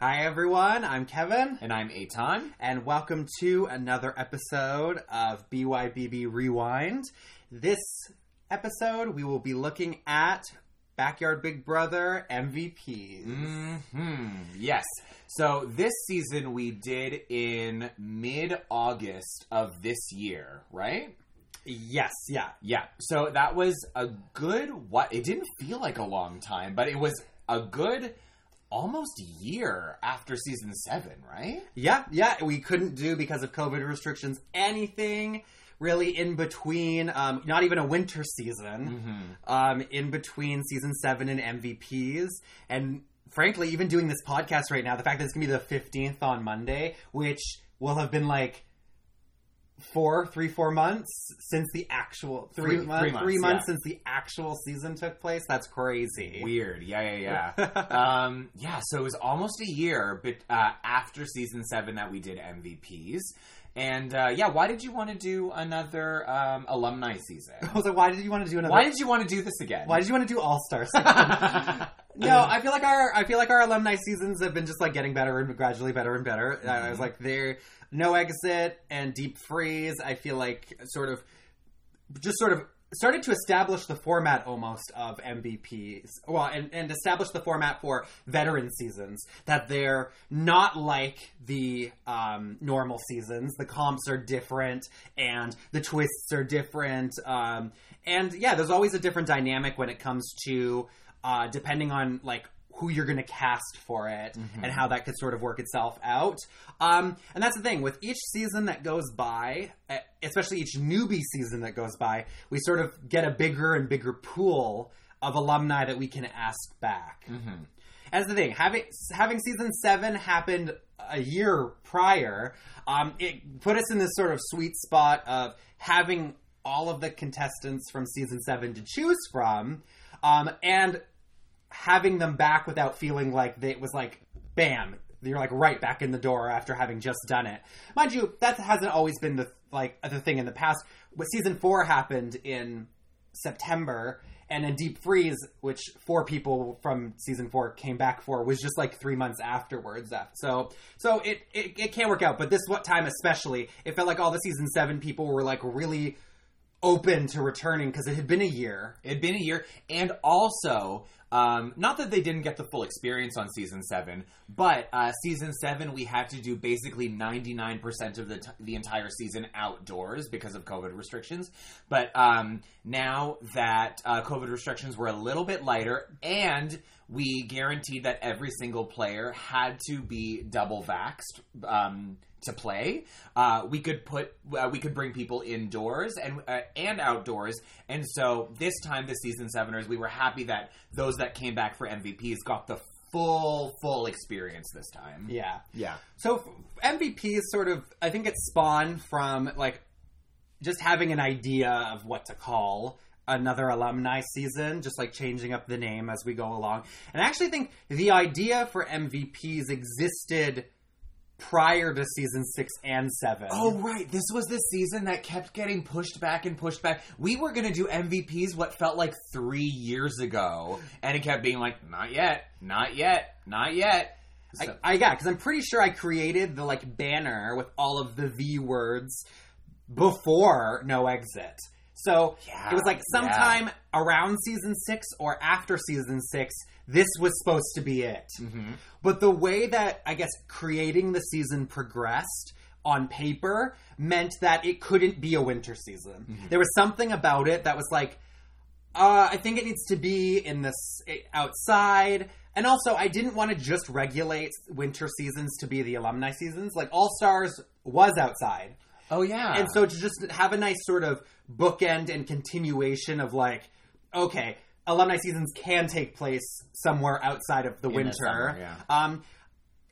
Hi, everyone. I'm Kevin, And I'm Aton. and welcome to another episode of BYBB Rewind. This episode, we will be looking at Backyard Big Brother MVPs. hmm Yes. So this season we did in mid August of this year, right? Yes, yeah. Yeah. So that was a good what it didn't feel like a long time, but it was a good almost a year after season seven, right? Yeah, yeah. We couldn't do, because of COVID restrictions, anything really in between, um, not even a winter season. Mm-hmm. um, in between season seven and MVPs. And frankly, even doing this podcast right now, the fact that it's going to be the 15th on Monday, which will have been like four, three, four months since the actual three, Three- months, three months, three months yeah. since the actual season took place. That's crazy. Weird. Yeah, yeah, yeah. um, yeah, so it was almost a year but uh, after season seven that we did MVPs. And uh, yeah, why did you want to do another um, alumni season? I was like, why did you want to do another? Why did you want to do this again? Why did you want to do All Stars? no, I feel like our I feel like our alumni seasons have been just like getting better and gradually better and better. I was like, they're no exit and deep freeze. I feel like sort of just sort of started to establish the format almost of MVPs. Well, and, and establish the format for veteran seasons that they're not like the um, normal seasons. The comps are different and the twists are different. Um, and yeah, there's always a different dynamic when it comes to uh, depending on like who you're going to cast for it and how that could sort of work itself out. Um, and that's the thing with each season that goes by, especially each newbie season that goes by, we sort of get a bigger and bigger pool of alumni that we can ask back. Mhm. As the thing, having having season seven happened a year prior, um, it put us in this sort of sweet spot of having all of the contestants from season seven to choose from, um, and having them back without feeling like they, it was like bam you're like right back in the door after having just done it. Mind you that hasn't always been the like the thing in the past. But season four happened in september and then deep freeze which four people from season four came back for was just like three months afterwards. So so it it, it can work out but this what time especially it felt like all the season seven people were like really open to returning because it had been a year It had been a year, and also, um, not that they didn't get the full experience on season seven, but uh, season seven we had to do basically ninety nine percent of the t- the entire season outdoors because of COVID restrictions. But um, now that uh, COVID restrictions were a little bit lighter, and we guaranteed that every single player had to be double vaxxed. Um, to play, uh, we could put uh, we could bring people indoors and uh, and outdoors, and so this time, the season seveners, we were happy that those that came back for MVPs got the full full experience this time. yeah yeah, So f- MVP is sort of, I think it spawned from like just having an idea of what to call another alumni season, just like changing up the name as we go along. And I actually think the idea for MVPs existed prior to season six and seven. Oh right, this was the season that kept getting pushed back and pushed back. We were gonna do MVPs what felt like three years ago, and it kept being like, not yet, not yet, not yet. So- I, I yeah, because I'm pretty sure I created the like banner with all of the V words before No Exit. So Yeah, it was like yeah. sometime around season six or after season six, this was supposed to be it. Mhm. But the way that I guess creating the season progressed on paper meant that it couldn't be a winter season. Mm-hmm. There was something about it that was like, uh, I think it needs to be in this outside. And also, I didn't want to just regulate winter seasons to be the alumni seasons. Like All Stars was outside, Oh yeah, and so to just have a nice sort of bookend and continuation of like, okay, alumni seasons can take place somewhere outside of the In the winter. summer, yeah. Um,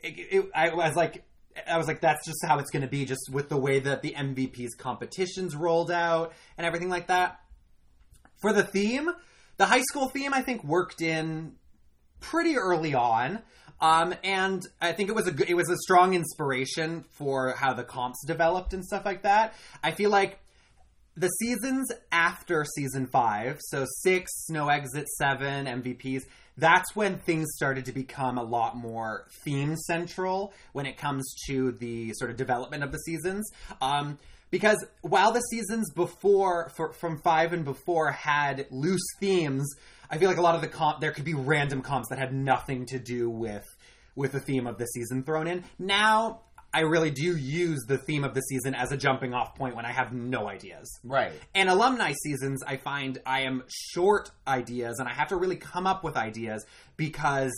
it, it, I was like, I was like, that's just how it's going to be, just with the way that the MVP's competitions rolled out and everything like that. For the theme, the high school theme, I think worked in pretty early on. Um, and I think it was a good, it was a strong inspiration for how the comps developed and stuff like that. I feel like the seasons after season five, so six, no exit, seven, MVPs, that's when things started to become a lot more theme central when it comes to the sort of development of the seasons. Um, because while the seasons before, for, from five and before, had loose themes, I feel like a lot of the comp there could be random comps that had nothing to do with with the theme of the season thrown in. Now I really do use the theme of the season as a jumping off point when I have no ideas. Right. And alumni seasons, I find I am short ideas and I have to really come up with ideas because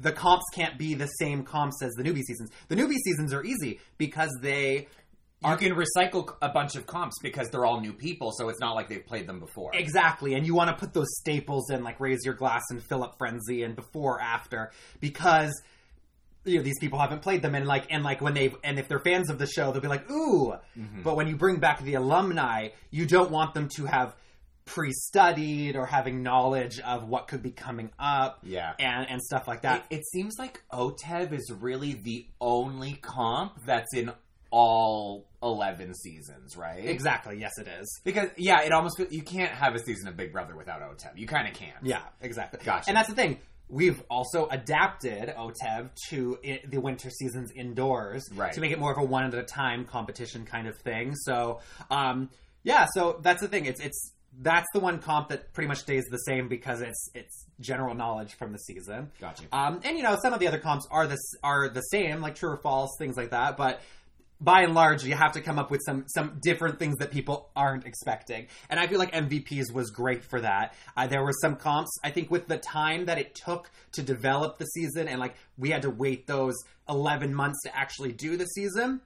the comps can't be the same comps as the newbie seasons. The newbie seasons are easy because they You can recycle a bunch of comps because they're all new people, so it's not like they've played them before. Exactly, and you want to put those staples in, like raise your glass and fill up frenzy and before after, because you know these people haven't played them, and like and like when they and if they're fans of the show, they'll be like ooh. Mm-hmm. But when you bring back the alumni, you don't want them to have pre-studied or having knowledge of what could be coming up, Yeah. and and stuff like It, that. it seems like OTEV is really the only comp that's in all 11 seasons, right? exactly, yes, it is. Because, yeah, it almost, you can't have a season of Big Brother without OTEV. You kind of can't. Yeah, exactly. Gotcha. And that's the thing. We've also adapted OTEV to i the winter seasons indoors Right. to make it more of a one at a time competition kind of thing. So, um, yeah, so that's the thing. It's it's that's the one comp that pretty much stays the same because it's it's general knowledge from the season. Gotcha. Um, and you know, some of the other comps are the are the same, like true or false, things like that. But by and large, you have to come up with some some different things that people aren't expecting. And I feel like MVPs was great for that. Uh, there were some comps. I think with the time that it took to develop the season, and like we had to wait those eleven months to actually do the season.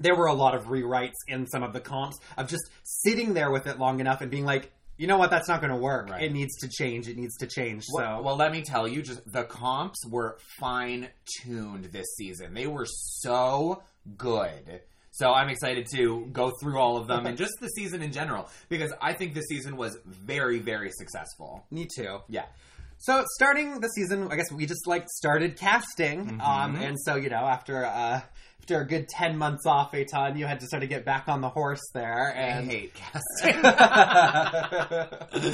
There were a lot of rewrites in some of the comps of just sitting there with it long enough and being like, you know what, that's not going to work. Right. It needs to change. It needs to change. So Well, well, let me tell you, just the comps were fine tuned this season. They were so good. So I'm excited to go through all of them and just the season in general because I think this season was very, very successful. me too. Yeah. So starting the season, I guess we just like started casting, um, and so you know after uh, after a good ten months off, Aton, you had to sort of get back on the horse there, I and hate casting.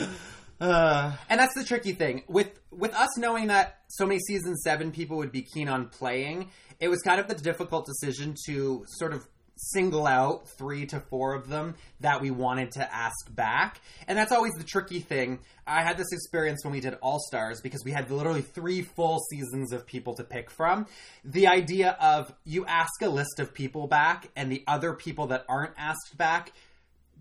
uh, and that's the tricky thing with with us knowing that so many season seven people would be keen on playing. It was kind of the difficult decision to sort of single out three to four of them that we wanted to ask back. And that's always the tricky thing. I had this experience when we did All Stars because we had literally three full seasons of people to pick from. The idea of you ask a list of people back and the other people that aren't asked back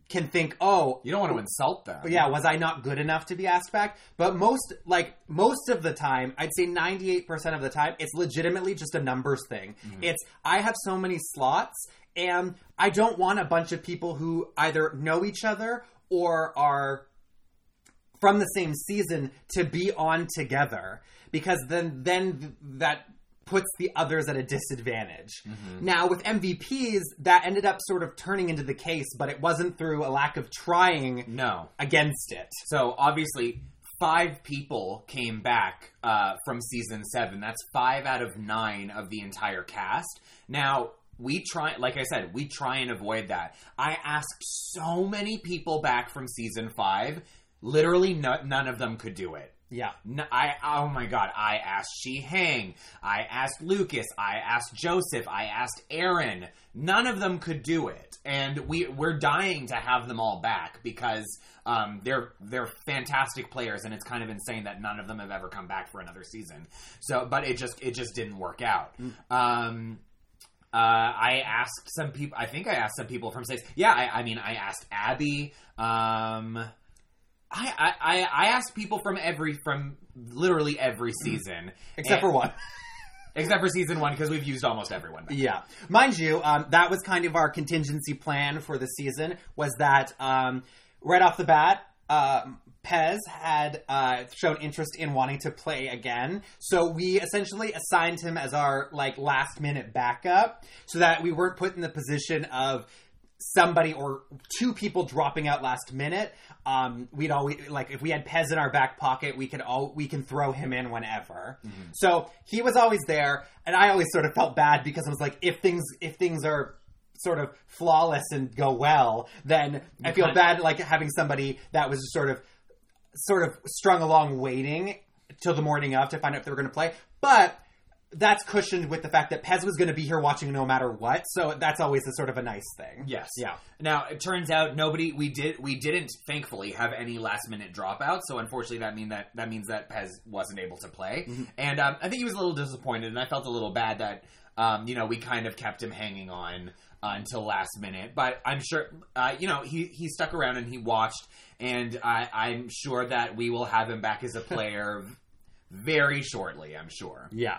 can think, oh, you don't want to insult them. yeah, was I not good enough to be asked back? But most, like, most of the time, I'd say 98% of the time, it's legitimately just a numbers thing. Mm-hmm. It's, I have so many slots, and I don't want a bunch of people who either know each other or are from the same season to be on together because then then that puts the others at a disadvantage. Now with MVPs that ended up sort of turning into the case but it wasn't through a lack of trying No. against it. So obviously, five people came back uh, from season seven. That's five out of nine of the entire cast. Now we try, like I said, we try and avoid that. I asked so many people back from season five. Literally, no, none of them could do it. Yeah. No, I oh my god! I asked Shi Hang, I asked Lucas, I asked Joseph, I asked Aaron. None of them could do it, and we we're dying to have them all back because um, they're they're fantastic players, and it's kind of insane that none of them have ever come back for another season. So, but it just it just didn't work out. Um, uh, I asked some people. I think I asked some people from states. Yeah, I, I mean, I asked Abby. Um, I, I I asked people from every from literally every season, Except And- for one. except for season one because we've used almost everyone. Yeah, mind you, um, that was kind of our contingency plan for the season. Was that um, right off the bat, um Pez had uh, shown interest in wanting to play again, so we essentially assigned him as our like last minute backup, so that we weren't put in the position of somebody or two people dropping out last minute. Um, we'd always like if we had Pez in our back pocket, we could all we can throw him in whenever. So he was always there, and I always sort of felt bad because I was like, if things if things are sort of flawless and go well, then I feel kind- bad like having somebody that was just sort of sort of strung along waiting till the morning of to find out if they were going to play. But that's cushioned with the fact that Pez was going to be here watching no matter what. So that's always a sort of a nice thing. Yes. Yeah. Now it turns out nobody we did we didn't thankfully have any last minute dropouts. So unfortunately that mean that that means that Pez wasn't able to play, and um, I think he was a little disappointed, and I felt a little bad that um, you know we kind of kept him hanging on uh, until last minute. But I'm sure uh, you know he he stuck around and he watched, and I, I'm sure that we will have him back as a player very shortly. I'm sure. Yeah.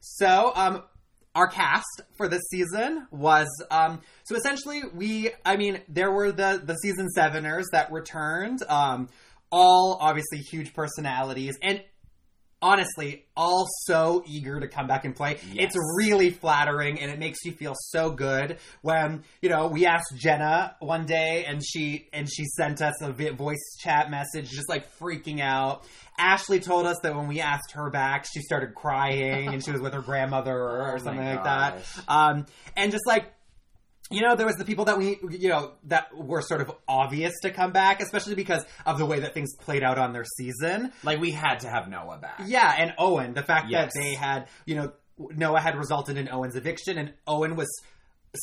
So, um, our cast for this season was um, so essentially we I mean there were the the season seveners that returned um, all obviously huge personalities and honestly all so eager to come back and play. Yes. it's really flattering and it makes you feel so good when you know we asked jenna one day and she and she sent us a voice chat message just like freaking out. Ashley told us that when we asked her back she started crying and she was with her grandmother or, Oh something like that. um, and just like you know, there was the people that we, you know, that were sort of obvious to come back, especially because of the way that things played out on their season. Like we had to have Noah back. Yeah, and Owen, the fact Yes. that they had, you know, Noah had resulted in Owen's eviction, and Owen was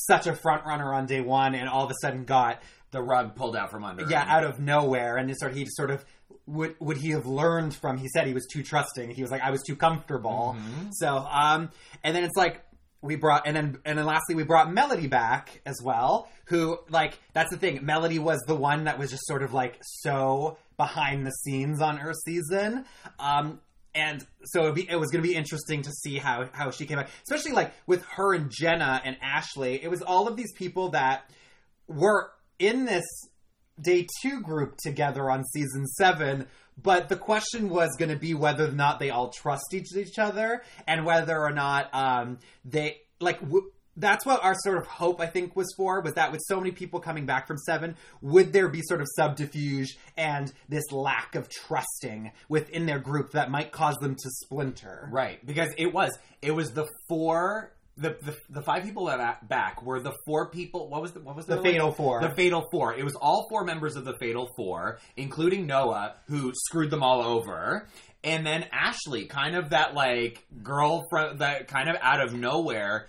such a front runner on day one, and all of a sudden got, The rug pulled out from under. yeah, him. out of nowhere, and sort of, he sort of would would he have learned from? He said he was too trusting. He was like, I was too comfortable. Mm-hmm. So, um, and then it's like we brought, and then and then lastly we brought Melody back as well. Who like that's the thing. Melody was the one that was just sort of like so behind the scenes on her season. Um, and so be, it was going to be interesting to see how how she came back, especially like with her and Jenna and Ashley. It was all of these people that were in this day two group together on season seven. But the question was going to be whether or not they all trust each, each other and whether or not um, they like. W- that's what our sort of hope I think was for was that with so many people coming back from seven, would there be sort of subterfuge and this lack of trusting within their group that might cause them to splinter? Right, because it was it was the four the the, the five people that back were the four people. What was the what was The their Fatal? Four. The Fatal Four. It was all four members of the Fatal Four, including Noah, who screwed them all over. And then Ashley, kind of that like girl from that kind of out of nowhere,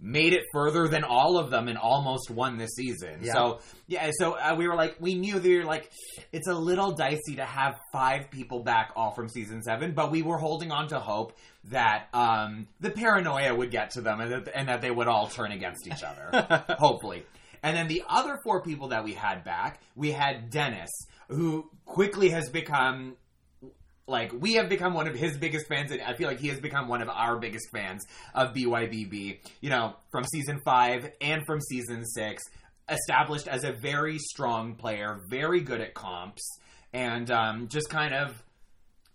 made it further than all of them and almost won this season. Yeah. So yeah, so uh, we were like, we knew they were like, it's a little dicey to have five people back all from season seven, but we were holding on to hope that um, the paranoia would get to them and that, and that they would all turn against each other, hopefully. And then the other four people that we had back, we had Dennis, who quickly has become like we have become one of his biggest fans and i feel like he has become one of our biggest fans of bybb you know from season five and from season six established as a very strong player very good at comps and um, just kind of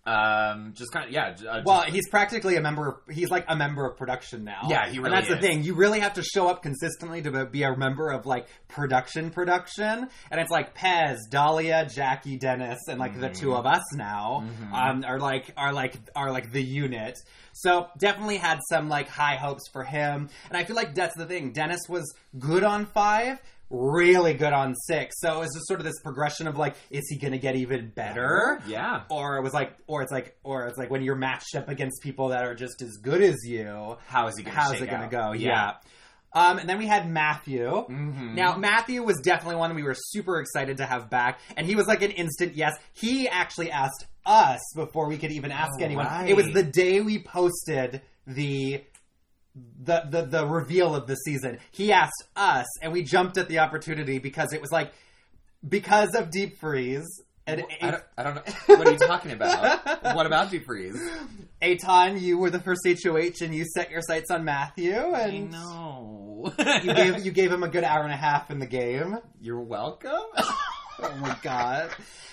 um, just kind of yeah uh, Well, just- he's practically a member. He's like a member of production now. Yeah, he and really that's the thing. You really have to show up consistently to be a member of like production, production. And it's like Pez, Dahlia, Jackie, Dennis, and like the two of us now Mm-hmm. um, are like are like are like the unit. So definitely had some like high hopes for him. And I feel like that's the thing. Dennis was good on five. Really good on six, so it's just sort of this progression of like, is he going to get even better? yeah or it was like or it's like or it's like when you're matched up against people that are just as good as you how is he gonna how's it gonna out? go yeah, um and then we had matthew Mhm. now matthew was definitely one we were super excited to have back and he was like an instant yes he actually asked us before we could even ask Oh, anyone right. it was the day we posted the the, the the reveal of the season. He asked us and we jumped at the opportunity because it was like because of deep freeze and I don't, I don't know. What are you talking about? What about deep freeze? Aton, you were the first HOH and you set your sights on Matthew i and know. you gave you gave him a good hour and a half in the game. you're welcome Oh my god.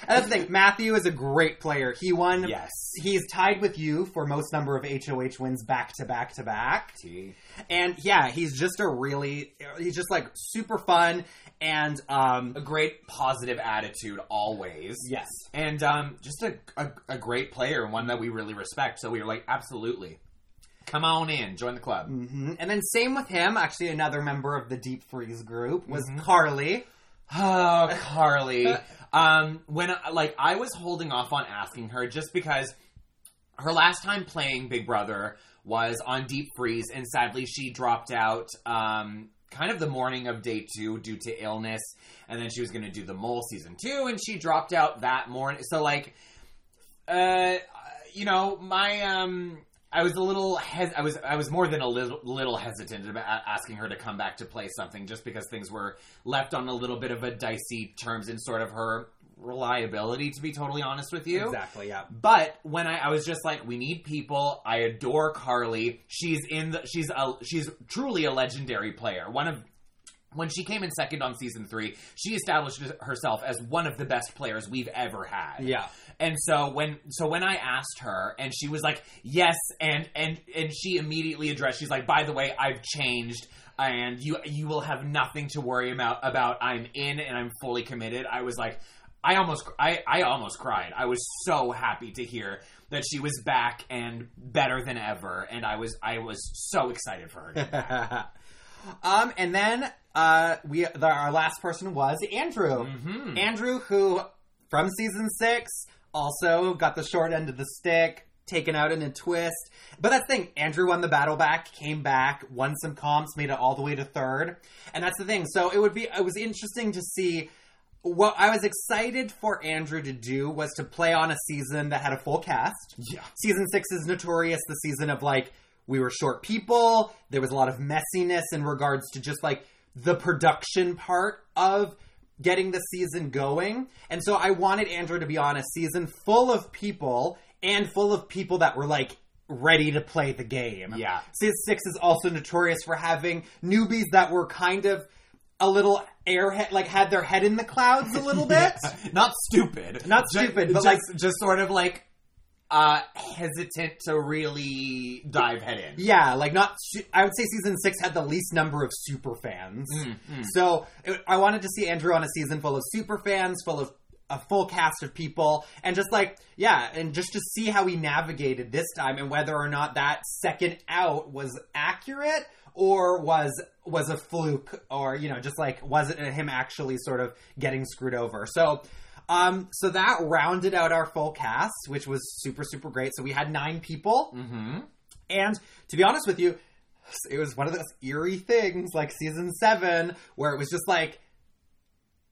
And that's the thing, Matthew is a great player. He won yes he's tied with you for most number of HOH wins back to back to back. T. And yeah, he's just a really he's just like super fun and um a great positive attitude always. yes. And um, just a, a, a great player and one that we really respect. So we were like, absolutely. Come on in, join the club. hmm And then same with him, actually another member of the Deep Freeze group was Mhm. Carly. Oh, Carly. um, when like I was holding off on asking her just because her last time playing Big Brother was on Deep Freeze, and sadly she dropped out. Um, kind of the morning of day two due to illness and then she was going to do the mole season two and she dropped out that morning so like uh you know my um I was a little hes- I was I was more than a little little hesitant about asking her to come back to play something just because things were left on a little bit of a dicey terms in sort of her reliability to be totally honest with you. Exactly. Yeah. But when I, I was just like, we need people. I adore Carly. She's in the. She's a. She's truly a legendary player. One of. When she came in second on season three, she established herself as one of the best players we've ever had. Yeah. And so when so when I asked her and she was like, "Yes," and and and she immediately addressed she's like, "By the way, I've changed and you you will have nothing to worry about about I'm in and I'm fully committed." I was like, I almost I I almost cried. I was so happy to hear that she was back and better than ever and I was I was so excited for her. to be back. um, and then uh, we the, our last person was Andrew. Mhm. Andrew, who from season six also got the short end of the stick, taken out in a twist. But that's the thing. Andrew won the battle back, came back, won some comps, made it all the way to third, and that's the thing. So it would be it was interesting to see. What I was excited for Andrew to do was to play on a season that had a full cast Yeah. season six is notorious the season of like we were short people there was a lot of messiness in regards to just like the production part of getting the season going and so i wanted andrew to be on a season full of people and full of people that were like ready to play the game Yeah. season six is also notorious for having newbies that were kind of a little airhead like had their head in the clouds a little bit Not stupid. Not stupid, but just, like- just sort of like uh hesitant to really dive head in. Yeah, like not. su- I would say season six had the least number of super fans. Mm, mm. So it, I wanted to see Andrew on a season full of super fans, full of a full cast of people, and just like yeah, and just to see how he navigated this time and whether or not that second out was accurate or was was a fluke or you know just like was it him actually sort of getting screwed over. So. Um, so that rounded out our full cast, which was super, super great. So we had nine people. Mm-hmm. And to be honest with you, it was one of those eerie things like season seven where it was just like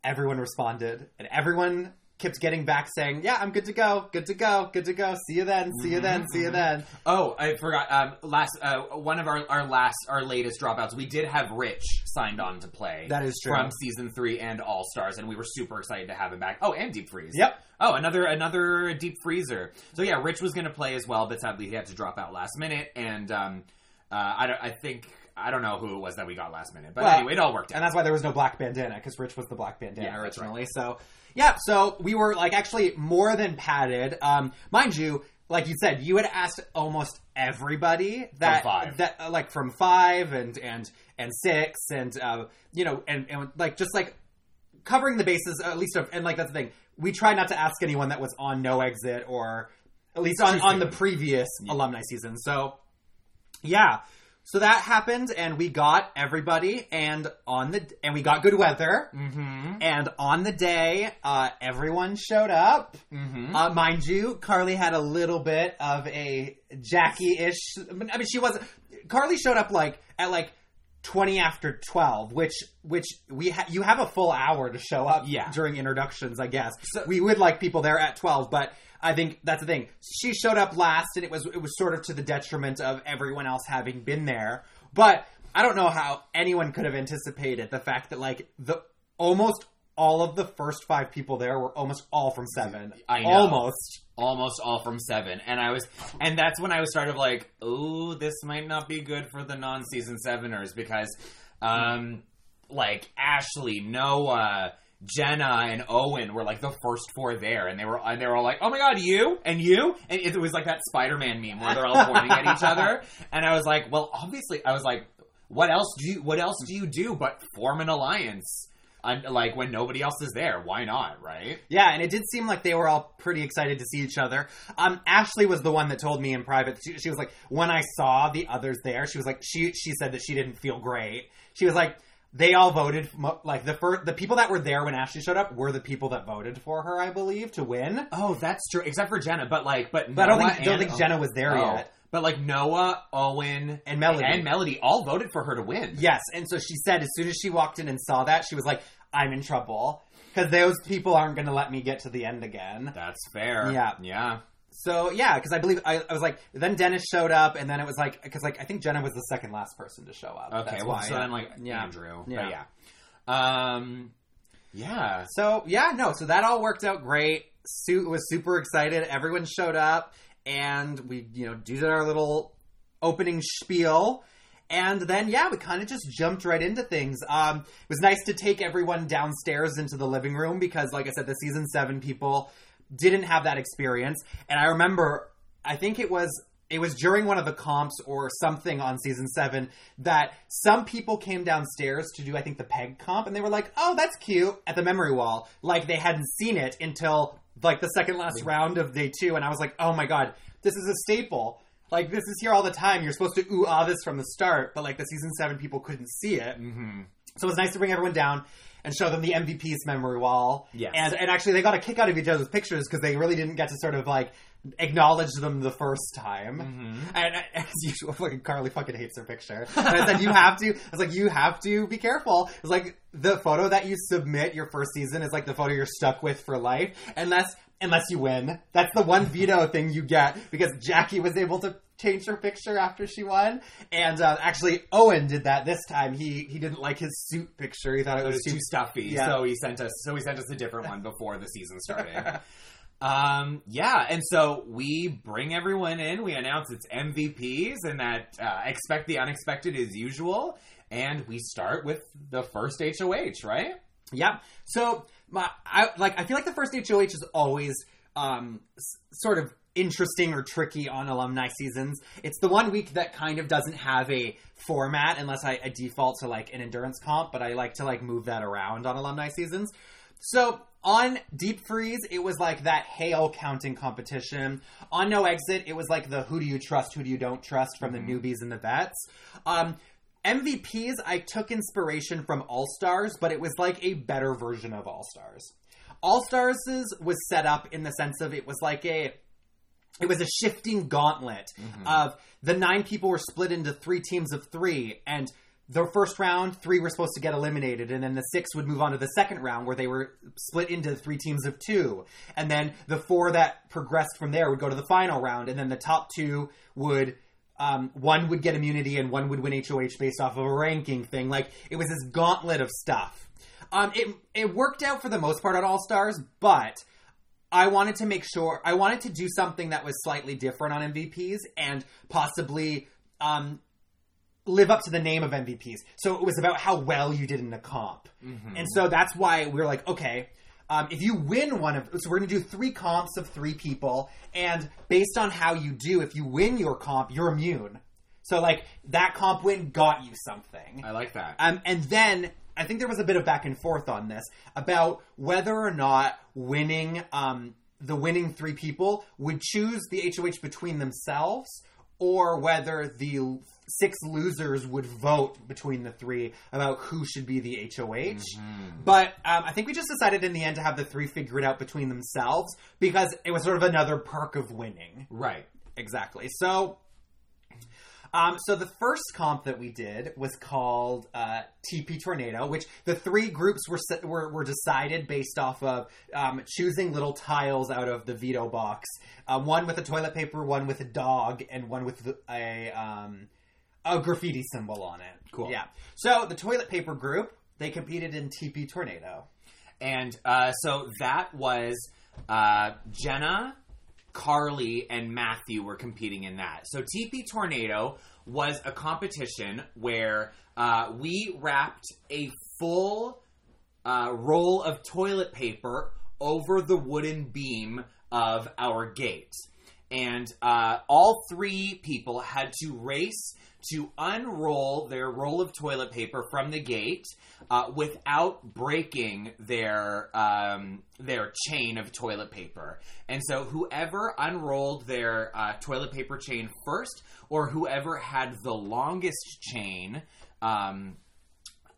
everyone responded and everyone kept getting back saying, Yeah, I'm good to go, good to go, good to go. See you then, see you then, see you then. Oh, I forgot. Um, last uh, one of our, our last our latest dropouts, we did have Rich signed on to play. That is true. from season three and All Stars, and we were super excited to have him back. Oh, and Deep Freeze. Yep. Oh, another another Deep Freezer. So yeah, Rich was going to play as well, but sadly he had to drop out last minute, and um, uh, I don't. I think I don't know who it was that we got last minute, but Well, anyway, it all worked out. And that's why there was no black bandana because Rich was the black bandana Yeah, originally. So yeah, so we were like actually more than padded. Um, mind you, like you said, you had asked almost everybody that five. that uh, like from five and and and six and uh, you know and and like just like covering the bases at least of and like that's the thing. We tried not to ask anyone that was on no exit or at least on, on the previous alumni season. So yeah. So that happened, and we got everybody, and on the and we got good weather, mm-hmm. and on the day, uh, everyone showed up. Mm-hmm. Uh, mind you, Carly had a little bit of a Jackie-ish. I mean, she wasn't. Carly showed up like at like twenty after twelve, which which we ha- you have a full hour to show up. Yeah. during introductions, I guess. we would like people there at twelve, but I think that's the thing. She showed up last, and it was it was sort of to the detriment of everyone else having been there. But I don't know how anyone could have anticipated the fact that like the almost all of the first five people there were almost all from seven. I know. Almost. almost all from seven and i was and that's when i was sort of like oh this might not be good for the non-season seveners because um like ashley noah jenna and owen were like the first four there and they were and they were all like oh my god you and you and it was like that spider-man meme where they're all pointing at each other and i was like well obviously i was like what else do you what else do you do but form an alliance like when nobody else is there why not right Yeah, and it did seem like they were all pretty excited to see each other. Um, Ashley was the one that told me in private. She, she was like, when I saw the others there, she was like, she she said that she didn't feel great. She was like, they all voted like the first the people that were there when Ashley showed up were the people that voted for her, I believe, to win. Oh, that's true. Except for Jenna, but like, but But I don't think don't think Jenna was there oh. yet. But like Noah, Owen, And Melody. and Melody all voted for her to win. Yes, and so she said as soon as she walked in and saw that, she was like, "I'm in trouble." Because those people aren't going to let me get to the end again. That's fair. Yeah. yeah. So yeah, because I believe I, I was like, then Dennis showed up, and then it was like, because like I think Jenna was the second last person to show up. Okay, well, why, so then like Yeah. Andrew, Yeah. Yeah, um, yeah, So yeah, no, so that all worked out great. Sue was super excited. Everyone showed up, and we you know did our little opening spiel. And then, yeah, we kind of just jumped right into things. Um, it was nice to take everyone downstairs into the living room because, like I said, the season seven people didn't have that experience. And I remember, I think it was it was during one of the comps or something on season seven that some people came downstairs to do, I think, the peg comp, and they were like, "Oh, that's cute" at the memory wall, like they hadn't seen it until like the second last round of day two, and I was like, "Oh my god, this is a staple." Like this is here all the time. You're supposed to ooh ah this from the start, but like the season seven people couldn't see it. hmm So it was nice to bring everyone down and show them the MVP's memory wall. Yes. And and actually they got a kick out of each other's pictures because they really didn't get to sort of like acknowledge them the first time. Mm-hmm. And as usual, fucking Carly fucking hates her picture. And I said, you have to, I was like, you have to be careful. It's like the photo that you submit your first season is like the photo you're stuck with for life. Unless, unless you win. That's the one veto thing you get because Jackie was able to change her picture after she won. And uh, actually, Owen did that this time. He he didn't like his suit picture. He thought it It was, was too too stuffy, Yeah. so he sent us. So he sent us a different one before the season started. um, yeah, and so we bring everyone in. We announce it's MVPs, and that uh, expect the unexpected as usual. And we start with the first HOH, right? Yeah. So my I like I feel like the first HOH is always um s- sort of interesting or tricky on alumni seasons. It's the one week that kind of doesn't have a format unless I, I default to like an endurance comp, but I like to like move that around on alumni seasons. So on Deep Freeze, it was like that hail counting competition. On No Exit, it was like the who do you trust, who do you don't trust from the newbies and the vets. Um, MVPs, I took inspiration from All Stars, but it was like a better version of All Stars. All Stars was set up in the sense of it was like a it was a shifting gauntlet mm-hmm. of the nine people were split into three teams of three and the first round three were supposed to get eliminated and then the six would move on to the second round where they were split into three teams of two and then the four that progressed from there would go to the final round and then the top two would um, one would get immunity and one would win HOH based off of a ranking thing. Like it was this gauntlet of stuff. Um, it it worked out for the most part on All Stars, but I wanted to make sure I wanted to do something that was slightly different on MVPs and possibly um, live up to the name of MVPs. So it was about how well you did in the comp, and so that's why we were like, okay. Um, if you win one of, so we're going to do three comps of three people, and based on how you do, if you win your comp, you're immune. So like that comp win got you something. I like that. Um, and then I think there was a bit of back and forth on this about whether or not winning um, the winning three people would choose the HOH between themselves or whether the six losers would vote between the three about who should be the HOH. But um, I think we just decided in the end to have the three figure it out between themselves because it was sort of another perk of winning. right. Exactly. So, um, so the first comp that we did was called uh, TP Tornado, which the three groups were set, were, were decided based off of um, choosing little tiles out of the veto box. Uh, one with a toilet paper, one with a dog, and one with a um, a graffiti symbol on it. Cool. Yeah. So the toilet paper group they competed in TP Tornado. And uh, so that was uh, Jenna, Carly, and Matthew were competing in that. So TP Tornado was a competition where uh, we wrapped a full uh, roll of toilet paper over the wooden beam of our gate. And uh, all three people had to race to unroll their roll of toilet paper from the gate uh, without breaking their um, their chain of toilet paper. And so, whoever unrolled their uh, toilet paper chain first, or whoever had the longest chain, um,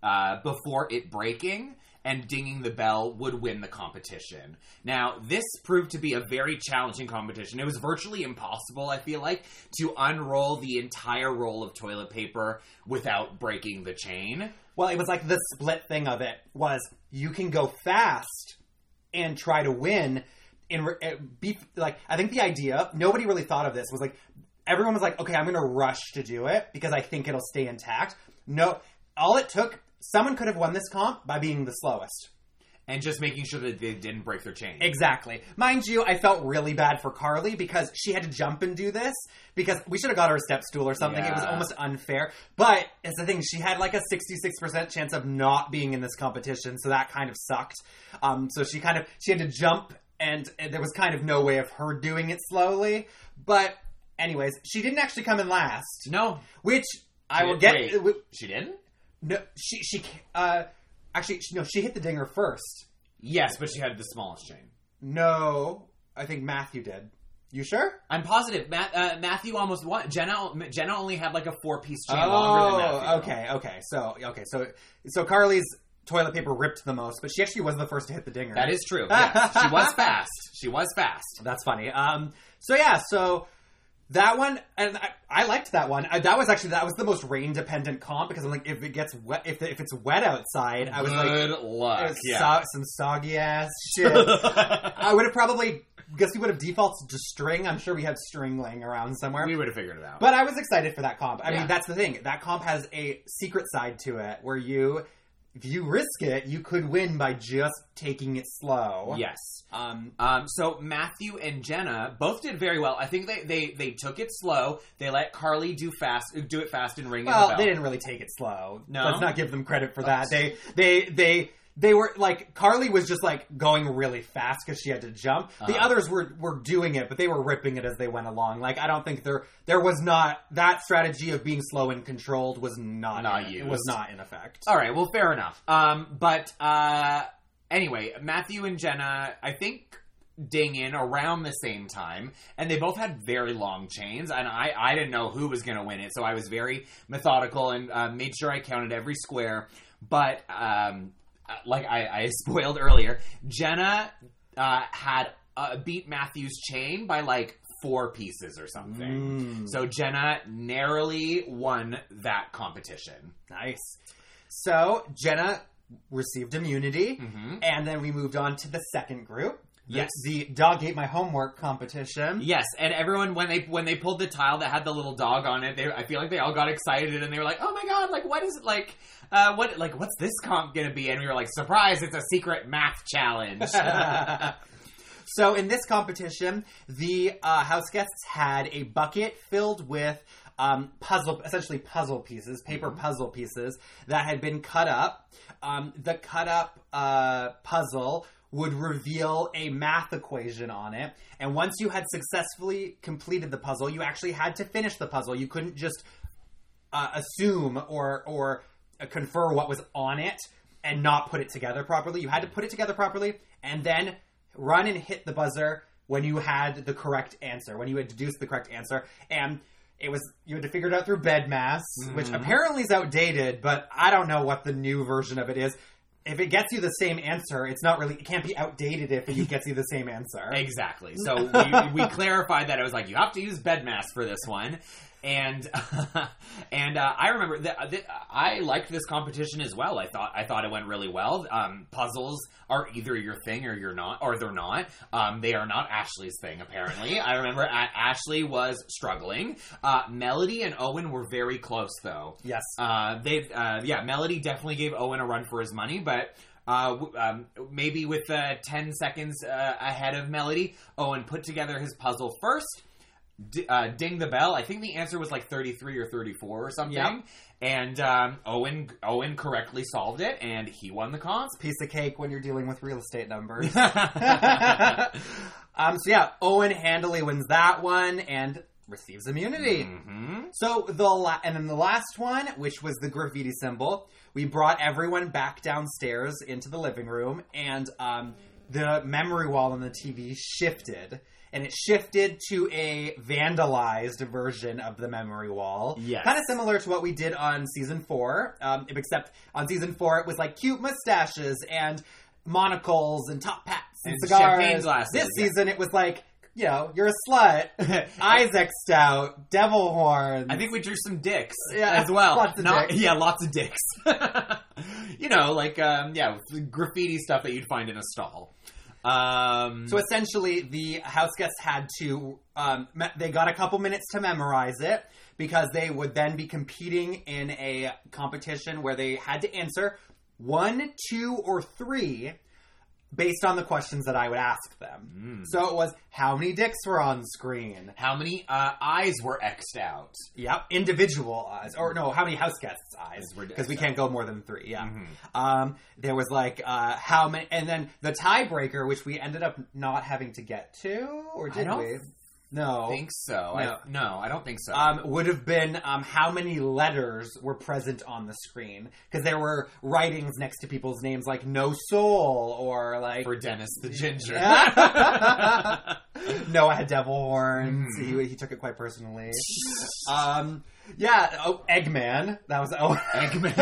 uh, before it breaking. And dinging the bell would win the competition. Now, this proved to be a very challenging competition. It was virtually impossible, I feel like, to unroll the entire roll of toilet paper without breaking the chain. Well, it was like the split thing of it was you can go fast and try to win. In uh, be like, I think the idea nobody really thought of this was like everyone was like, okay, I'm going to rush to do it because I think it'll stay intact. No, all it took someone could have won this comp by being the slowest. And just making sure that they didn't break their chain. Exactly. Mind you, I felt really bad for Carly because she had to jump and do this because we should have got her a step stool or something. It was Yeah. almost unfair. But it's the thing, she had like a 66% chance of not being in this competition, so that kind of sucked. Um, so she kind of she had to jump and, and there was kind of no way of her doing it slowly. But anyways, she didn't actually come in last, No. which I will get wait, she didn't? No she she uh actually no, she hit the dinger first. Yes, but she had the smallest chain. No, I think Matthew did. You sure? I'm positive. Ma- uh, Matthew almost won. Jenna, Jenna only had like a four piece chain longer than Matthew. Oh, okay, okay. So, okay, so so Carly's toilet paper ripped the most, but she actually was the first to hit the dinger. That is true. Yes. she was fast. She was fast. That's funny. Um, so yeah, so that one, and I, I liked that one. I, that was actually that was the most rain dependent comp because I'm like, if it gets wet, if if it's wet outside, I was like, Good it luck. Yeah. so- some soggy ass shit. I would have probably guess we would have defaulted to string. I'm sure we had string laying around somewhere. we would have figured it out. But I was excited for that comp. I Yeah. mean, that's the thing. That comp has a secret side to it where you, if you risk it, you could win by just taking it slow. yes. Um, Um, so Matthew and Jenna both did very well. I think they, they, they took it slow. They let Carly do fast do it fast and ring in the bell. they didn't really take it slow. No? Let's not give them credit for that. They, they, they, they were like Carly was just like going really fast because she had to jump. The Uh-huh. others were were doing it, but they were ripping it as they went along. Like I don't think there there was not that strategy of being slow and controlled was not Not in, it was not in effect. All right, well, fair enough. Um, but uh, anyway, Matthew and Jenna, I think, ding in around the same time, and they both had very long chains, and I, I didn't know who was going to win it, so I was very methodical and uh, made sure I counted every square. But um, like I, I spoiled earlier, Jenna uh, had uh, beat Matthew's chain by like four pieces or something. Mm. So Jenna narrowly won that competition. Nice. So Jenna received immunity, Mhm. and then we moved on to the second group. the- Yes. the dog ate my homework competition. Yes, and everyone when they when they pulled the tile that had the little dog on it, they I feel like they all got excited and they were like, "Oh my god! Like what is it like? Uh, what like what's this comp gonna be?" And we were like, "Surprise! It's a secret math challenge." so in this competition, the uh, house guests had a bucket filled with um, puzzle, essentially puzzle pieces, paper puzzle pieces that had been cut up. Um, the cut up uh, puzzle would reveal a math equation on it, and once you had successfully completed the puzzle, you actually had to finish the puzzle. You couldn't just uh, assume or or uh, confer what was on it and not put it together properly. You had to put it together properly and then run and hit the buzzer when you had the correct answer, when you had deduced the correct answer, and it was you had to figure it out through BEDMAS, which mm-hmm. apparently is outdated, but I don't know what the new version of it is. If it gets you the same answer, it's not really. It can't be outdated if it gets you the same answer. exactly. So we, we clarified that it was like you have to use BEDMAS for this one. And and uh, I remember that, that I liked this competition as well. I thought I thought it went really well. Um, puzzles are either your thing or you're not, or they're not. Um, they are not Ashley's thing apparently. I remember a- Ashley was struggling. Uh, Melody and Owen were very close though. Yes. Uh, they, uh, yeah, Melody definitely gave Owen a run for his money, but uh, w- um, maybe with uh, 10 seconds uh, ahead of Melody, Owen put together his puzzle first. D- uh, ding the bell. I think the answer was like 33 or 34 or something. Yep. And um, Owen Owen correctly solved it, and he won the comp. Piece of cake when you're dealing with real estate numbers. um, so yeah, Owen handily wins that one and receives immunity. hmm So the la- and then the last one, which was the graffiti symbol, we brought everyone back downstairs into the living room, and um, the memory wall on the TV shifted, and it shifted to a vandalized version of the memory wall. Yes. Kind of similar to what we did on season four, um, except on season four it was like cute mustaches and monocles and top hats and, And cigars. glasses, This yeah. season it was like, you know, you're a slut, Isaac Stout, devil horns. I think we drew some dicks Yeah, as well. lots of Not- dicks. Yeah, lots of dicks. you know, like um, yeah, graffiti stuff that you'd find in a stall. Um, So essentially, the house guests had to, um, me- they got a couple minutes to memorize it because they would then be competing in a competition where they had to answer one, two, or three based on the questions that I would ask them. So it was how many dicks were on screen? how many uh, eyes were xed out? Yep, individual eyes, or no, how many house guests' eyes? Were Because we can't go more than three. Yeah. Mhm. Um, there was like uh, how many, and then the tiebreaker, which we ended up not having to get to, or did we? No. think so. No. I, no, I don't think so. um, would have been um, how many letters were present on the screen because there were writings next to people's names like no soul or like for Dennis the Ginger. Noah had devil horns. Mhm. He, he took it quite personally. um, yeah, oh, Eggman. That was oh, Eggman.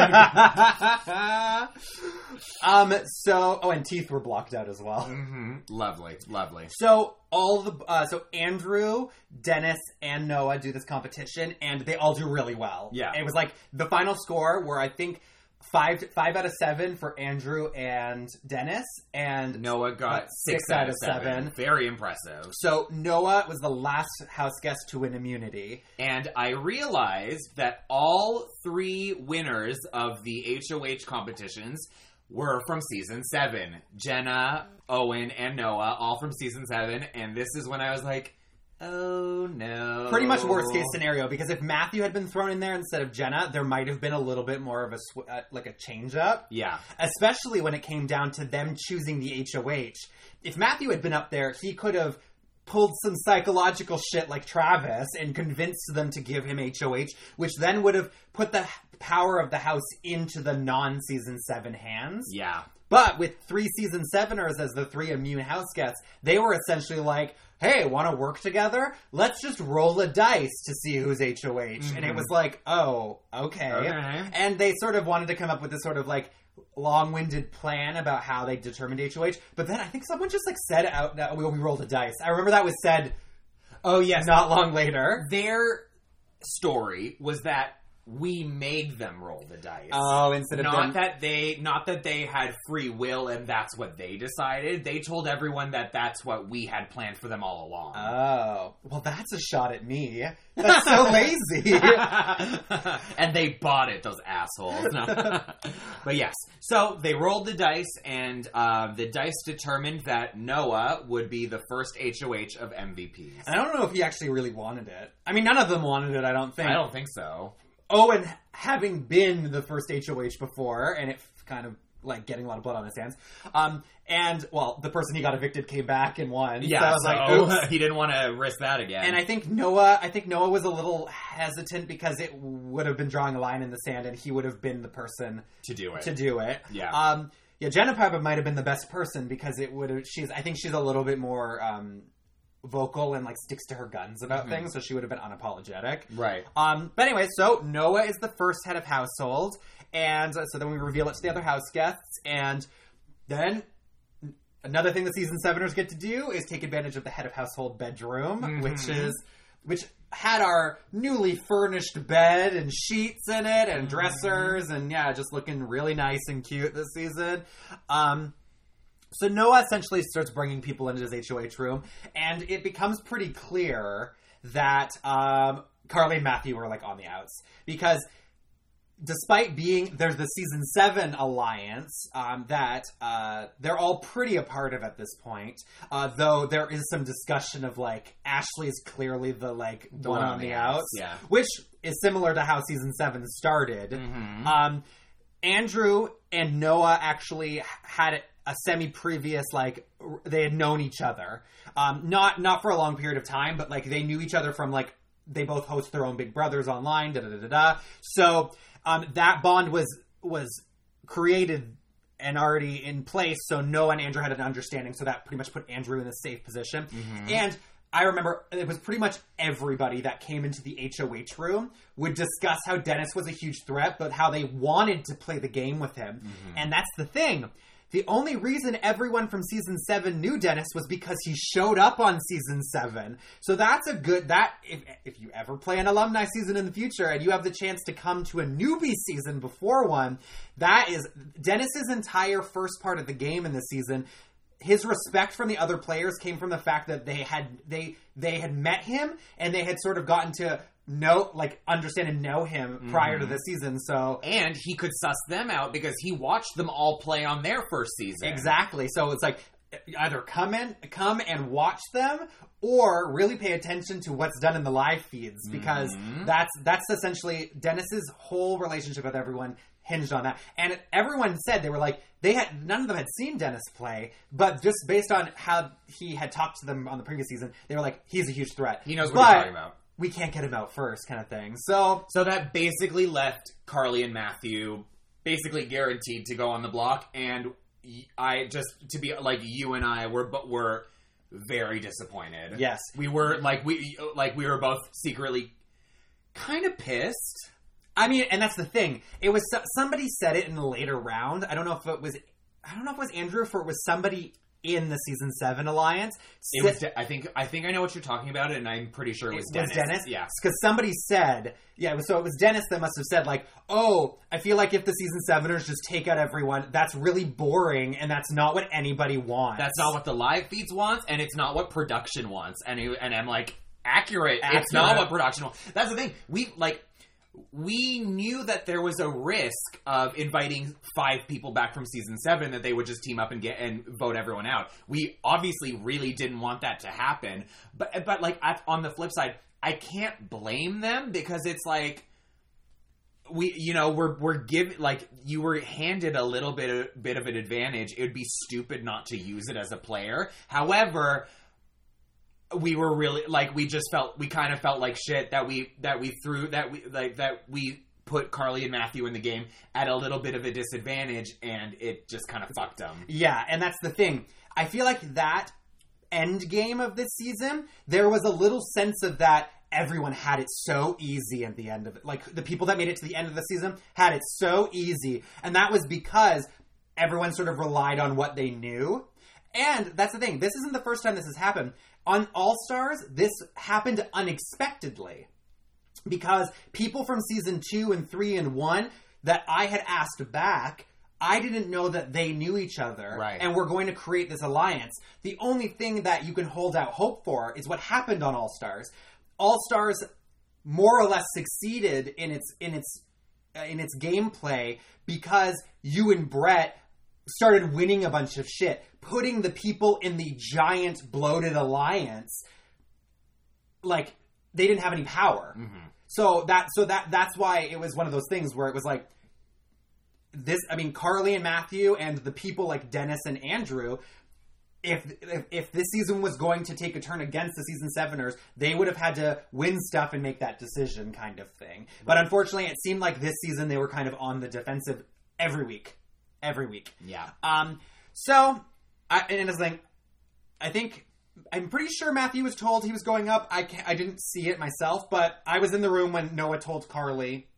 um. So, oh, and teeth were blocked out as well. hmm Lovely, lovely. So all the uh, so Andrew, Dennis, and Noah do this competition, and they all do really well. Yeah. it was like the final score where I think five five out of seven for Andrew and Dennis, and Noah got Got six, out of seven. seven. Very impressive. so Noah was the last house guest to win immunity. And I realized that all three winners of the HOH competitions were from season seven. Jenna, Owen, and Noah, all from season seven. And this is when I was like, oh no. Pretty much worst case scenario because if Matthew had been thrown in there instead of Jenna, there might have been a little bit more of a sw- uh, like a change up. Yeah. especially when it came down to them choosing the HOH. If Matthew had been up there, he could have pulled some psychological shit like Travis and convinced them to give him HOH, which then would have put the power of the house into the non season 7 hands. Yeah. But with three season seveners as the three immune house guests, they were essentially like, hey, want to work together? Let's just roll a dice to see who's HOH. And it Mhm. was like, oh, okay. Okay. And they sort of wanted to come up with this sort of like long winded plan about how they determined HOH. But then I think someone just like said out that we, we rolled a dice. I remember that was said Oh, yes. not long later. Their story was that we made them roll the dice. Oh, instead of not them- that they not that they had free will and that's what they decided they told everyone that that's what we had planned for them all along Oh, well, that's a shot at me. That's so lazy. and they bought it those assholes No. but yes so they rolled the dice and uh, the dice determined that noah would be the first hoh of mvps And I don't know if he actually really wanted it. I mean, none of them wanted it, I don't think. i don't think so Owen, having been the first HOH before, and it kind of like getting a lot of blood on his hands. Um, and well, the person he got evicted came back and won. yeah so I was so like, oops. he didn't want to risk that again And I think Noah, I think Noah was a little hesitant because it would have been drawing a line in the sand, and he would have been the person to do it to do it. Yeah. Um, yeah, Jenna Piper might have been the best person because it would have. She's. I think she's a little bit more um, vocal and like sticks to her guns about Mhm. things, so she would have been unapologetic. right Um, but anyway, so Noah is the first head of household, and uh, so then we reveal it to the other house guests, and then another thing the season seveners get to do is take advantage of the head of household bedroom, which Mhm. is which had our newly furnished bed and sheets in it and dressers and yeah, just looking really nice and cute this season. Um, so Noah essentially starts bringing people into his HOH room, and it becomes pretty clear that um, Carly and Matthew are like on the outs because despite being there's the season seven alliance um, that uh, they're all pretty a part of at this point, uh, though there is some discussion of like Ashley is clearly the like The one on the outs, yeah which is similar to how season seven started. Mhm. Um, Andrew and Noah actually had a semi previous like they had known each other, um, not not for a long period of time, but like they knew each other from like they both host their own Big Brothers online. Da da da da. da. So um, that bond was was created and already in place. So Noah and Andrew had an understanding. So that pretty much put Andrew in a safe position. Mhm. And I remember it was pretty much everybody that came into the HOH room would discuss how Dennis was a huge threat, but how they wanted to play the game with him. And that's the thing. The only reason everyone from season seven knew Dennis was because he showed up on season seven. So that's a good that if if you ever play an alumni season in the future and you have the chance to come to a newbie season before one, that is Dennis's entire first part of the game in this season his respect from the other players came from the fact that they had they they had met him and they had sort of gotten to know like understand and know him prior to mm-hmm. the season so And he could suss them out because he watched them all play on their first season. exactly. So it's like either come in come and watch them or really pay attention to what's done in the live feeds because mm-hmm. that's that's essentially Dennis's whole relationship with everyone hinged on that. And everyone said they were like they had none of them had seen Dennis play but just based on how he had talked to them on the previous season they were like he's a huge threat. He knows what but he's talking about. We can't get him out first kind of thing so So that basically left Carly and Matthew basically guaranteed to go on the block, and I just to be like you and I were, but were very disappointed. Yes. we were like we like we were both secretly kind of pissed. I mean, and that's the thing. It was somebody said it in the later round. I don't know if it was. I don't know if it was Andrew, or if it was somebody in the season seven alliance. It was. De- I think. I think I know what you're talking about, and I'm pretty sure it was Dennis. Dennis. Yeah. because somebody said, yeah. it was- So it was Dennis that must have said, like, "Oh, I feel like if the season seveners just take out everyone, that's really boring, and that's not what anybody wants. That's not what the live feeds wants, and it's not what production wants. And and I'm like, accurate. It's not what production wants. That's the thing. We like. We knew that there was a risk of inviting five people back from season seven that they would just team up and get and vote everyone out. We obviously really didn't want that to happen, but but like on the flip side, I can't blame them because it's like we you know we're we're give like you were handed a little bit of, bit of an advantage. It would be stupid not to use it as a player. However we were really like we just felt we kind of felt like shit that we that we threw that we like that we put Carly and Matthew in the game at a little bit of a disadvantage and it just kind of fucked them Yeah, and that's the thing. I feel like that end game of this season, there was a little sense of that everyone had it so easy at the end of it. Like the people that made it to the end of the season had it so easy. And that was because everyone sort of relied on what they knew. And that's the thing. This isn't the first time this has happened. On All Stars, this happened unexpectedly because people from season two and three and one that I had asked back, I didn't know that they knew each other Right. and were going to create this alliance. The only thing that you can hold out hope for is what happened on All Stars. All Stars more or less succeeded in its in its uh, in its gameplay because you and Brett started winning a bunch of shit, putting the people in the giant bloated alliance like they didn't have any power. Mm-hmm. So that so that that's why it was one of those things where it was like this I mean Carly and Matthew and the people like Dennis and Andrew if, if if this season was going to take a turn against the season seveners, they would have had to win stuff and make that decision, kind of thing. But unfortunately, it seemed like this season they were kind of on the defensive every week, every week. yeah Um, so I and another thing, I think I'm pretty sure Matthew was told he was going up. I I didn't see it myself, but I was in the room when Noah told Carly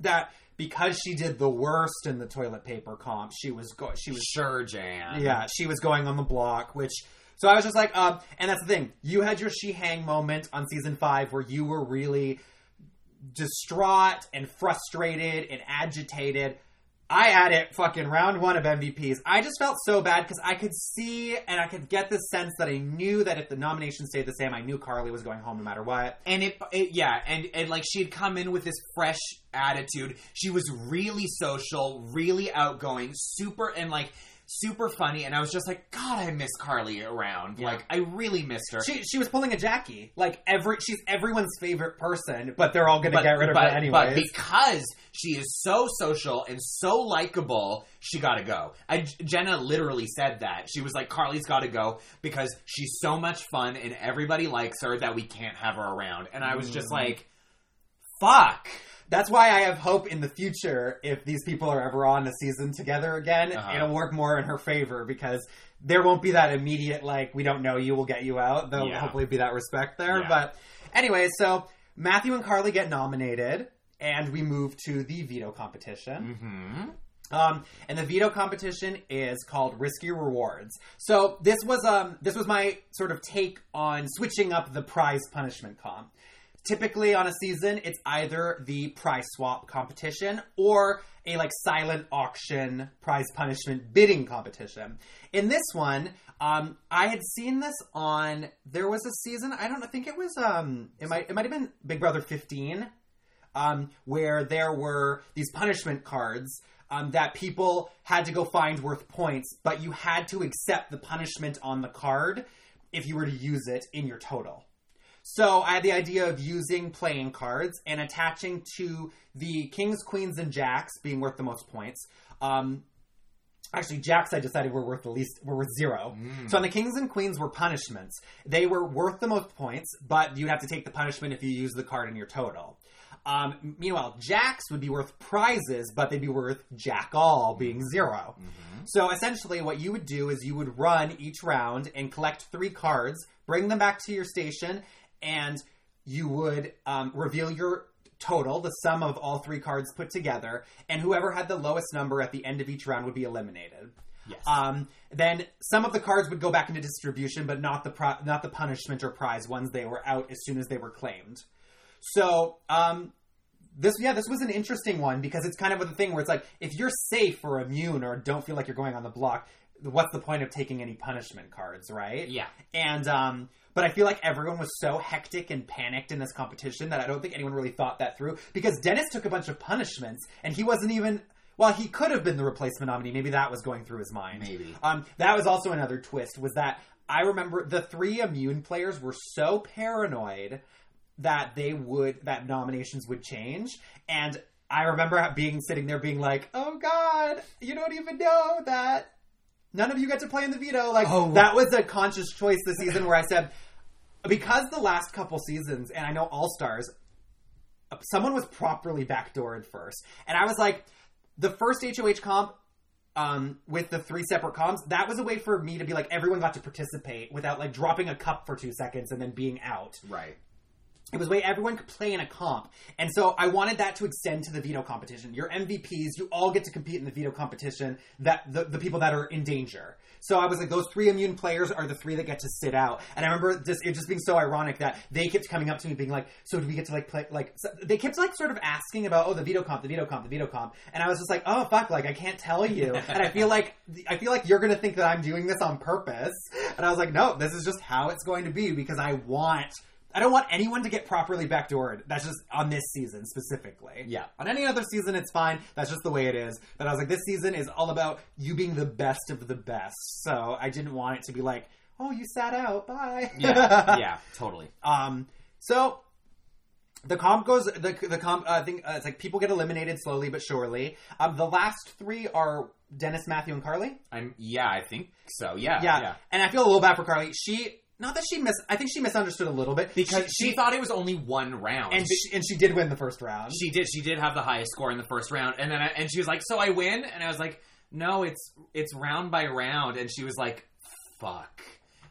that because she did the worst in the toilet paper comp, she was go- she was sure Jan yeah, she was going on the block, which so I was just like, um, and that's the thing. You had your she hang moment on season five where you were really distraught and frustrated and agitated. I had it fucking round one of MVPs. I just felt so bad because I could see and I could get the sense that I knew that if the nomination stayed the same, I knew Carly was going home no matter what. and it, it yeah and and like she'd come in with this fresh attitude she was really social really outgoing super and like super funny and i was just like god i miss carly around Yeah. like i really missed her She she was pulling a Jackie. Like every she's everyone's favorite person, but they're all gonna get rid of but, her anyways. but because she is so social and so likable, she got to go. I, Jenna literally said that. She was like, Carly's got to go because she's so much fun and everybody likes her that we can't have her around. And I was just Mm. like, fuck. That's why I have hope in the future if these people are ever on a season together again, Uh-huh. it'll work more in her favor because there won't be that immediate like we don't know you, we'll get you out. There'll Yeah. hopefully be that respect there. Yeah. But anyway, so Matthew and Carly get nominated, and we move to the veto competition. hmm Um, and the veto competition is called Risky Rewards. So this was um this was my sort of take on switching up the prize punishment comp. Typically on a season, it's either the prize swap competition or a like silent auction prize punishment bidding competition. In this one, um, I had seen this on there was a season, I don't I think it was um it might it might have been Big Brother 15 um, where there were these punishment cards um, that people had to go find worth points, but you had to accept the punishment on the card if you were to use it in your total. So I had the idea of using playing cards and attaching to the kings, queens, and jacks being worth the most points. Um, actually, jacks I decided were worth the least were worth zero. So on the kings and queens were punishments. They were worth the most points, but you'd have to take the punishment if you use the card in your total. Um, meanwhile, jacks would be worth prizes, but they'd be worth jack all, being 0 So essentially, what you would do is you would run each round and collect three cards, bring them back to your station, and you would um, reveal your total, the sum of all three cards put together, and whoever had the lowest number at the end of each round would be eliminated. Yes. Um, then some of the cards would go back into distribution, but not the pro- not the punishment or prize ones. They were out as soon as they were claimed. So um, this yeah, this was an interesting one because it's kind of a thing where it's like if you're safe or immune or don't feel like you're going on the block, what's the point of taking any punishment cards, right? Yeah. And um, but I feel like everyone was so hectic and panicked in this competition that I don't think anyone really thought that through because Dennis took a bunch of punishments and he wasn't even. Well, he could have been the replacement nominee. Maybe that was going through his mind. Maybe. Um, that was also another twist. Was that I remember the three immune players were so paranoid that they would that nominations would change, and I remember being sitting there being like, "Oh God, you don't even know that none of you get to play in the veto." Like Oh. that was a conscious choice this season where I said because the last couple seasons, and I know All Stars, someone was properly backdoored first, and I was like, the first HOH comp um, with the three separate comps, that was a way for me to be like everyone got to participate without like dropping a cup for two seconds and then being out. Right. It was a way everyone could play in a comp, and so I wanted that to extend to the veto competition. Your MVPs, you all get to compete in the veto competition. That the, the people that are in danger. So I was like, those three immune players are the three that get to sit out. And I remember just it just being so ironic that they kept coming up to me being like, "So do we get to like play like?" So they kept like sort of asking about, "Oh, the veto comp, the veto comp, the veto comp," and I was just like, "Oh fuck!" Like I can't tell you, and I feel like I feel like you're gonna think that I'm doing this on purpose, and I was like, "No, this is just how it's going to be because I want." I don't want anyone to get properly backdoored. That's just on this season specifically. Yeah. On any other season, it's fine. That's just the way it is. But I was like, this season is all about you being the best of the best. So I didn't want it to be like, oh, you sat out. Bye. Yeah. yeah. Totally. Um. So the comp goes. The the comp. I think uh, it's like people get eliminated slowly but surely. Um. The last three are Dennis, Matthew, and Carly. I'm. Yeah. I think so. Yeah. Yeah. Yeah. And I feel a little bad for Carly. She. Not that she mis. I think she misunderstood a little bit Because she, thought it was only one round. and she, and she did win the first round. she did. She did have the highest score in the first round, and then I, and she was like, "So I win?" And I was like, "No, it's it's round by round." And she was like, "Fuck."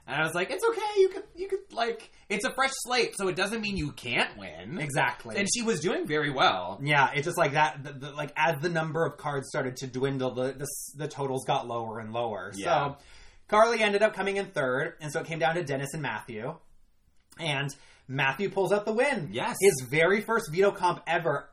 And I was like, "It's okay. You could you could like it's a fresh slate, so it doesn't mean you can't win." exactly. And she was doing very well. Yeah, it's just like that. The, the, like as the number of cards started to dwindle, the the, the totals got lower and lower. Yeah. So Carly ended up coming in third, and so it came down to Dennis and Matthew. And Matthew pulls out the win. Yes. his very first veto comp ever.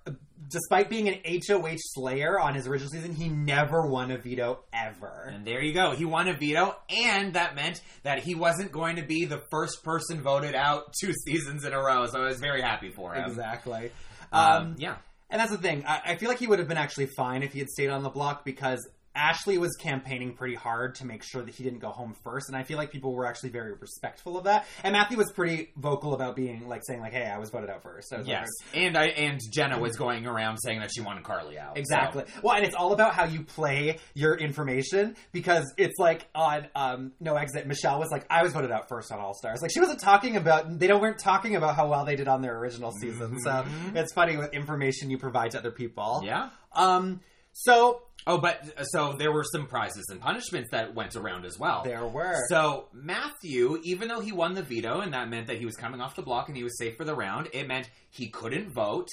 Despite being an HOH Slayer on his original season, he never won a veto ever. And there you go. He won a veto, and that meant that he wasn't going to be the first person voted out two seasons in a row. So I was very happy for him. Exactly. Um, Um, yeah. And that's the thing. I, I feel like he would have been actually fine if he had stayed on the block because Ashley was campaigning pretty hard to make sure that he didn't go home first, and I feel like people were actually very respectful of that. And Matthew was pretty vocal about being like saying like, "Hey, I was voted out first. I was voted Yes, and I and Jenna was going around saying that she wanted Carly out. so- Exactly. Well, and it's all about how you play your information because it's like on um, No Exit, Michelle was like, I was voted out first on All Stars. Like she wasn't talking about they don't weren't talking about how well they did on their original season. So it's funny with information you provide to other people. Yeah. Um. So Oh, but so there were some prizes and punishments that went around as well. there were. So Matthew, even though he won the veto, and that meant that he was coming off the block and he was safe for the round, it meant he couldn't vote,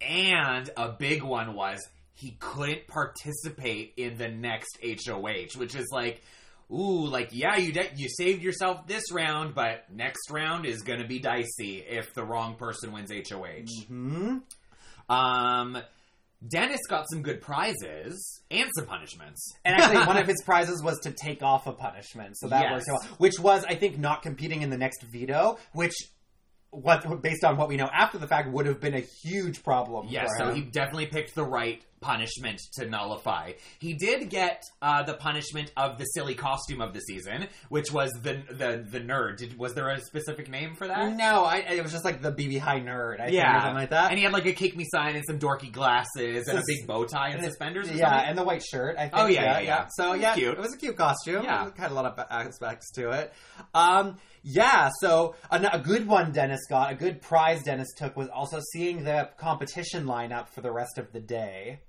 and a big one was he couldn't participate in the next HOH, which is like, ooh, like yeah, you de- you saved yourself this round, but next round is gonna be dicey if the wrong person wins HOH. hmm Um, Dennis got some good prizes and some punishments. And actually, one of his prizes was to take off a punishment, so that Yes. worked out. Which was, I think, not competing in the next veto, which, what based on what we know after the fact, would have been a huge problem. Yes, so he definitely picked the right punishment to nullify. He did get uh, the punishment of the silly costume of the season, which was the the the nerd. Did, was there a specific name for that? No, I, it was just like the BB High nerd, I think, Yeah, something like that. And he had like a kick me sign and some dorky glasses and a big bow tie and and suspenders. Yeah, something? and the white shirt. I think. Oh, yeah, yeah, yeah. So It was yeah, cute. it was a cute costume. Yeah. it had a lot of aspects to it. Um, yeah. So a, a good one Dennis got, a good prize Dennis took was also seeing the competition lineup for the rest of the day,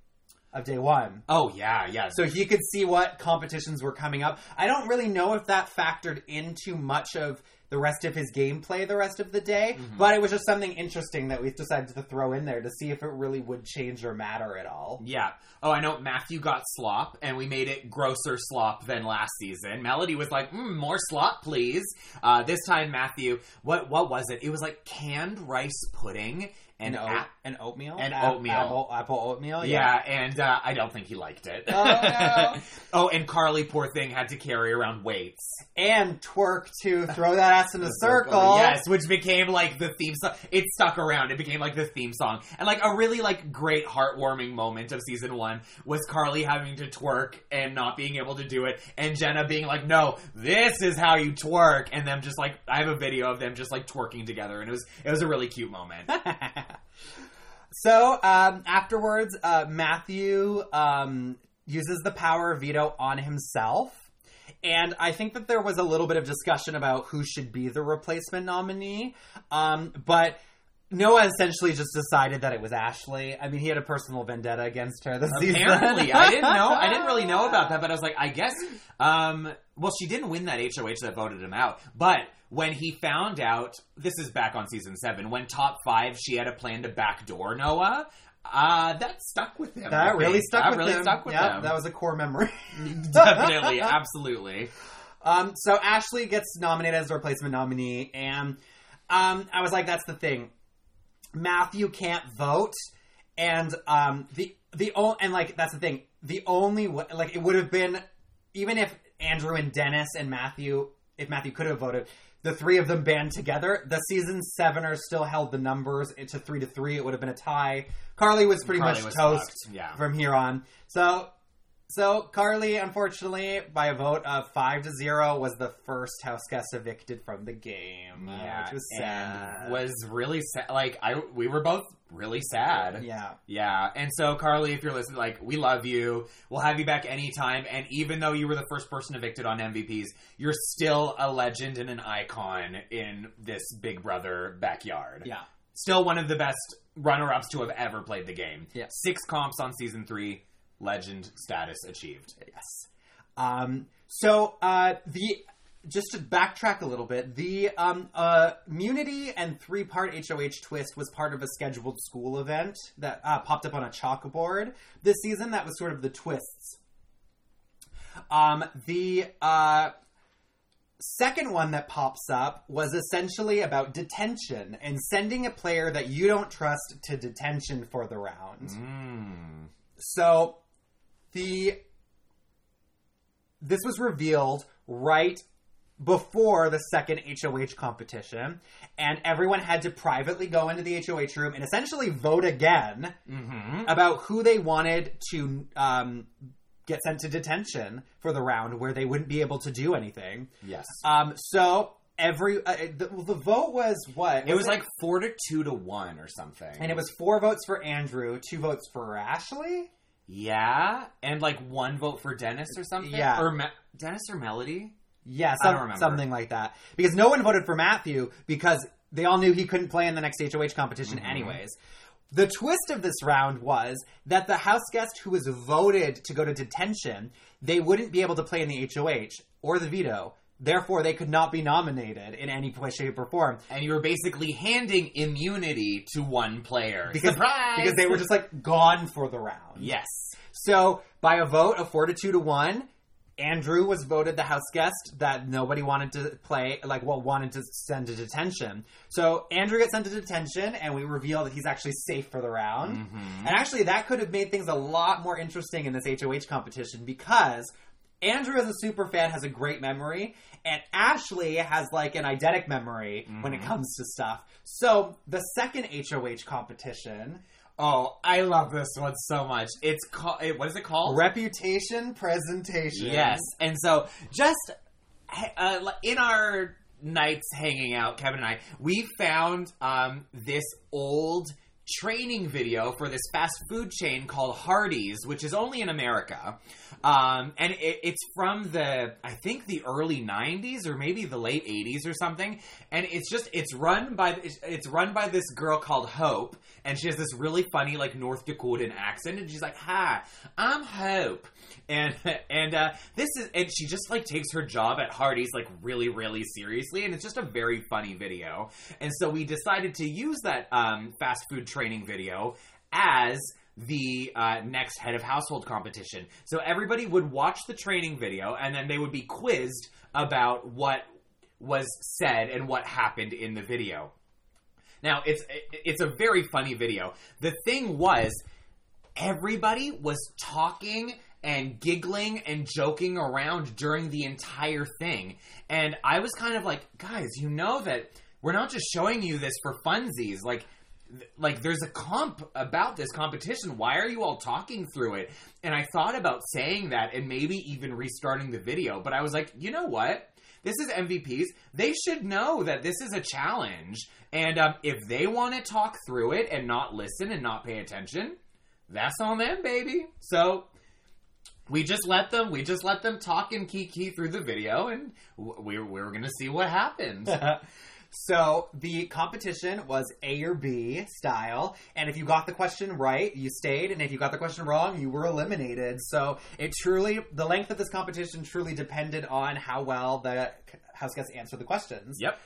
of day one. oh yeah, yeah. So he could see what competitions were coming up. I don't really know if that factored into much of the rest of his gameplay the rest of the day, Mm-hmm. but it was just something interesting that we decided to throw in there to see if it really would change or matter at all. Yeah. Oh, I know Matthew got slop, and we made it grosser slop than last season. Melody was like, mm, "More slop, please." Uh, this time, Matthew, what what was it? It was like canned rice pudding and And, oat, and oatmeal? and oatmeal. Apple, apple oatmeal? yeah, and uh, I don't think he liked it. Oh, no. oh, and Carly, poor thing, had to carry around weights. And twerk to throw that ass in a circle. Yes, which became like the theme song. It stuck around. It became like the theme song. And like a really like great heartwarming moment of season one was Carly having to twerk and not being able to do it, and Jenna being like, "No, this is how you twerk," and them just like I have a video of them just like twerking together, and it was it was a really cute moment. so um, afterwards, uh, Matthew um, uses the power of veto on himself. And I think that there was a little bit of discussion about who should be the replacement nominee. Um, but Noah essentially just decided that it was Ashley. I mean, he had a personal vendetta against her this season. Apparently, I didn't know. I didn't really know about that, but I was like, I guess. Um, well, she didn't win that HOH that voted him out, but when he found out, this is back on season seven, when top five, she had a plan to backdoor Noah. Uh, that stuck with him. That really stuck that with really him. stuck with Yep, him. That was a core memory. Definitely, absolutely. Um, so Ashley gets nominated as the replacement nominee, and um, I was like, "That's the thing." Matthew can't vote, and um, the the only and like that's the thing. The only way, like it would have been even if Andrew and Dennis and Matthew, if Matthew could have voted, the three of them band together. The season seveners still held the numbers to three to three. It would have been a tie. Carly was pretty Carly much was toast yeah. from here on. So so Carly, unfortunately, by a vote of five to zero, was the first house guest evicted from the game, uh, Yeah, which was sad. Was really sad. Like I, we were both really sad. yeah, Yeah, and so Carly, if you're listening, like we love you. We'll have you back anytime. And even though you were the first person evicted on MVPs, you're still a legend and an icon in this Big Brother backyard. yeah. Still one of the best runner-ups to have ever played the game. Yeah. Six comps on season three, legend status achieved. Yes. Um, so uh, the just to backtrack a little bit, the um, uh, Munity and three part HOH twist was part of a scheduled school event that uh, popped up on a chalkboard this season. That was sort of the twists. Um, the uh, second one that pops up was essentially about detention and sending a player that you don't trust to detention for the round. Mm. So the this was revealed right before the second HOH competition, and everyone had to privately go into the HOH room and essentially vote again hmm about who they wanted to um, get sent to detention for the round where they wouldn't be able to do anything. Yes. Um, so every uh, the, the vote was what? it was like four to two to one or something. and it was four votes for Andrew, two votes for Ashley. Yeah, and like one vote for Dennis or something. Yeah. or Me- Dennis or Melody. Yeah, I some, something like that. Because no one voted for Matthew because they all knew he couldn't play in the next HOH competition Mm-hmm. anyways. The twist of this round was that the house guest who was voted to go to detention, they wouldn't be able to play in the HOH or the veto. Therefore, they could not be nominated in any way, shape, or form. And you were basically handing immunity to one player. Because, Surprise! because they were just like gone for the round. yes. So, by a vote of four to two to one, Andrew was voted the house guest that nobody wanted to play, like, well, wanted to send to detention. So, Andrew gets sent to detention, and we reveal that he's actually safe for the round. Mm-hmm. And actually, that could have made things a lot more interesting in this HOH competition because Andrew, as a super fan, has a great memory, and Ashley has like an eidetic memory when it Mm-hmm. comes to stuff. So, the second HOH competition, Oh, I love this one so much. It's called. What is it called? reputation presentation. Yes, and so just uh, in our nights hanging out, Kevin and I, we found um, this old training video for this fast food chain called Hardee's, which is only in America, um, and it, it's from the I think the early '90s or maybe the late '80s or something. And it's just it's run by it's- run by this girl called Hope, and she has this really funny like North Dakotan accent, and she's like, "Hi, I'm Hope." and and uh, this is and she just like takes her job at Hardee's like really really seriously, and it's just a very funny video. And so we decided to use that um, fast food training video as the uh, next head of household competition. So everybody would watch the training video, and then they would be quizzed about what was said and what happened in the video. Now it's it's a very funny video. The thing was everybody was talking and giggling and joking around during the entire thing. And I was kind of like, guys, you know that we're not just showing you this for funsies. Like, like there's a comp about this competition. Why are you all talking through it? And I thought about saying that and maybe even restarting the video, but I was like, you know what? This is MVPs. They should know that this is a challenge. And um, if they want to talk through it and not listen and not pay attention, that's on them, baby. So we just let them. We just let them talk and kiki through the video, and we were, to see what happened. so the competition was A or B style, and if you got the question right, you stayed, and if you got the question wrong, you were eliminated. So it truly, the length of this competition truly depended on how well the house guests answered the questions. yep,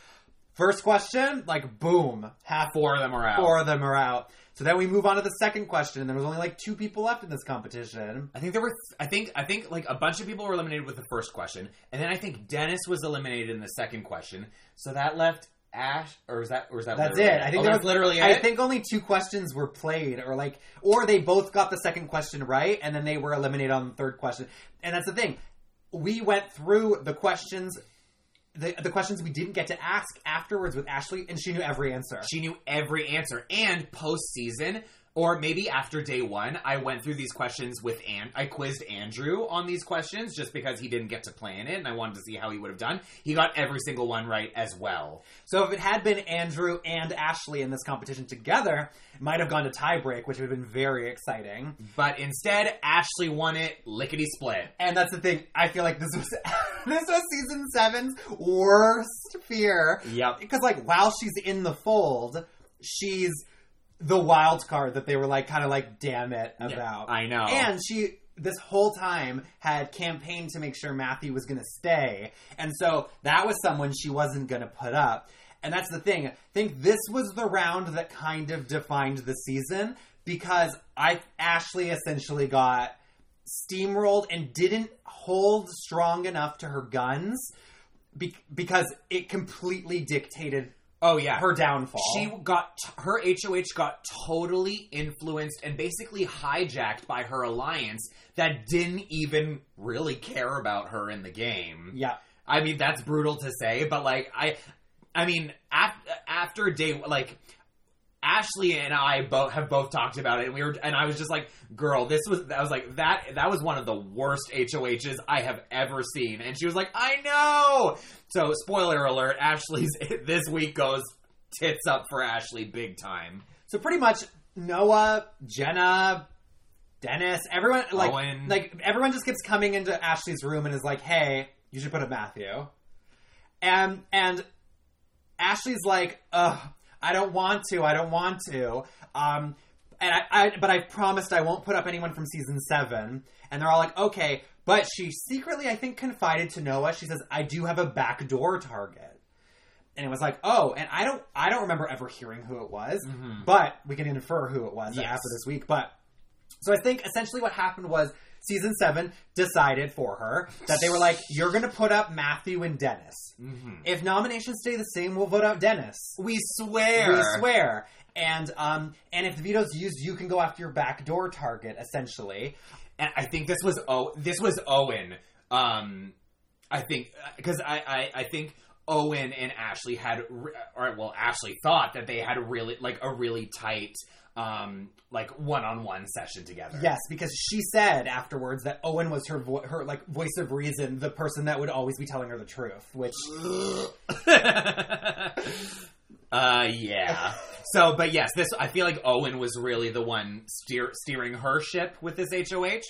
First question, like boom, half four of them are out. four of them are out. So then we move on to the second question, and there was only like two people left in this competition. I think there were. I think. I think like a bunch of people were eliminated with the first question, and then I think Dennis was eliminated in the second question. So that left Ash, or is that, or is that? That's literally it. I think oh, that's was literally I it. think only two questions were played, or like, or they both got the second question right, and then they were eliminated on the third question. And that's the thing. We went through the questions, the the questions we didn't get to ask afterwards with Ashley, and she knew every answer. She knew every answer. And postseason, or maybe after day one, I went through these questions with and I quizzed Andrew on these questions just because he didn't get to play in it, and I wanted to see how he would have done. He got every single one right as well. So if it had been Andrew and Ashley in this competition together, it might have gone to tiebreak, which would have been very exciting. But instead, Ashley won it lickety split. And that's the thing. I feel like this was this was season seven's worst fear. Yep. Because like while she's in the fold, she's the wild card that they were like kind of like damn it about. I know. And she this whole time had campaigned to make sure Matthew was going to stay. And so that was someone she wasn't going to put up. And that's the thing. I think this was the round that kind of defined the season because I Ashley essentially got steamrolled and didn't hold strong enough to her guns be- because it completely dictated Oh yeah, her downfall. She got her HOH got totally influenced and basically hijacked by her alliance that didn't even really care about her in the game. yeah. I mean that's brutal to say, but like I, I mean after after day like. Ashley and I both have both talked about it, and we were, and I was just like, "Girl, this was." I was like, "That that was one of the worst HOHs I have ever seen," and she was like, "I know." So, spoiler alert: Ashley's this week goes tits up for Ashley big time. So pretty much Noah, Jenna, Dennis, everyone like Owen. like everyone just keeps coming into Ashley's room and is like, "Hey, you should put up Matthew." And and Ashley's like, "Ugh, I don't want to. I don't want to." Um and I, I but I promised I won't put up anyone from season 7. And they're all like, "Okay." But she secretly I think confided to Noah. She says, "I do have a backdoor target." and it was like, oh, and I don't, I don't remember ever hearing who it was, but we can infer who it was Yes. after this week. But so I think essentially what happened was season seven decided for her that they were like, you're going to put up Matthew and Dennis. If nominations stay the same, we'll vote out Dennis. We swear. We swear. And um, and if the veto's used, you can go after your backdoor target, essentially. And I think this was oh this was Owen. Um, I think because I, I I think Owen and Ashley had or well Ashley thought that they had a really like a really tight um like one on one session together. Yes, because she said afterwards that Owen was her vo- her like voice of reason, the person that would always be telling her the truth, which uh yeah. So, but yes, this I feel like Owen was really the one steer, steering her ship with this HOH.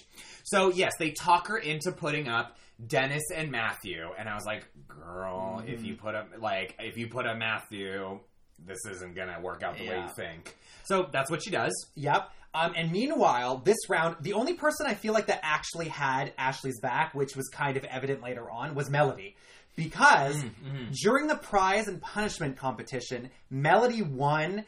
So yes, they talk her into putting up Dennis and Matthew, and I was like, "Girl, if you put up like if you put up Matthew, this isn't gonna work out the way you think." So that's what she does. Yep. Um, and meanwhile, this round, the only person I feel like that actually had Ashley's back, which was kind of evident later on, was Melody. Because during the prize and punishment competition, Melody won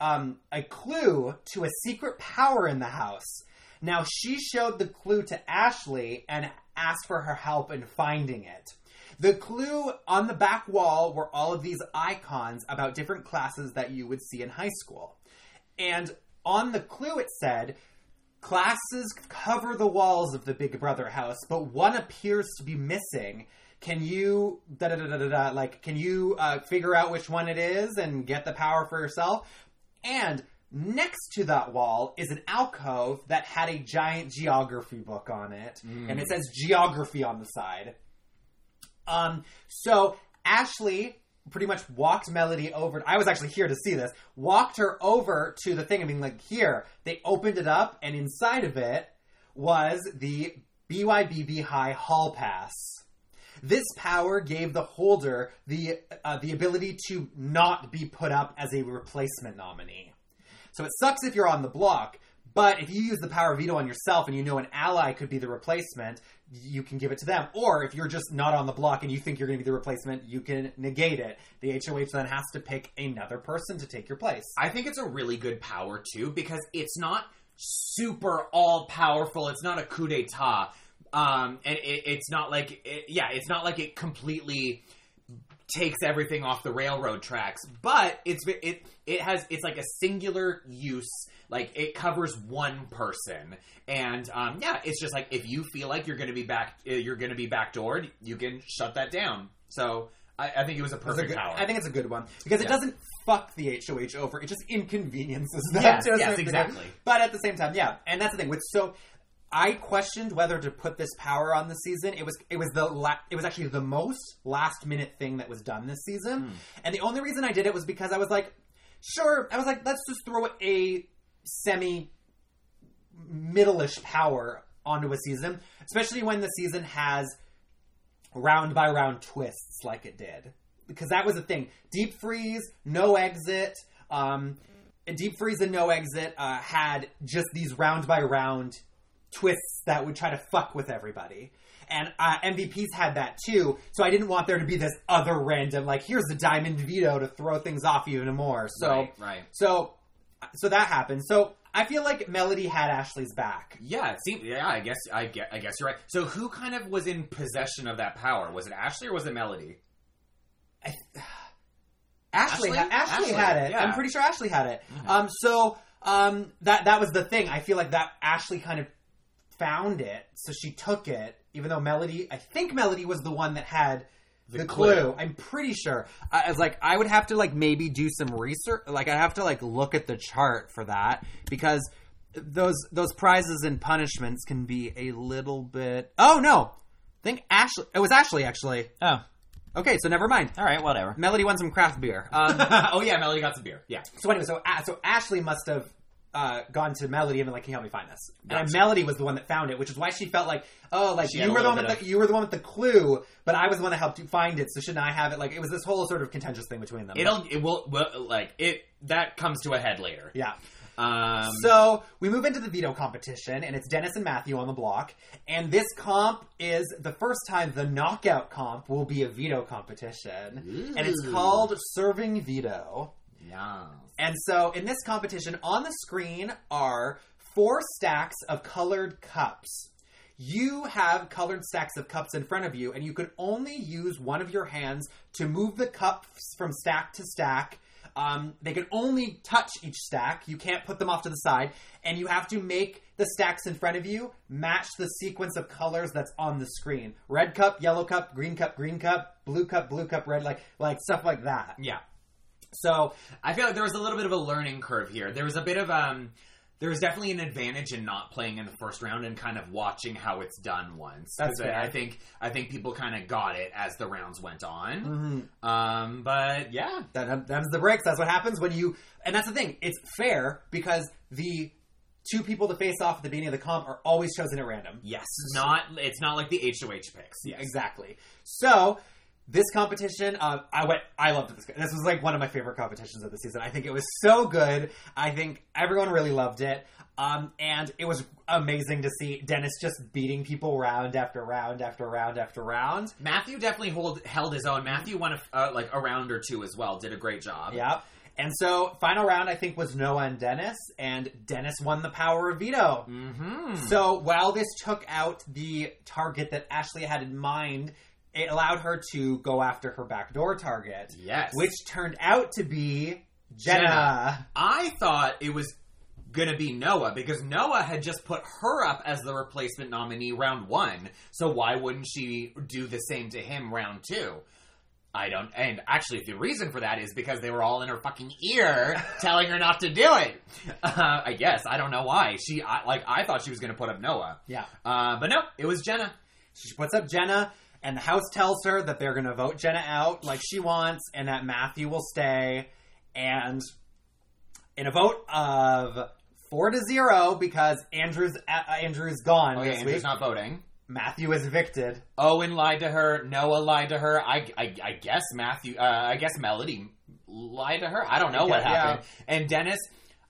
um, a clue to a secret power in the house. Now, she showed the clue to Ashley and asked for her help in finding it. The clue on the back wall were all of these icons about different classes that you would see in high school. And on the clue, it said, Classes cover the walls of the Big Brother house, but one appears to be missing. Can you da da da da da, da like? Can you uh, figure out which one it is and get the power for yourself? And next to that wall is an alcove that had a giant geography book on it, and it says geography on the side. Um, so Ashley pretty much walked Melody over. I was actually here to see this. Walked her over to the thing i mean like, "Here." They opened it up, and inside of it was the BYBB High Hall Pass. This power gave the holder the uh, the ability to not be put up as a replacement nominee. So it sucks if you're on the block, but if you use the power veto on yourself and you know an ally could be the replacement, you can give it to them. Or if you're just not on the block and you think you're going to be the replacement, you can negate it. The HOH then has to pick another person to take your place. I think it's a really good power too because it's not super all powerful. It's not a coup d'état, um, and it, it's not like it, yeah, it's not like it completely takes everything off the railroad tracks. But it's it it has it's like a singular use. Like it covers one person, and um, yeah, it's just like if you feel like you're going to be back, uh, you're going to be backdoored, you can shut that down. So I, I think it was a It's a perfect good- power. I think it's a good one because it Yeah. doesn't fuck the HOH over. It just inconveniences them. Yes, yes, exactly. But at the same time, yeah, and that's the thing with so. I questioned whether to put this power on the season. It was it was the la- it was actually the most last minute thing that was done this season, and the only reason I did it was because I was like, sure, I was like, let's just throw a semi middle-ish power onto a season, especially when the season has round by round twists like it did. Because that was the thing. Deep freeze, no exit. Um, deep freeze and no exit uh, had just these round by round twists that would try to fuck with everybody. And uh, MVPs had that too, so I didn't want there to be this other random like here's the diamond veto to throw things off even more. So Right, right. so so that happened. So I feel like Melody had Ashley's back. Yeah, it seemed. Yeah, I guess. I guess. I guess you're right. So, who kind of was in possession of that power? Was it Ashley or was it Melody? Ashley, Ashley? ha- Ashley, Ashley, had it. yeah. I'm pretty sure Ashley had it. Um, so um, that that was the thing. I feel like that Ashley kind of found it, so she took it. Even though Melody, I think Melody was the one that had The, The clue. Clue. I'm pretty sure. I I was like, I would have to like maybe do some research. Like, I'd have to like look at the chart for that because those those prizes and punishments can be a little bit. Oh no, I think Ashley. It was Ashley actually. Oh, Okay, so never mind. all right, whatever. Melody won some craft beer. Um, oh yeah, Melody got some beer. Yeah. so anyway, so so Ashley must have uh, gone to Melody and been like, "Can you help me find this?" And Melody was the one that found it, which is why she felt like, "Oh, like She you were the one with bit the you were the one with the clue, but I was the one that helped you find it. So shouldn't I have it?" Like it was this whole sort of contentious thing between them. It'll it will, will like it that comes to a head later. yeah. Um, So we move into the veto competition, and it's Dennis and Matthew on the block. And this comp is the first time the knockout comp will be a veto competition, and it's called Serving Veto. yeah. And so in this competition, on the screen are four stacks of colored cups. You have colored stacks of cups in front of you, and you can only use one of your hands to move the cups from stack to stack. Um, they can only touch each stack. You can't put them off to the side, and you have to make the stacks in front of you match the sequence of colors that's on the screen: red cup, yellow cup, green cup, green cup, blue cup, blue cup, red, like like stuff like that. Yeah. So I feel like there was a little bit of a learning curve here. There was a bit of um there was definitely an advantage in not playing in the first round and kind of watching how it's done once. That's fair. I think I think people kind of got it as the rounds went on. mhm. Um, but yeah, That them's the breaks. That's what happens when you. And that's the thing. It's fair because the two people to face off at the beginning of the comp are always chosen at random. yes, not it's not like the HOH picks. Yeah, exactly. So this competition, uh, I went. I loved this. This was like one of my favorite competitions of the season. I think it was so good. I think everyone really loved it. Um, and it was amazing to see Dennis just beating people round after round after round after round. Matthew definitely hold, held his own. Matthew won a, uh, like a round or two as well. Did a great job. Yeah. And so final round I think was Noah and Dennis, and Dennis won the power of veto. hmm So while this took out the target that Ashley had in mind, it allowed her to go after her backdoor target, Yes. which turned out to be Jenna. Jenna. I thought it was gonna be Noah because Noah had just put her up as the replacement nominee round one. So why wouldn't she do the same to him round two? I don't. And actually, the reason for that is because they were all in her fucking ear, telling her not to do it. Uh, I guess I don't know why. She I, like I thought she was gonna put up Noah, Yeah. uh, but no, it was Jenna. She puts up Jenna, and the house tells her that they're going to vote Jenna out like she wants, and that Matthew will stay. And in a vote of four to zero, because Andrew's uh, Andrew's gone Okay, this Andrew's week, not voting. Matthew is evicted. Owen lied to her. Noah lied to her. I, I, I guess Matthew. Uh, I guess Melody lied to her. I don't know what Okay, happened. And Dennis,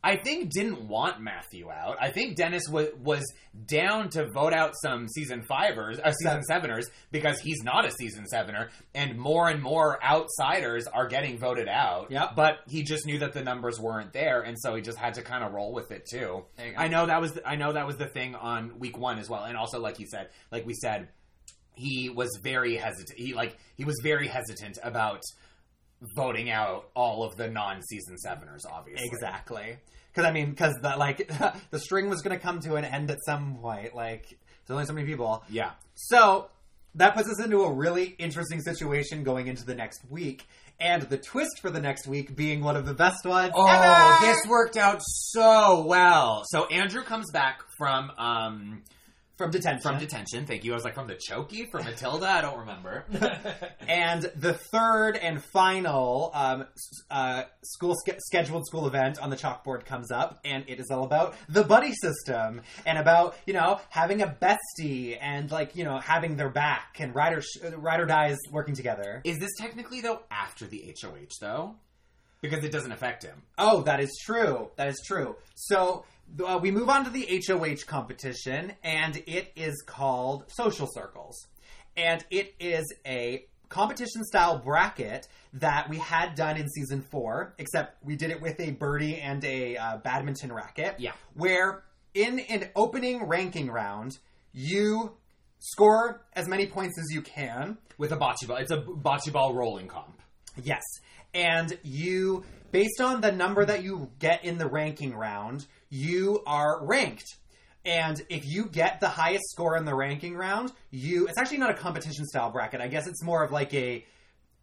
I think, didn't want Matthew out. I think Dennis was was down to vote out some season fivers, uh, season seveners, because he's not a season sevener, and more and more outsiders are getting voted out. Yep. But he just knew that the numbers weren't there, and so he just had to kind of roll with it too. There you go. I know that was the, I know that was the thing on week one as well, and also like you said, like we said, he was very hesitant. He like he was very hesitant about voting out all of the non-season seveners. Obviously, Exactly. Because I mean, because the like the string was going to come to an end at some point. Like there's only so many people. Yeah, So that puts us into a really interesting situation going into the next week. And the twist for the next week being one of the best ones. Oh, ever! this worked out so well. So Andrew comes back from um from detention. from detention. Thank you. I was like from the chokey from Matilda. I don't remember. and the third and final um, uh, school sch- scheduled school event on the chalkboard comes up, and it is all about the buddy system and about you know having a bestie and like you know having their back and ride or sh- ride or dies working together. Is this technically though after the HOH though? Because it doesn't affect him. Oh, that is true. That is true. So uh, we move on to the HOH competition, and it is called Social Circles. And it is a competition style bracket that we had done in season four, except we did it with a birdie and a uh, badminton racket. Yeah. Where in an opening ranking round, you score as many points as you can. With a bocce ball, it's a bocce ball rolling comp. Yes. And you, based on the number that you get in the ranking round, you are ranked. And if you get the highest score in the ranking round, you it's actually not a competition style bracket. I guess it's more of like a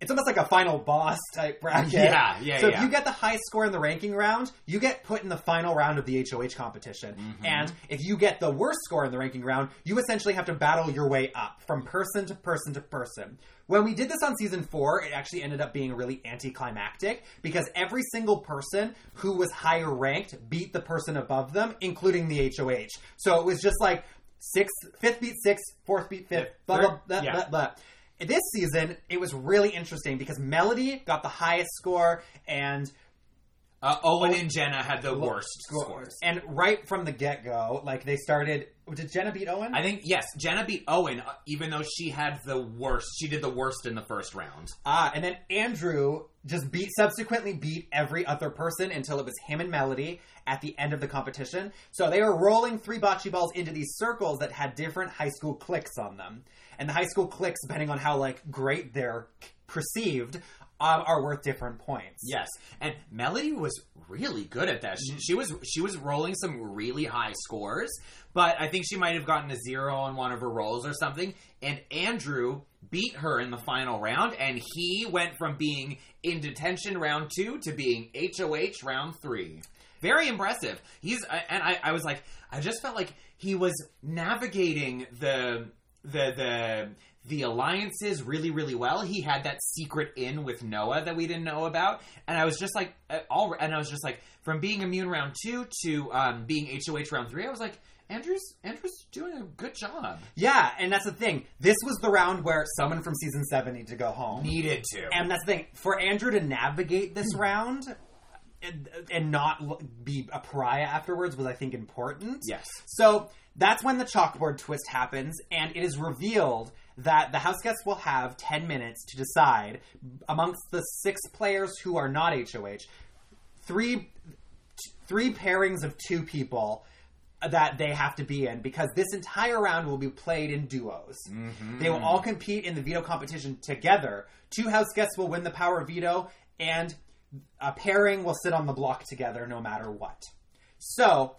it's almost like a final boss type bracket. Yeah, yeah, So if you get the highest score in the ranking round, you get put in the final round of the HOH competition. Mm-hmm. And if you get the worst score in the ranking round, you essentially have to battle your way up from person to person to person. When we did this on season four, it actually ended up being really anticlimactic because every single person who was higher ranked beat the person above them, including the HOH. So it was just like sixth, fifth beat sixth, fourth beat fifth, blah, blah, blah, Yeah. blah, blah. This season, it was really interesting because Melody got the highest score and Uh, Owen and Jenna had the worst scores. And right from the get go, like they started. Did Jenna beat Owen? I think yes, Jenna beat Owen, uh, even though she had the worst. She did the worst in the first round. Ah, and then Andrew just beat subsequently beat every other person until it was him and Melody at the end of the competition. So they were rolling three bocce balls into these circles that had different high school cliques on them. And the high school cliques, depending on how like great they're perceived, um, are worth different points. Yes, and Melody was really good at that. She, she was she was rolling some really high scores, but I think she might have gotten a zero on one of her rolls or something. And Andrew beat her in the final round, and he went from being in detention round two to being HOH round three. Very impressive. He's and I, I was like, I just felt like he was navigating the the the the alliances really really well. He had that secret in with Noah that we didn't know about, and I was just like uh, all and I was just like from being immune round two to um, being HOH round three. I was like. Andrew's Andrew's doing a good job. Yeah, and that's the thing. This was the round where someone from season seven needed to go home. Needed to. And that's the thing. For Andrew to navigate this round and, and not be a pariah afterwards was, I think, important. yes. So that's when the chalkboard twist happens, and it is revealed that the house guests will have 10 minutes to decide amongst the six players who are not HOH, three, three pairings of two people that they have to be in because this entire round will be played in duos. Mm-hmm. They will all compete in the veto competition together. Two house guests will win the power of veto, and a pairing will sit on the block together no matter what. So,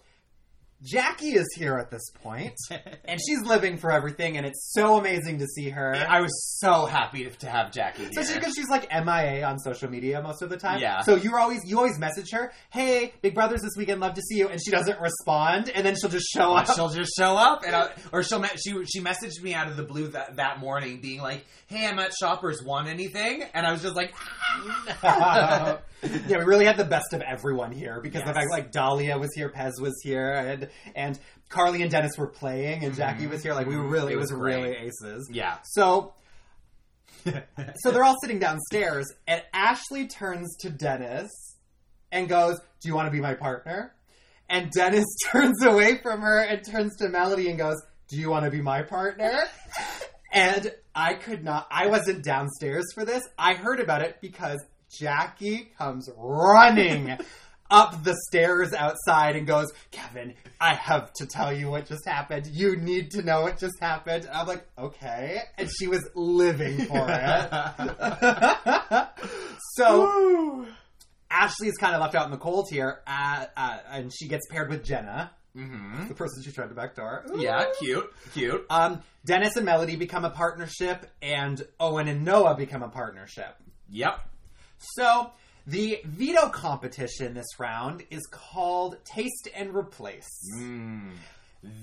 Jackie is here at this point, and she's living for everything, and it's so amazing to see her. I was so happy to have Jackie here. Especially because she's like MIA on social media most of the time. Yeah. So you're always you always message her, "Hey, Big Brother's this weekend, love to see you," and she doesn't respond, and then she'll just show up. she'll just show up and I, or she'll me- she she messaged me out of the blue that, that morning being like hey i'm at shoppers want anything and i was just like yeah, we really had the best of everyone here because the fact like Dahlia was here, Pez was here, and and Carly and Dennis were playing, and Jackie mm-hmm. was here. Like we were really, It it was was, really aces. yeah So, so they're all sitting downstairs, and Ashley turns to Dennis and goes, "Do you want to be my partner?" And Dennis turns away from her and turns to Melody and goes, "Do you want to be my partner?" And I could not, I wasn't downstairs for this. I heard about it because Jackie comes running up the stairs outside and goes, Kevin, I have to tell you what just happened. You need to know what just happened. And I'm like, okay. And she was living for it. so Ashley's kind of left out in the cold here, uh, uh, and she gets paired with Jenna, hmm the person she tried to backdoor. yeah cute cute Um, Dennis and Melody become a partnership, and Owen and Noah become a partnership. yep So the veto competition this round is called Taste and Replace. Mm.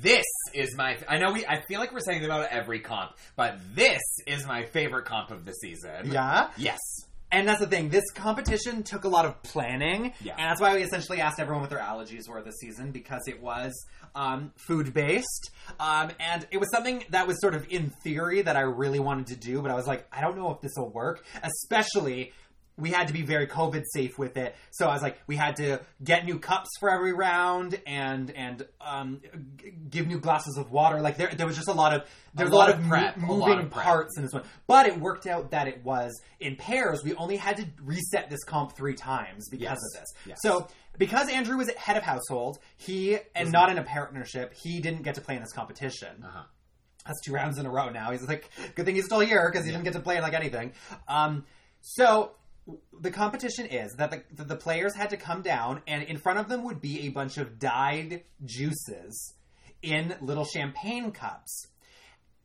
This is my. I know we. I feel like we're saying about every comp, but this is my favorite comp of the season. Yeah, Yes. and that's the thing. This competition took a lot of planning, Yeah. and that's why we essentially asked everyone what their allergies were this season because it was um, food based, um, and it was something that was sort of in theory that I really wanted to do, but I was like, I don't know if this will work, especially. We had to be very COVID safe with it, so I was like, we had to get new cups for every round and and um, g- give new glasses of water. Like there, there was just a lot of there was a lot, of prep, mo- a lot moving of parts in this one. But it worked out that it was in pairs. We only had to reset this comp three times because Yes. of this. Yes. So because Andrew was head of household, he and not in a partnership, he didn't get to play in this competition. Uh-huh. That's two rounds in a row now. He's like, good thing he's still here because he didn't get to play in like anything. Um, so the competition is that the, that the players had to come down, and in front of them would be a bunch of dyed juices in little champagne cups.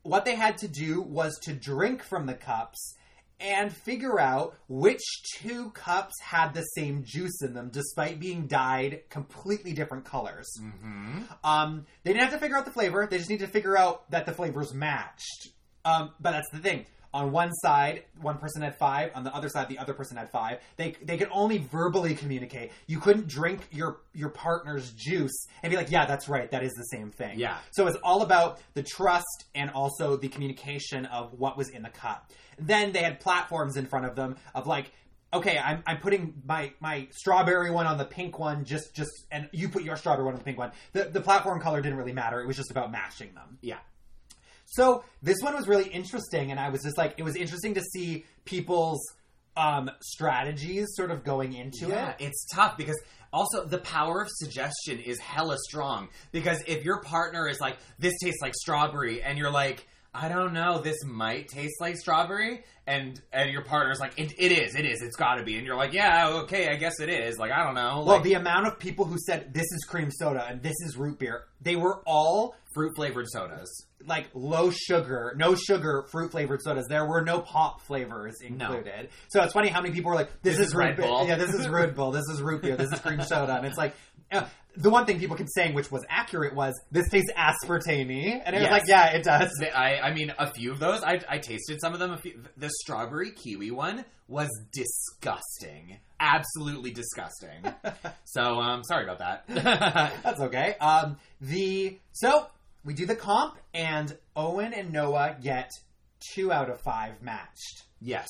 What they had to do was to drink from the cups and figure out which two cups had the same juice in them, despite being dyed completely different colors. Mm-hmm. Um, they didn't have to figure out the flavor; they just need to figure out that the flavors matched. Um, but that's the thing. On one side, one person had five. On the other side, the other person had five. They they could only verbally communicate. You couldn't drink your your partner's juice and be like, "Yeah, that's right. That is the same thing." Yeah. So it's all about the trust and also the communication of what was in the cup. Then they had platforms in front of them of like, okay, I'm, I'm putting my, my strawberry one on the pink one, just just and you put your strawberry one on the pink one. The the platform color didn't really matter. It was just about matching them. Yeah. So this one was really interesting, and I was just like, it was interesting to see people's um, strategies sort of going into Yeah, it. it's tough because also the power of suggestion is hella strong. Because if your partner is like, this tastes like strawberry, and you're like, I don't know, this might taste like strawberry, and and your partner's like, it, it is, it is, it's got to be, and you're like, yeah, okay, I guess it is. Like, I don't know, Well, like, the amount of people who said this is cream soda and this is root beer, they were all fruit flavored sodas. like low sugar, no sugar fruit flavored sodas. There were no pop flavors included. So it's funny how many people were like, "This, This is, is Red root beer. Bull. Yeah, this is Red Bull. This is root beer. This is cream soda." And it's like. Uh, The one thing people kept saying, which was accurate, was this tastes aspartame, and it was like, yeah, it does. I, I mean, a few of those. I, I tasted some of them. A few, the strawberry kiwi one was disgusting, absolutely disgusting. so, um, sorry about that. That's okay. Um, the so we do the comp, and Owen and Noah get two out of five matched. yes.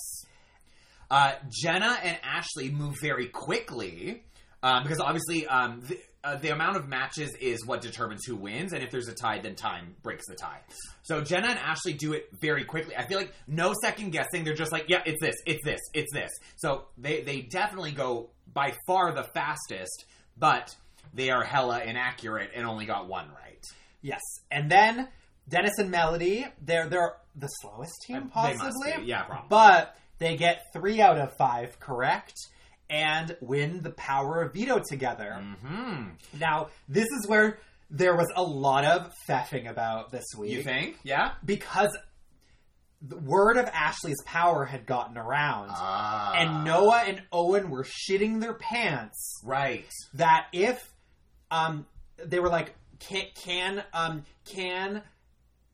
Uh, Jenna and Ashley move very quickly um, because obviously um, the, uh, the amount of matches is what determines who wins, and if there's a tie, then time breaks the tie. So Jenna and Ashley do it very quickly. I feel like no second guessing. They're just like, yeah, it's this, it's this, it's this. So they they definitely go by far the fastest, but they are hella inaccurate and only got one right. Yes, and then Dennis and Melody, they're they're the slowest team possibly. Yeah, probably. But they get three out of five correct and win the power of veto together. Hmm. Now, this is where there was a lot of feffing about this week. You think? Yeah. Because the word of Ashley's power had gotten around. Ah. and Noah and Owen were shitting their pants Right. that if um they were like can can um can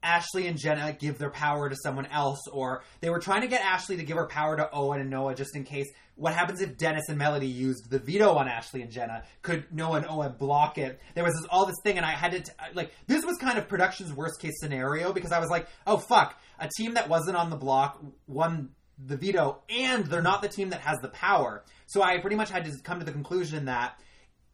Ashley and Jenna give their power to someone else or they were trying to get Ashley to give her power to Owen and Noah just in case. What happens if Dennis and Melody used the veto on Ashley and Jenna? Could Noah and Owen block it? There was this, all this thing and I had to t- like this was kind of production's worst case scenario because I was like oh fuck a team that wasn't on the block won the veto and they're not the team that has the power. So I pretty much had to come to the conclusion that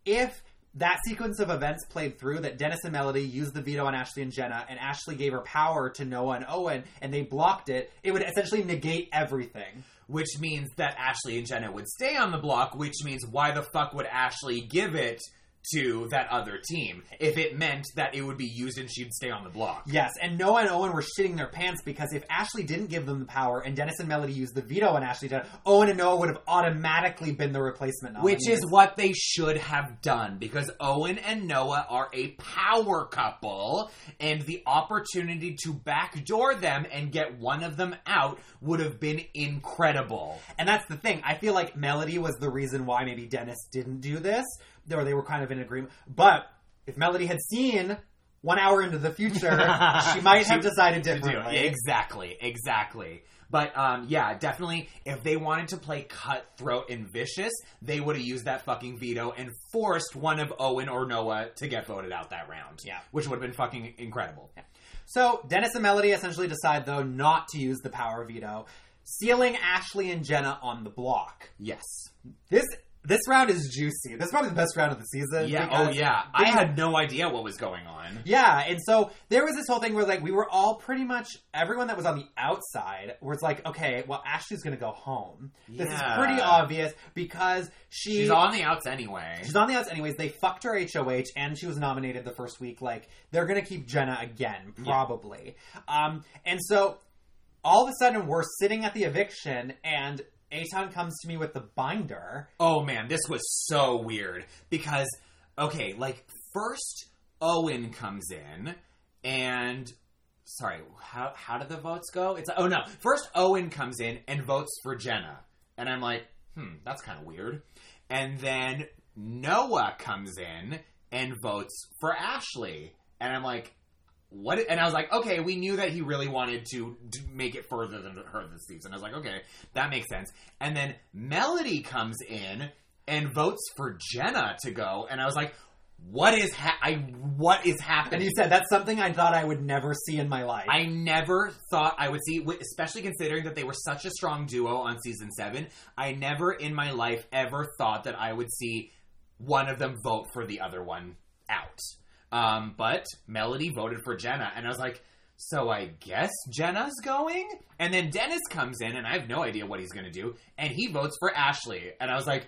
if that sequence of events played through that Dennis and Melody used the veto on Ashley and Jenna, and Ashley gave her power to Noah and Owen, and they blocked it, it would essentially negate everything. Which means that Ashley and Jenna would stay on the block, which means why the fuck would Ashley give it to that other team if it meant that it would be used and she'd stay on the block? Yes, and Noah and Owen were shitting their pants because if Ashley didn't give them the power and Dennis and Melody used the veto on Ashley, Jenna, Owen and Noah would have automatically been the replacement nominees. Which is what they should have done because Owen and Noah are a power couple, and the opportunity to backdoor them and get one of them out would have been incredible. And that's the thing. I feel like Melody was the reason why maybe Dennis didn't do this, or they were kind of in agreement. But if Melody had seen one hour into the future, she might have She- decided to do differently. it. Exactly, exactly. But um, yeah, definitely. If they wanted to play cutthroat and vicious, they would have used that fucking veto and forced one of Owen or Noah to get voted out that round. Yeah. which would have been fucking incredible. So Dennis and Melody essentially decide though not to use the power veto, sealing Ashley and Jenna on the block. Yes. This this round is juicy. This is probably the best round of the season. Yeah. Oh yeah. I had no idea what was going on. Yeah, and so there was this whole thing where like we were all pretty much everyone that was on the outside was like, okay, well Ashley's gonna go home. This is pretty obvious because she She's on the outs anyway. She's on the outs anyways. They fucked her HOH and she was nominated the first week. Like they're gonna keep Jenna again, probably. Um, and so all of a sudden we're sitting at the eviction and Aton comes to me with the binder. Oh man, this was so weird because okay, like first Owen comes in, and sorry, how how did the votes go? It's oh no, first Owen comes in and votes for Jenna, and I'm like, hmm, that's kind of weird. And then Noah comes in and votes for Ashley, and I'm like, what? And I was like, okay, we knew that he really wanted to d- make it further than her this season. I was like, okay, that makes sense. And then Melody comes in and votes for Jenna to go, and I was like, what is ha- I what is happening? And you said that's something I thought I would never see in my life. I never thought I would see, especially considering that they were such a strong duo on season seven. I never in my life ever thought that I would see one of them vote for the other one out. Um, but Melody voted for Jenna, and I was like, so I guess Jenna's going? And then Dennis comes in, and I have no idea what he's going to do, and he votes for Ashley. And I was like,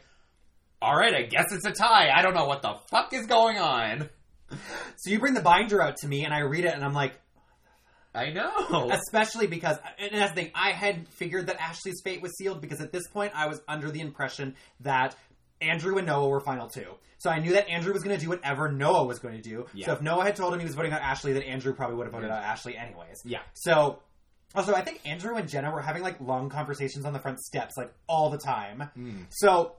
all right, I guess it's a tie. I don't know what the fuck is going on. so you bring the binder out to me, and I read it, and I'm like, I know. especially because, and that's the thing, I had figured that Ashley's fate was sealed because at this point I was under the impression that Andrew and Noah were final two. So I knew that Andrew was going to do whatever Noah was going to do. Yeah. So if Noah had told him he was voting out Ashley, then Andrew probably would have voted out Ashley anyways. Yeah. So, also, I think Andrew and Jenna were having like long conversations on the front steps, like all the time. Hmm. So,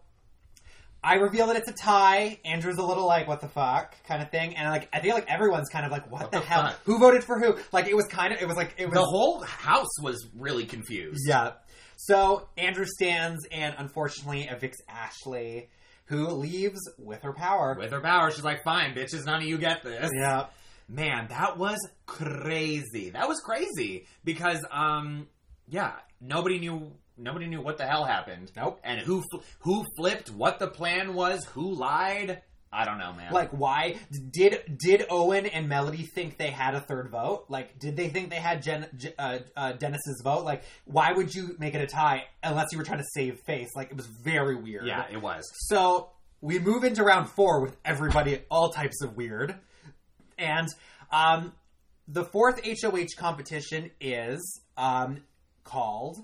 I reveal that it's a tie. Andrew's a little like, what the fuck kind of thing. And like, I feel like everyone's kind of like, what, What the, the hell? fuck? Who voted for who? Like, it was kind of, it was like, it was. the whole house was really confused. Yeah. So Andrew stands and unfortunately evicts Ashley, who leaves with her power. With her power, she's like, fine, bitches, none of you get this. yeah. Man, that was crazy. That was crazy. Because, um, yeah, nobody knew nobody knew what the hell happened. Nope. And who fl- who flipped, what the plan was, who lied. I don't know, man. Like, why did did Owen and Melody think they had a third vote? Like, did they think they had Jen, uh, uh, Dennis's vote? Like, why would you make it a tie unless you were trying to save face? Like, it was very weird. yeah, it was. So we move into round four with everybody all types of weird. And um, the fourth HOH competition is um, called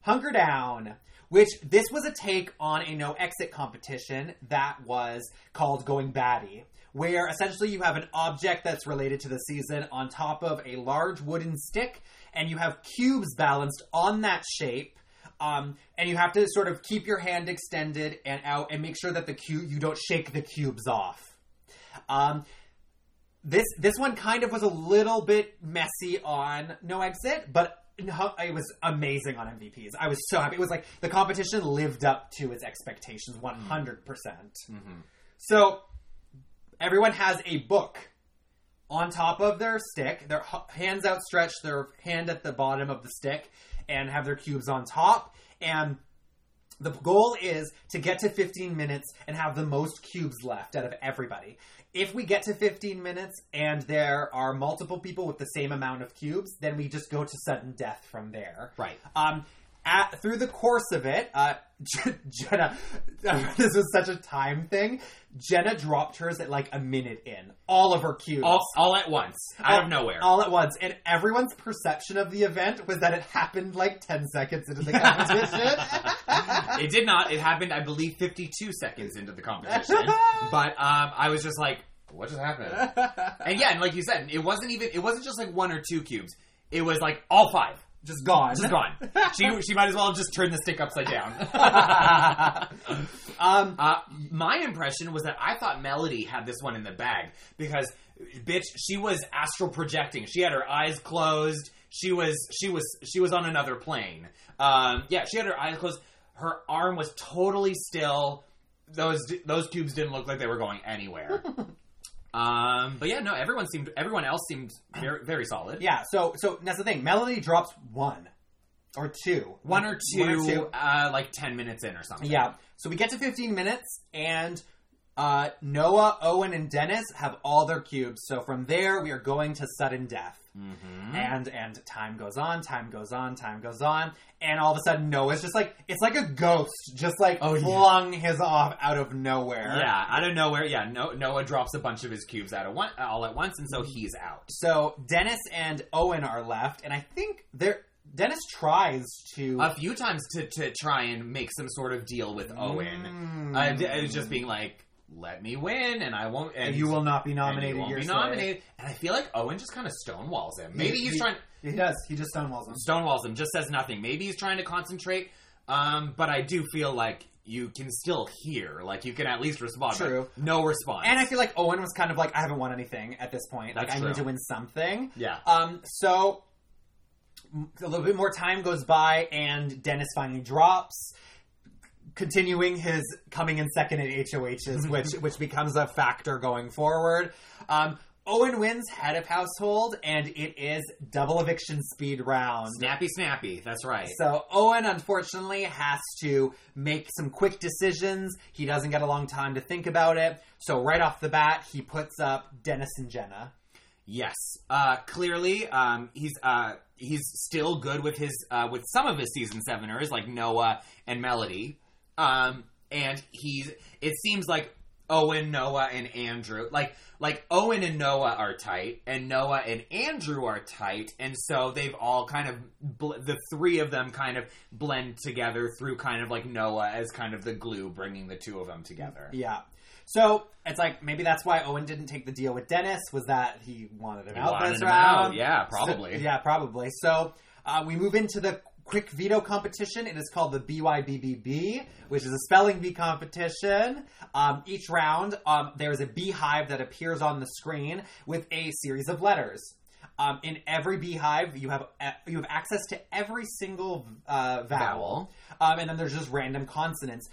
Hunker Down, which this was a take on a no exit competition that was called Going Batty, where essentially you have an object that's related to the season on top of a large wooden stick, and you have cubes balanced on that shape. Um, and you have to sort of keep your hand extended and out and make sure that the cube you don't shake the cubes off. Um, this this one kind of was a little bit messy on no exit, but no- it was amazing on MVPs. I was so happy. It was like the competition lived up to its expectations mm-hmm. 100%. percent mm-hmm. So everyone has a book on top of their stick, their hands outstretched, their hand at the bottom of the stick, and have their cubes on top. And the goal is to get to 15 minutes and have the most cubes left out of everybody. If we get to 15 minutes and there are multiple people with the same amount of cubes, then we just go to sudden death from there. Right. Um, at, through the course of it, uh, Jenna, this was such a time thing. Jenna dropped hers at like a minute in. All of her cubes. All, all at once, out All- of nowhere. All at once. And everyone's perception of the event was that it happened like 10 seconds into the competition. it did not. It happened, I believe, 52 seconds into the competition. but um, I was just like, what just happened? and yeah, and like you said, it wasn't even. It wasn't just like one or two cubes. It was like all five. Just gone. Just gone. she she might as well just turned the stick upside down. um, uh, my impression was that I thought Melody had this one in the bag because, bitch, she was astral projecting. She had her eyes closed. She was she was she was on another plane. Um, yeah, she had her eyes closed. Her arm was totally still. Those those cubes didn't look like they were going anywhere. um, but yeah, no, everyone seemed everyone else seemed very very solid. yeah, so so that's the thing. Melody drops one or two. One or two, One or two. Uh, like ten minutes in or something. Yeah. So we get to 15 minutes, and uh, Noah, Owen, and Dennis have all their cubes. So from there, we are going to sudden death. Mm-hmm. And and time goes on, time goes on, time goes on, and all of a sudden Noah's just like it's like a ghost, just like Oh, yeah. flung his off out of nowhere. Yeah, out of nowhere. Yeah, no, Noah drops a bunch of his cubes out of one, all at once, and so he's out. So Dennis and Owen are left, and I think they're Dennis tries to. A few times to, to try and make some sort of deal with Owen. Mm. Uh, it just being like, let me win, and I won't. And And you will not be and nominated. you won't be nominated. And I feel like Owen just kind of stonewalls him. Maybe He- he's he- trying He does. He just stonewalls him. stonewalls him, just says nothing. Maybe he's trying to concentrate. Um, but I do feel like you can still hear, like you can at least respond. True. no response. And I feel like Owen was kind of like, I haven't won anything at this point. Like, That's I need to win something. yeah. Um, so a little bit more time goes by, and Dennis finally drops, continuing his coming in second at HOHs, which which becomes a factor going forward. Um, Owen wins head of household, and it is double eviction speed round. Snappy, snappy. That's right. So Owen unfortunately has to make some quick decisions. He doesn't get a long time to think about it. So right off the bat, he puts up Dennis and Jenna. Yes, uh, clearly, um, he's uh, he's still good with his uh, with some of his season seveners like Noah and Melody, um, and he's. It seems like Owen, Noah, and Andrew like like Owen and Noah are tight, and Noah and Andrew are tight, and so they've all kind of bl- the three of them kind of blend together through kind of like Noah as kind of the glue bringing the two of them together. Yeah. So it's like maybe that's why Owen didn't take the deal with Dennis was that he wanted him He out wanted this him round. out, yeah, So- probably. yeah, probably. So uh, we move into the quick veto competition. It is called the BYBBB, which is a spelling bee competition. Um, each round, um, there's a beehive that appears on the screen with a series of letters. Um, in every beehive, you have uh, you have access to every single uh, vowel, Um, and then there's just random consonants.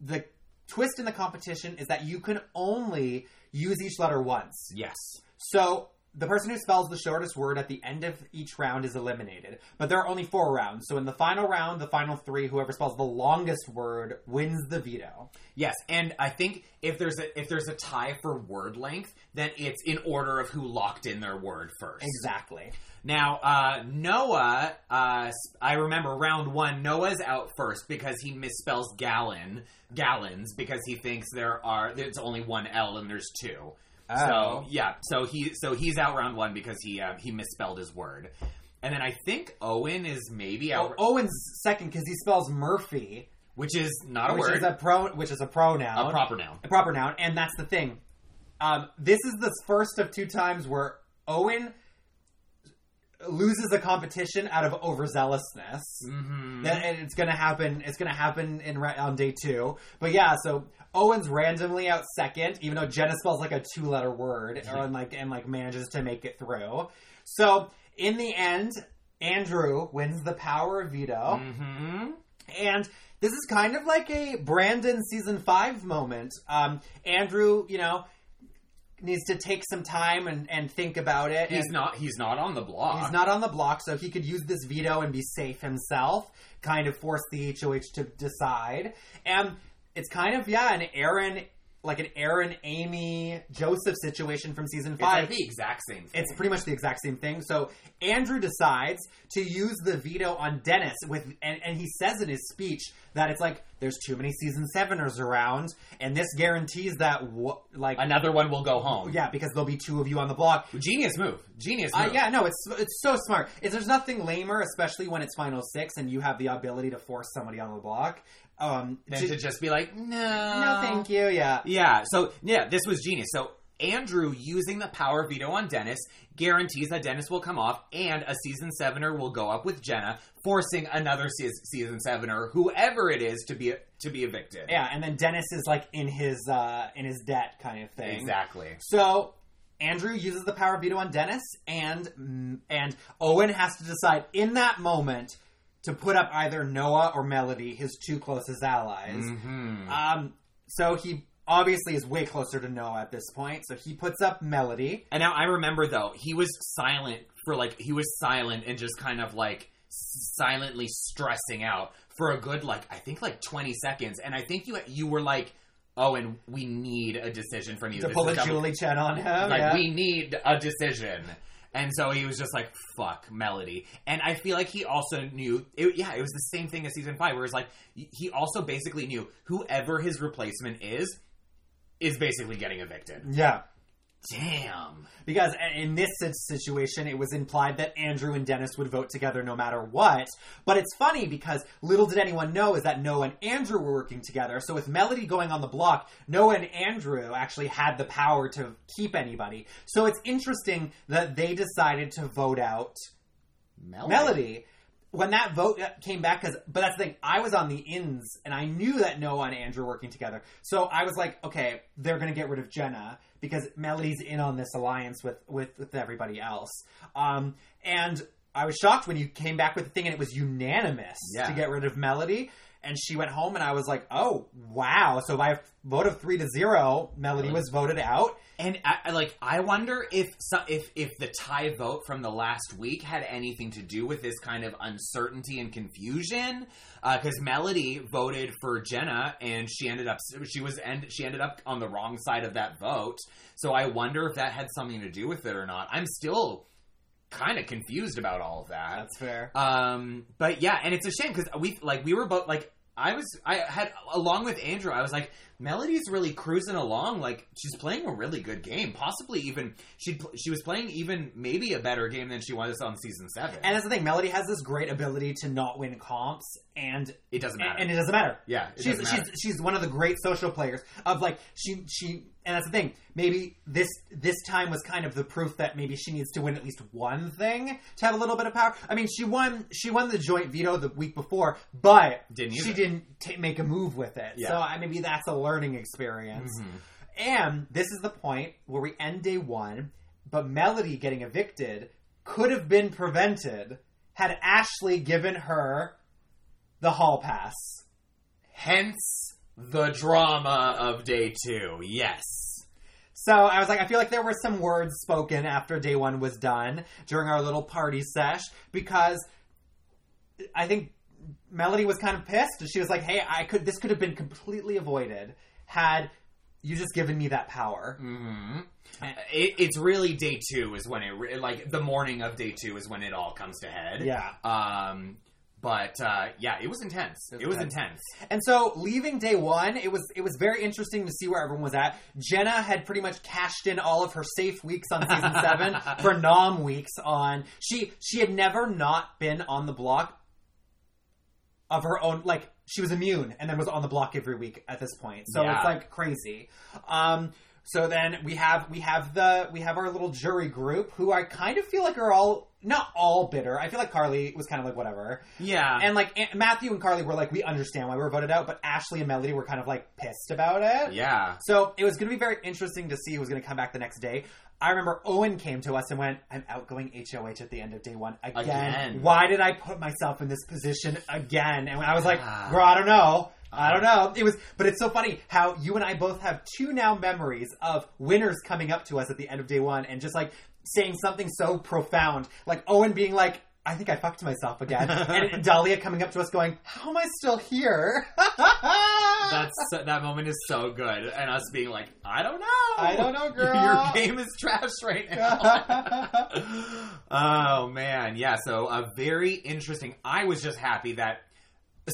The twist in the competition is that you can only use each letter once. Yes. So the person who spells the shortest word at the end of each round is eliminated. But there are only four rounds. So in the final round, the final three, whoever spells the longest word wins the veto. Yes, and I think if there's a if there's a tie for word length, then it's in order of who locked in their word first. Exactly. Now, uh, Noah, uh, I remember round one, Noah's out first because he misspells gallon, gallons, because he thinks there are there's only one L and there's two. Oh. So yeah, so he so he's out round one because he uh, he misspelled his word, and then I think Owen is maybe Oh, Owen's second because he spells Murphy, which is not a which word, is a pro, which is a pronoun, a proper noun. a proper noun, and that's the thing. Um, this is the first of two times where Owen loses a competition out of overzealousness. Mm-hmm. That- and it's gonna happen. It's gonna happen in on day two. But yeah, so Owen's randomly out second, even though Jenna spells like a two-letter word, or and like and like manages to make it through. So in the end, Andrew wins the power of veto, Mm-hmm. and this is kind of like a Brandon season five moment. Um, Andrew, you know. Needs to take some time and, and think about it. He's and- not. He's not on the block. He's not on the block, so he could use this veto and be safe himself, kind of force the HOH to decide. And it's kind of, yeah, and Aaron, like an Aaron, Amy, Joseph situation from season It's five. like the exact same thing. It's pretty much the exact same thing. So Andrew decides to use the veto on Dennis with, and, and he says in his speech that it's like there's too many season seveners around, and this guarantees that wh- like Another one will go home. yeah because there'll be two of you on the block. Genius move. Genius Uh, yeah, no, it's it's so smart. It's, there's nothing lamer, especially when it's final six and you have the ability to force somebody on the block. Um, Than to- to just be like, no. no, thank you. Yeah, Yeah, so, yeah, this was genius. So, Andrew using the power veto on Dennis guarantees that Dennis will come off and a season sevener will go up with Jenna, forcing another se- season sevener, whoever it is, to be to be evicted. yeah, and then Dennis is like in his uh, in his debt kind of thing. Exactly. So Andrew uses the power veto on Dennis, and mm, and Owen has to decide in that moment to put up either Noah or Melody, his two closest allies. hmm Um, so he obviously is way closer to Noah at this point. So he puts up Melody. And now I remember though he was silent for like he was silent and just kind of like silently stressing out for a good like I think like twenty seconds, and I think you you were like, oh, and we need a decision from you to This pull a Julie Chen on him. like yeah. we need a decision. And so he was just like, fuck, Melody. And I feel like he also knew, it, yeah, it was the same thing as season five, where it's like, he also basically knew whoever his replacement is, is basically getting evicted. yeah. Damn. Because in this situation, it was implied that Andrew and Dennis would vote together no matter what. But it's funny because little did anyone know is that Noah and Andrew were working together. So with Melody going on the block, Noah and Andrew actually had the power to keep anybody. So it's interesting that they decided to vote out Melody. Melody. When that vote uh, came back, because but that's the thing, I was on the ins and I knew that Noah and Andrew were working together, so I was like, okay, they're gonna get rid of Jenna because Melody's in on this alliance with with, with everybody else. Um, and I was shocked when you came back with the thing and it was unanimous Yeah. to get rid of Melody. And she went home, and I was like, "Oh, wow!" So by a vote of three to zero, Melody was voted out. And I, like, I wonder if if if the tie vote from the last week had anything to do with this kind of uncertainty and confusion. Uh, because Melody voted for Jenna, and she ended up she was end, she ended up on the wrong side of that vote. So I wonder if that had something to do with it or not. I'm still kind of confused about all of that. That's fair. Um, but yeah, and it's a shame because we like we were both like I was I had along with Andrew I was like Melody's really cruising along like she's playing a really good game possibly even she she was playing even maybe a better game than she was on season seven And that's the thing, Melody has this great ability to not win comps, and it doesn't matter and it doesn't matter. yeah she's doesn't she's she's one of the great social players of like she she and that's the thing. Maybe this this time was kind of the proof that maybe she needs to win at least one thing to have a little bit of power. I mean, she won she won the joint veto the week before, but Didn't she didn't ta make a move with it. Yeah. So I, maybe that's a learning experience. Mhm. And this is the point where we end day one, but Melody getting evicted could have been prevented had Ashley given her the hall pass. hence the drama of day two yes So I was like, I feel like there were some words spoken after day one was done during our little party sesh because I think Melody was kind of pissed. She was like, "Hey, I could this could have been completely avoided had you just given me that power." hmm it, it's really day two is when it like the morning of day two is when it all comes to head Yeah. um but uh yeah it was intense It was intense. intense And so leaving day one, it was it was very interesting to see where everyone was at. Jenna had pretty much cashed in all of her safe weeks on season seven for nom weeks on she she had never not been on the block of her own like she was immune and then was on the block every week at this point. So Yeah. it's like crazy. Um so then we have we have the we have our little jury group who I kind of feel like are all not all bitter. I feel like Carly was kind of like whatever. yeah And like Aunt- Matthew and Carly were like, we understand why we were voted out, but Ashley and Melody were kind of like pissed about it. yeah So it was going to be very interesting to see who was going to come back the next day. I remember Owen came to us and went, "I'm outgoing HOH at the end of day one again. Again. Why did I put myself in this position again?" And I was like, Ah. "Girl, I don't know." I don't know. It was, but it's so funny how you and I both have two now memories of winners coming up to us at the end of day one and just like saying something so profound, like Owen being like, "I think I fucked myself again," and Dahlia coming up to us going, "How am I still here?" That's so, that moment is so good, and us being like, I don't know, I don't know, girl. Your game is trash right now. oh man, yeah. So a very interesting. I was just happy that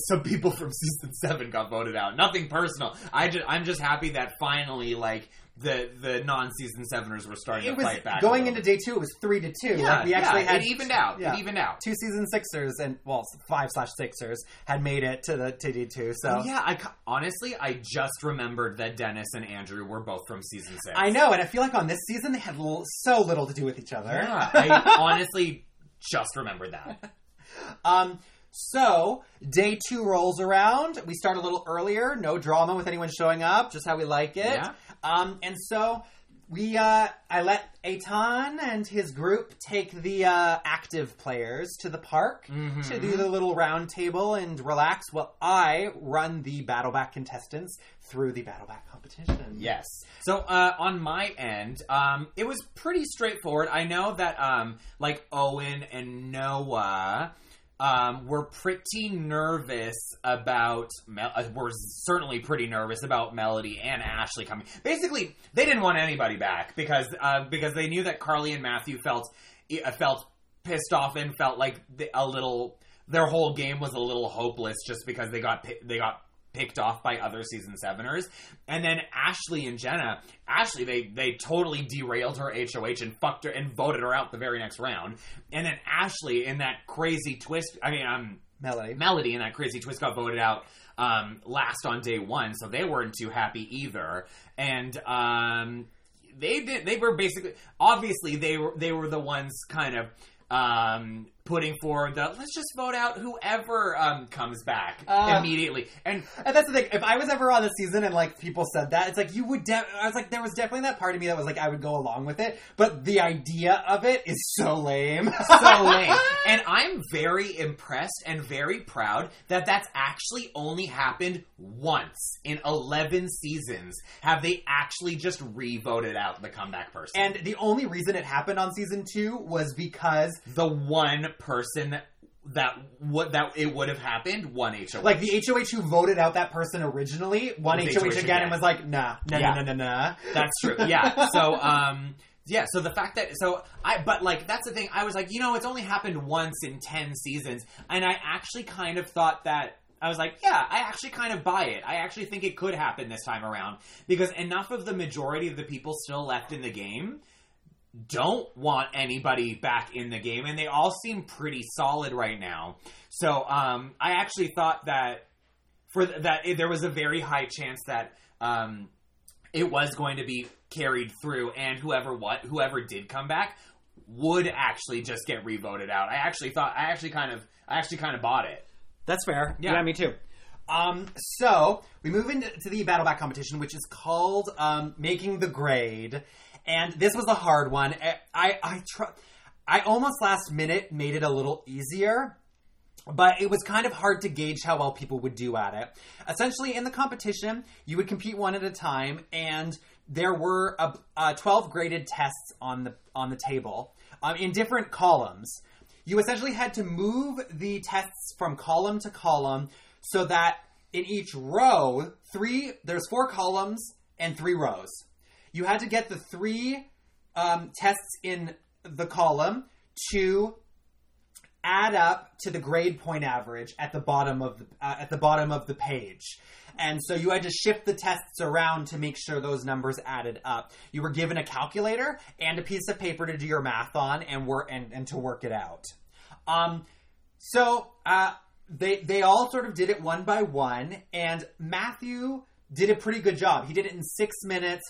some people from season seven got voted out. Nothing personal. I just, I'm just happy that finally, like the the non season seveners were starting it to fight back. going into day two. It was three to two. Yeah, like we actually yeah, had it evened out. yeah. It evened out. two season sixers and well five slash sixers had made it to the to D two. So Oh, yeah, I honestly I just remembered that Dennis and Andrew were both from season six. I know, and I feel like on this season they had so little to do with each other. Yeah, I honestly just remembered that. Um, so day two rolls around. We start a little earlier. No drama with anyone showing up. Just how we like it. Yeah. Um, and so we, uh, I let Aton and his group take the uh, active players to the park Mhm. to do the little round table and relax while I run the Battleback contestants through the Battleback competition. Yes. So uh, on my end, um, it was pretty straightforward. I know that um, like Owen and Noah um, were pretty nervous about. Mel- uh, were certainly pretty nervous about Melody and Ashley coming. Basically, they didn't want anybody back because uh, because they knew that Carly and Matthew felt uh, felt pissed off and felt like a little. Their whole game was a little hopeless just because they got they got picked off by other season seveners. And then Ashley and Jenna, Ashley, they they totally derailed her HOH and fucked her and voted her out the very next round. And then Ashley in that crazy twist, I mean, um, Melody. Melody in that crazy twist got voted out um, last on day one, so they weren't too happy either. And um, they did. They were basically, obviously, they were they were the ones kind of um, putting forward the let's just vote out whoever um, comes back Uh, immediately. And And that's the thing. If I was ever on the season and like people said that, it's like you would. De- I was like, there was definitely that part of me that was like, I would go along with it. But the idea of it is so lame. so lame. And I'm very impressed and very proud that that's actually only happened once in 11 seasons. Have they actually just re-voted out the comeback person? And the only reason it happened on season two was because the one person that what that it would have happened, one HOH. like the HOH who voted out that person originally Was HOH, HOH again, again. and was like, nah, nah, Yeah. nah, nah, nah, nah. That's true. Yeah. So, um, yeah. So the fact that so I, but like that's the thing. I was like, you know, it's only happened once in ten seasons, and I actually kind of thought that. I was like, yeah, I actually kind of buy it. I actually think it could happen this time around because enough of the majority of the people still left in the game don't want anybody back in the game, and they all seem pretty solid right now. So, um, I actually thought that for th- that there was a very high chance that um, it was going to be carried through, and whoever what whoever did come back would actually just get revoted out. I actually thought I actually kind of I actually kind of bought it. That's fair. Yeah. me too. Um, so we move into to the battle back competition, which is called um, making the grade, and this was a hard one. I I I, tr- I almost last minute made it a little easier. But it was kind of hard to gauge how well people would do at it. Essentially, in the competition, you would compete one at a time, and there were uh, uh, 12 graded tests on the on the table um, in different columns. You essentially had to move the tests from column to column so that in each row, three there's four columns and three rows. You had to get the three um, tests in the column to add up to the grade point average at the bottom of the, uh, at the bottom of the page. And so you had to shift the tests around to make sure those numbers added up. You were given a calculator and a piece of paper to do your math on and work and, and to work it out. Um, so uh, they they all sort of did it one by one, and Matthew did a pretty good job. He did it in six minutes.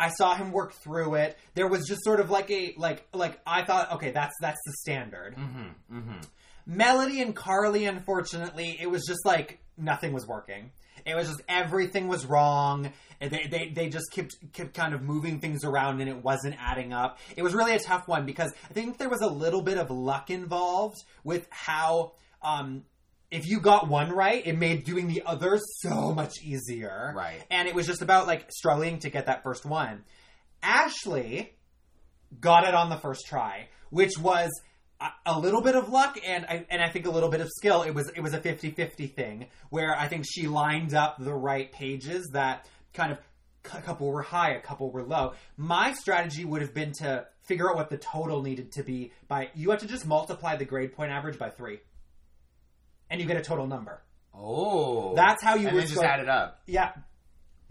I saw him work through it. There was just sort of like a like like I thought, okay, that's that's the standard. Mm-hmm. Mm-hmm. Melody and Carly, unfortunately, it was just like nothing was working. It was just everything was wrong. They, they, they just kept, kept kind of moving things around and it wasn't adding up. It was really a tough one because I think there was a little bit of luck involved with how, um, if you got one right, it made doing the other so much easier. Right. And it was just about like struggling to get that first one. Ashley got it on the first try, which was a, a little bit of luck and I, and I think a little bit of skill. It was it was a 50-50 thing where I think she lined up the right pages that kind of a couple were high, a couple were low. My strategy would have been to figure out what the total needed to be by you have to just multiply the grade point average by 3 and you get a total number. Oh, That's how you and would then just add it up. Yeah.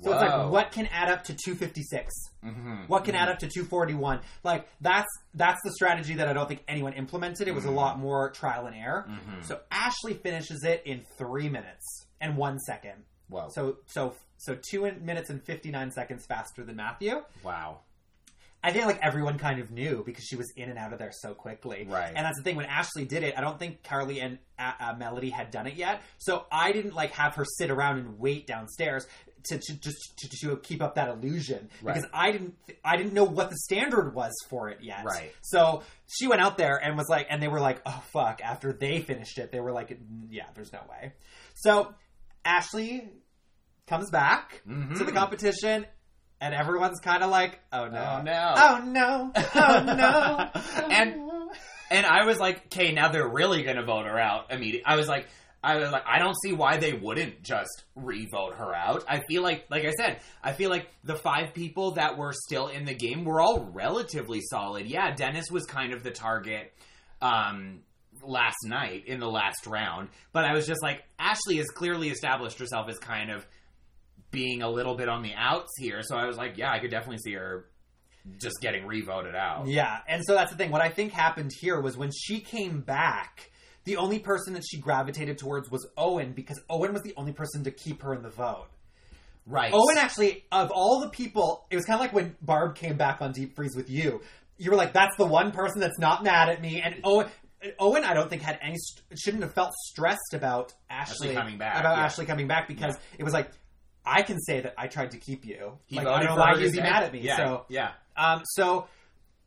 So it's like what can add up to 256? Mm-hmm. What can add up to 241? Like that's that's the strategy that I don't think anyone implemented. It was a lot more trial and error. Mhm. So Ashley finishes it in three minutes and one second. Wow. So so so two minutes and 59 seconds faster than Matthew. wow. I think like everyone kind of knew because she was in and out of there so quickly. Right. And that's the thing when Ashley did it, I don't think Carly and uh, uh, Melody had done it yet. So I didn't like have her sit around and wait downstairs to, to just to, to keep up that illusion Right. because I didn't I didn't know what the standard was for it yet. Right. So she went out there and was like, and they were like, oh fuck. After they finished it, they were like, yeah, there's no way. So Ashley comes back Mhm. to the competition. And everyone's kind of like, oh no. Oh, no. Oh no. Oh no. And- And I was like, okay, now they're really gonna vote her out immediately. I was like, I was like, I don't see why they wouldn't just re-vote her out. I feel like, like I said, I feel like the five people that were still in the game were all relatively solid. Yeah, Dennis was kind of the target. Um, last night in the last round. But I was just like, Ashley has clearly established herself as kind of being a little bit on the outs here. So I was like, yeah, I could definitely see her just getting re-voted out. Yeah, and so that's the thing. What I think happened here was when she came back, the only person that she gravitated towards was Owen because Owen was the only person to keep her in the vote. Right. Owen actually, of all the people, it was kind of like when Barb came back on Deep Freeze with you. You were like, "That's the one person that's not mad at me." And Owen, Owen, I don't think had any shouldn't have felt stressed about Ashley, Ashley coming back, about yeah. Ashley coming back because it was like, I can say that I tried to keep you. He like, I don't know why you'd be mad at me. Yeah, So yeah. um, so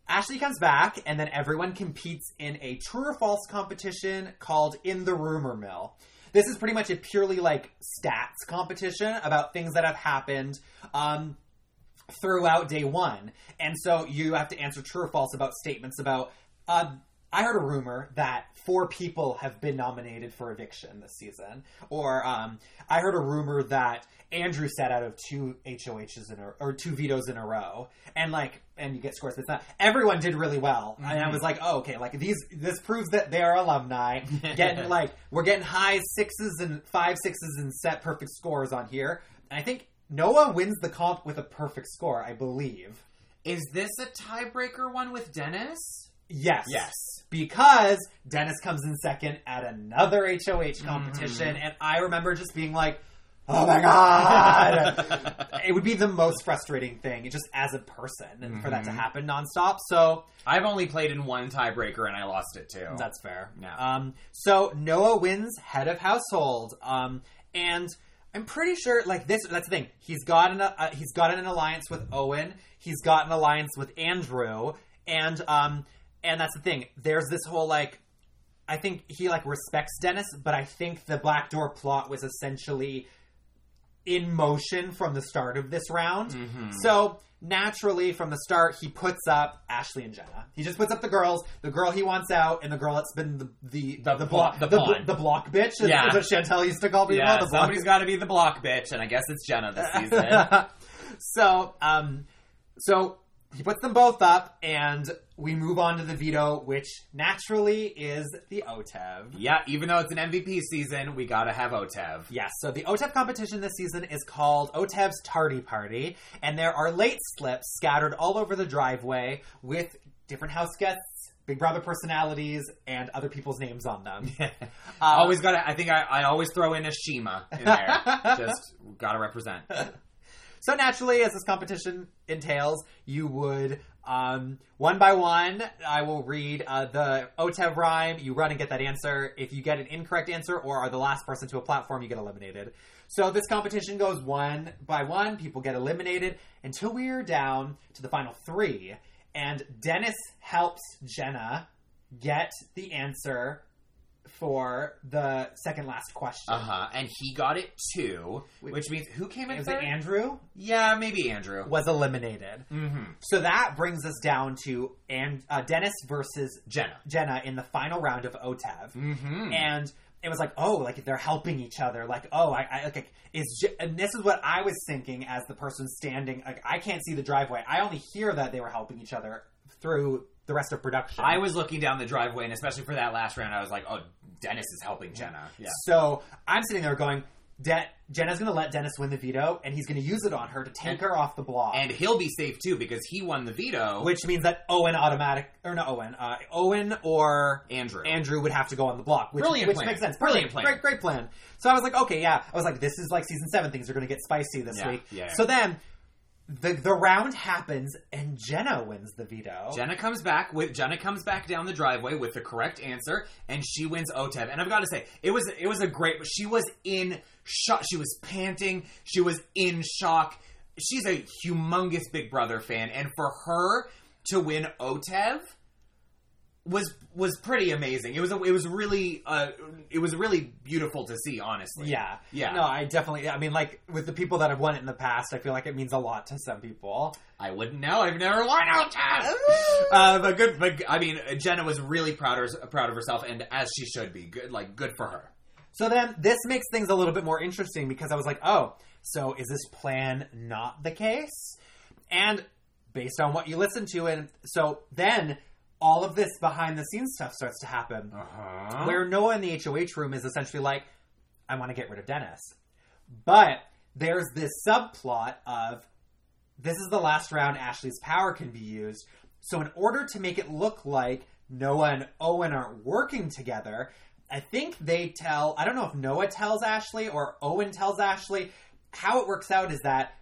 Ashley comes back, and then everyone competes in a true or false competition called In the Rumor Mill. This is pretty much a purely like stats competition about things that have happened um, throughout day one. And so you have to answer true or false about statements about. Uh, I heard a rumor that four people have been nominated for eviction this season, or um, I heard a rumor that Andrew sat out of two HOHs in a or two vetoes in a row, and like, and you get scores. It's not everyone did really well, and I was like, oh, okay, like these this proves that they are alumni. Getting like we're getting high sixes and five sixes and set perfect scores on here, and I think Noah wins the comp with a perfect score, I believe. Is this a tiebreaker one with Dennis? Yes. Yes. Because Dennis comes in second at another HOH Mm-hmm. competition, and I remember just being like, oh my god! it would be the most frustrating thing, just as a person, for that to Mhm. happen nonstop. So I've only played in one tiebreaker and I lost it too. that's fair. Yeah. Um, so Noah wins head of household, um, and I'm pretty sure like this. That's the thing. He's got an uh, he's got an alliance with Owen. He's got an alliance with Andrew, and um, and that's the thing. There's this whole like. I think he like respects Dennis, but I think the Black Door plot was essentially in motion from the start of this round. Mhm. So naturally, from the start, he puts up Ashley and Jenna. He just puts up the girls, the girl he wants out, and the girl that's been the the The the, block the the, the block bitch. Is, Yeah. what Chantel used to call people. yeah, the somebody's got to be the block bitch, and I guess it's Jenna this season. so, um, so he puts them both up, and we move on to the veto, which naturally is the OTEV. yeah, even though it's an MVP season, we got to have Otev. Yes, so the OTEV competition this season is called OTEV's Tardy Party, and there are late slips scattered all over the driveway with different house guests, Big Brother personalities, and other people's names on them. Uh, always got to. I think I, I always throw in a Shima in there. Just got to represent. So naturally, as this competition entails, you would um, one by one. I will read uh, the OTEV rhyme. You run and get that answer. If you get an incorrect answer or are the last person to a platform, you get eliminated. So this competition goes one by one. People get eliminated until we are down to the final three. And Dennis helps Jenna get the answer for the second last question. Uh huh. And he got it too, which means who came in Was third? it Andrew? Yeah, maybe Andrew. Was eliminated. Mm-hmm. So that brings us down to and uh, Dennis versus Jenna. Jenna in the final round of OTEV, Mm-hmm. and it was like, oh, like they're helping each other. Like, oh, I, I like is Je- and this is what I was thinking as the person standing. Like, I can't see the driveway. I only hear that they were helping each other through the rest of production. I was looking down the driveway, and especially for that last round, I was like, "Oh, Dennis is helping Jenna." Yeah. so I'm sitting there going, De- Jenna's going to let Dennis win the veto, and he's going to use it on her to take her off the block. And he'll be safe too because he won the veto. which means that Owen automatic or not Owen, uh, Owen or Andrew. Andrew would have to go on the block, which, Brilliant which plan. makes sense. Brilliant Brilliant, plan. great, great plan. So I was like, okay, yeah. I was like, this is like season seven. Things are going to get spicy this Yeah, week. yeah. So then the the round happens, and Jenna wins the veto. Jenna comes back with Jenna comes back down the driveway with the correct answer, and she wins OTEV. And I've got to say, it was it was a great. She was in shock. She was panting. She was in shock. She's a humongous Big Brother fan, and for her to win OTEV was was pretty amazing. It was a, it was really uh, it was really beautiful to see. Honestly, Yeah, Yeah. No, I definitely. I mean, like with the people that have won it in the past, I feel like it means a lot to some people. I wouldn't know. I've never won OTEV. uh, but good. But I mean, Jenna was really proud of proud of herself, and as she should be. Good, like good for her. So then this makes things a little bit more interesting because I was like, oh, so is this plan not the case? And based on what you listen to, and so then all of this behind the scenes stuff starts to happen. Uh-huh. Where Noah in the HOH room is essentially like, I want to get rid of Dennis. But there's this subplot of this is the last round Ashley's power can be used. So, in order to make it look like Noah and Owen aren't working together, I think they tell, I don't know if Noah tells Ashley or Owen tells Ashley. How it works out is that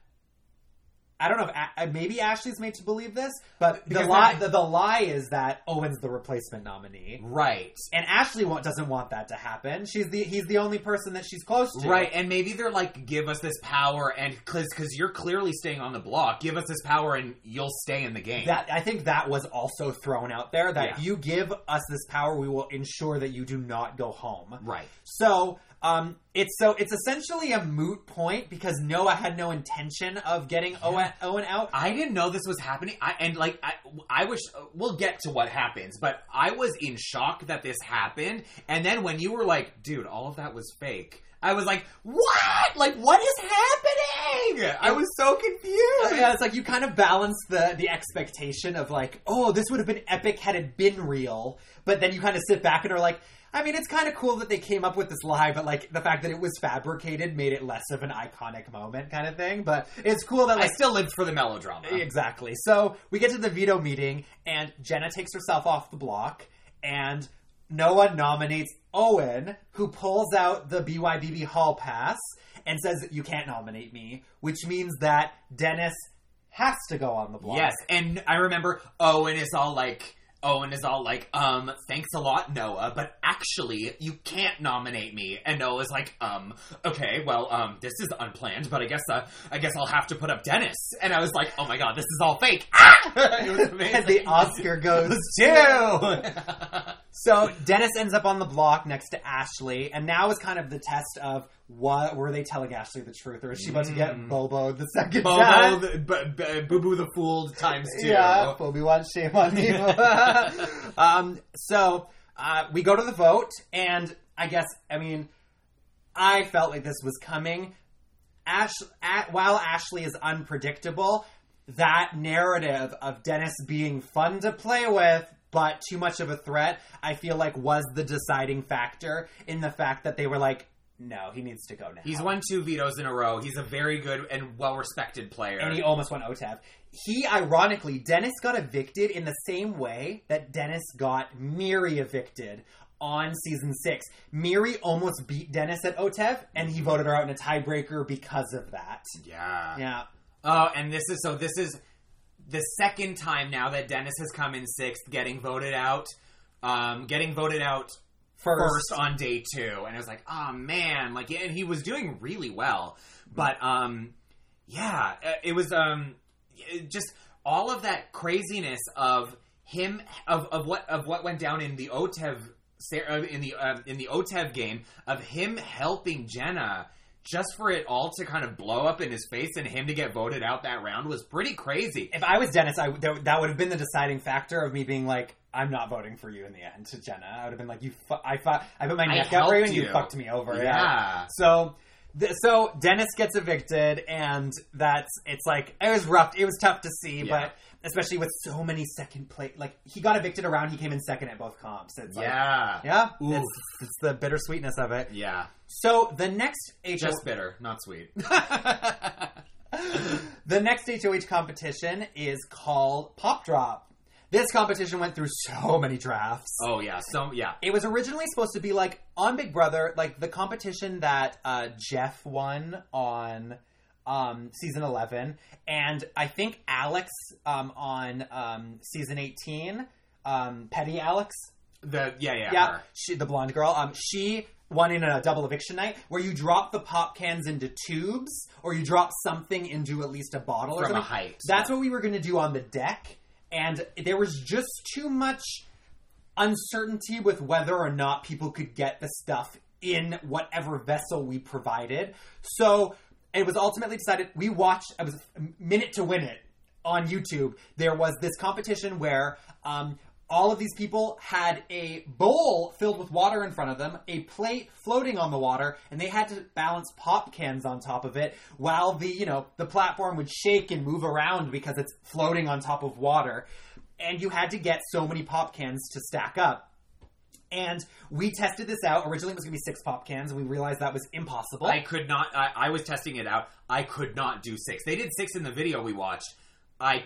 I don't know if A- uh, maybe Ashley's made to believe this, but the lie the, the lie is that Owen's the replacement nominee, Right. and Ashley doesn't want that to happen. She's the he's the only person that she's close to, Right, and maybe they're like, give us this power, and because because you're clearly staying on the block, give us this power, and you'll stay in the game. That I think that was also thrown out there that Yeah. if you give us this power, we will ensure that you do not go home. right. So um, it's so it's essentially a moot point because Noah had no intention of getting Owen, Owen out. I didn't know this was happening, I, and like I, I wish we'll get to what happens, but I was in shock that this happened, and then when you were like, "Dude, all of that was fake," I was like, "What? Like, what is happening?" I was so confused. Yeah, it's like you kind of balance the the expectation of like, oh, this would have been epic had it been real, but then you kind of sit back and are like, I mean, it's kind of cool that they came up with this lie, but like the fact that it was fabricated made it less of an iconic moment, kind of thing. But it's cool that I still lived for the melodrama. Exactly. So we get to the veto meeting, and Jenna takes herself off the block, and Noah nominates Owen, who pulls out the BYBB hall pass and says, You can't nominate me, which means that Dennis has to go on the block. Yes, and I remember Owen is all like, Owen is all like, um, thanks a lot, Noah, but actually, you can't nominate me. And Noah's like, um, okay, well, um, this is unplanned, but I guess, uh, I guess I'll have to put up Dennis. And I was like, oh my god, this is all fake. Ah! it was amazing. And the Oscar goes to. So Dennis ends up on the block next to Ashley, and now is kind of the test of what were they telling Ashley the truth, or is she about to get Mm. Bobo the second time? Bobo, the, b- b- Boo Boo the Fool times two. Yeah, Obi Wan, shame on you. um, so uh, we go to the vote, and I guess I mean I felt like this was coming. Ash, at, while Ashley is unpredictable, that narrative of Dennis being fun to play with but too much of a threat, I feel like was the deciding factor in the fact that they were like, no, he needs to go now. He's won two vetoes in a row. He's a very good and well respected player. and he almost won OTEV. He, ironically, Dennis got evicted in the same way that Dennis got Miri evicted on season six. Miri almost beat Dennis at OTEV, and he voted her out in a tiebreaker because of that. yeah. Yeah. Oh, and this is so. This is the second time now that Dennis has come in sixth, getting voted out. Um, getting voted out First, first on day two, and I was like, oh man, like, and he was doing really well, but um, yeah, uh, it was um, just all of that craziness of him of, of what of what went down in the OTEV uh, in the uh, in the OTEV game of him helping Jenna. Just for it all to kind of blow up in his face and him to get voted out that round was pretty crazy. if I was Dennis, I that would have been the deciding factor of me being like, I'm not voting for you in the end to Jenna. I would have been like, you, fu- I, fu- I put my neck out for you, and you you. fucked me over. Yeah. So, th- so Dennis gets evicted, and that's it's like it was rough. It was tough to see, Yeah. but especially with so many second place, like he got evicted around, he came in second at both comps. It's like, Yeah. yeah, it's, it's the bittersweetness of it. Yeah. So the next HO, Just bitter, not sweet. the next HOH competition is called Pop Drop. This competition went through so many drafts. oh yeah, so yeah. It was originally supposed to be like on Big Brother, like the competition that uh, Jeff won on um, season 11, and I think Alex um, on um, season 18, um, Petty Alex, The yeah yeah. yeah, her. she, the blonde girl, um, she won in a double eviction night where you drop the pop cans into tubes or you drop something into at least a bottle or From a height. That's what we were going to do on the deck, and there was just too much uncertainty with whether or not people could get the stuff in whatever vessel we provided. So it was ultimately decided we watched. It was a minute to win it on YouTube. There was this competition where. Um, all of these people had a bowl filled with water in front of them, a plate floating on the water, and they had to balance pop cans on top of it while the, you know, the platform would shake and move around because it's floating on top of water. and you had to get so many pop cans to stack up. And we tested this out. Originally, it was going to be six pop cans, and we realized that was impossible. I could not. I, I was testing it out. I could not do six. They did six in the video we watched. I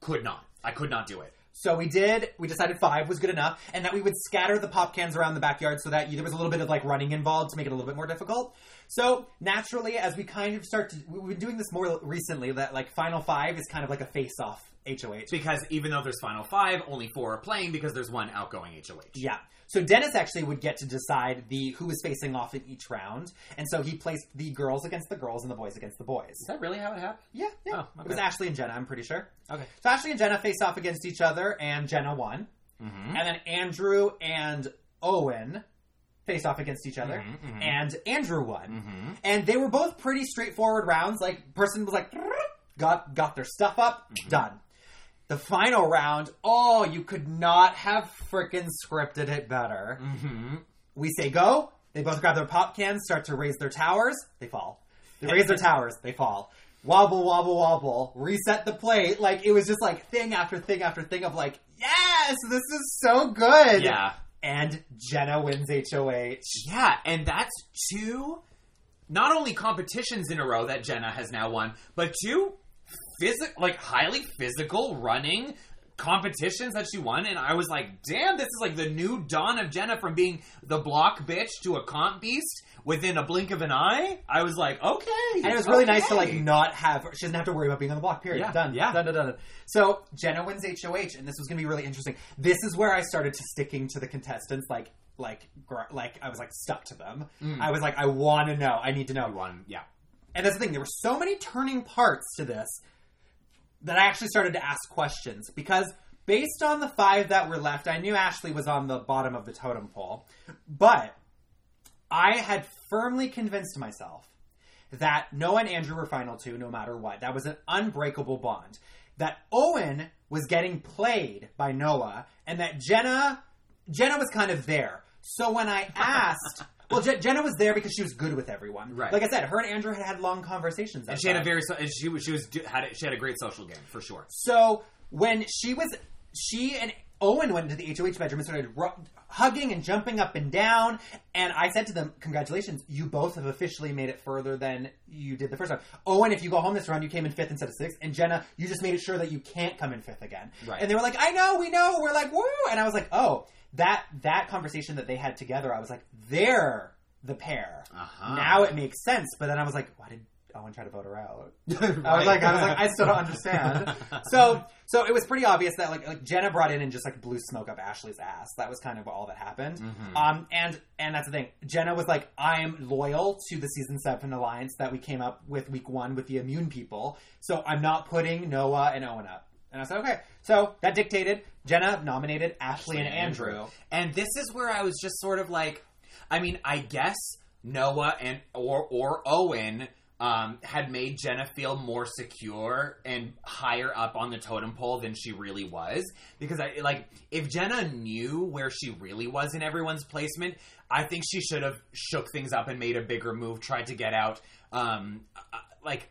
could not. I could not do it. So we did. We decided five was good enough, and that we would scatter the pop cans around the backyard so that there was a little bit of like running involved to make it a little bit more difficult. So naturally, as we kind of start to, we've been doing this more recently. That like final five is kind of like a face-off HOH. Because even though there's final five, only four are playing because there's one outgoing HOH. Yeah. So Dennis actually would get to decide the who was facing off in each round, and so he placed the girls against the girls and the boys against the boys. Is that really how it happened? Yeah, yeah. Oh, okay. It was Ashley and Jenna. I'm pretty sure. Okay. So Ashley and Jenna faced off against each other, and Jenna won. Mm-hmm. And then Andrew and Owen faced off against each other, Mhm, mhm. and Andrew won. Mm-hmm. And they were both pretty straightforward rounds. Like person was like got got their stuff up, Mm-hmm. done. The final round, oh, you could not have frickin' scripted it better. Mm-hmm. We say go. They both grab their pop cans, start to raise their towers. They fall. They raise their towers. They fall. Wobble, wobble, wobble. Reset the plate. Like it was just like thing after thing after thing of like, yes, this is so good. Yeah. And Jenna wins HOH. Yeah, and that's two, not only competitions in a row that Jenna has now won, but two like highly physical running competitions that she won. And I was like, damn, this is like the new dawn of Jenna from being the block bitch to a comp beast within a blink of an eye. I was like, okay. And it was really okay. nice to like not have she doesn't have to worry about being on the block. Period. Yeah, Done. yeah. Done. Done. Done. So Jenna wins HOH, and this was going to be really interesting. This is where I started to sticking to the contestants, like like gr- like I was like stuck to them. Mm. I was like, I want to know. I need to know. You won, yeah. And that's the thing. There were so many turning parts to this that I actually started to ask questions because based on the five that were left, I knew Ashley was on the bottom of the totem pole, but I had firmly convinced myself that Noah and Andrew were final two, no matter what. That was an unbreakable bond. That Owen was getting played by Noah, and that Jenna, Jenna was kind of there. So when I asked, well, Je- Jenna was there because she was good with everyone. Right. Like I said, her and Andrew had had long conversations. And she had a very, so- and she was, she was, had a, she had a great social game for sure. So when she was, she and Owen went into the HOH bedroom and started ru- hugging and jumping up and down. And I said to them, "Congratulations, you both have officially made it further than you did the first time." Owen, if you go home this round, you came in fifth instead of sixth. And Jenna, you just made it sure that you can't come in fifth again. Right. And they were like, "I know, we know." We're like, "Woo!" And I was like, "Oh." That that conversation that they had together, I was like, they're the pair. Uh-huh. Now it makes sense. But then I was like, why did Owen try to vote her out? I was like, I was like, I still don't understand. so, so it was pretty obvious that like, like Jenna brought in and just like blew smoke up Ashley's ass. That was kind of all that happened. Mhm. Um, and and that's the thing. Jenna was like, I am loyal to the season seven alliance that we came up with week one with the immune people. So I'm not putting Noah and Owen up. And I said, okay. So that dictated Jenna nominated Ashley, and Andrew. And this is where I was just sort of like, I mean, I guess Noah and or or Owen um, had made Jenna feel more secure and higher up on the totem pole than she really was. Because I like, if Jenna knew where she really was in everyone's placement, I think she should have shook things up and made a bigger move, tried to get out. Um, like,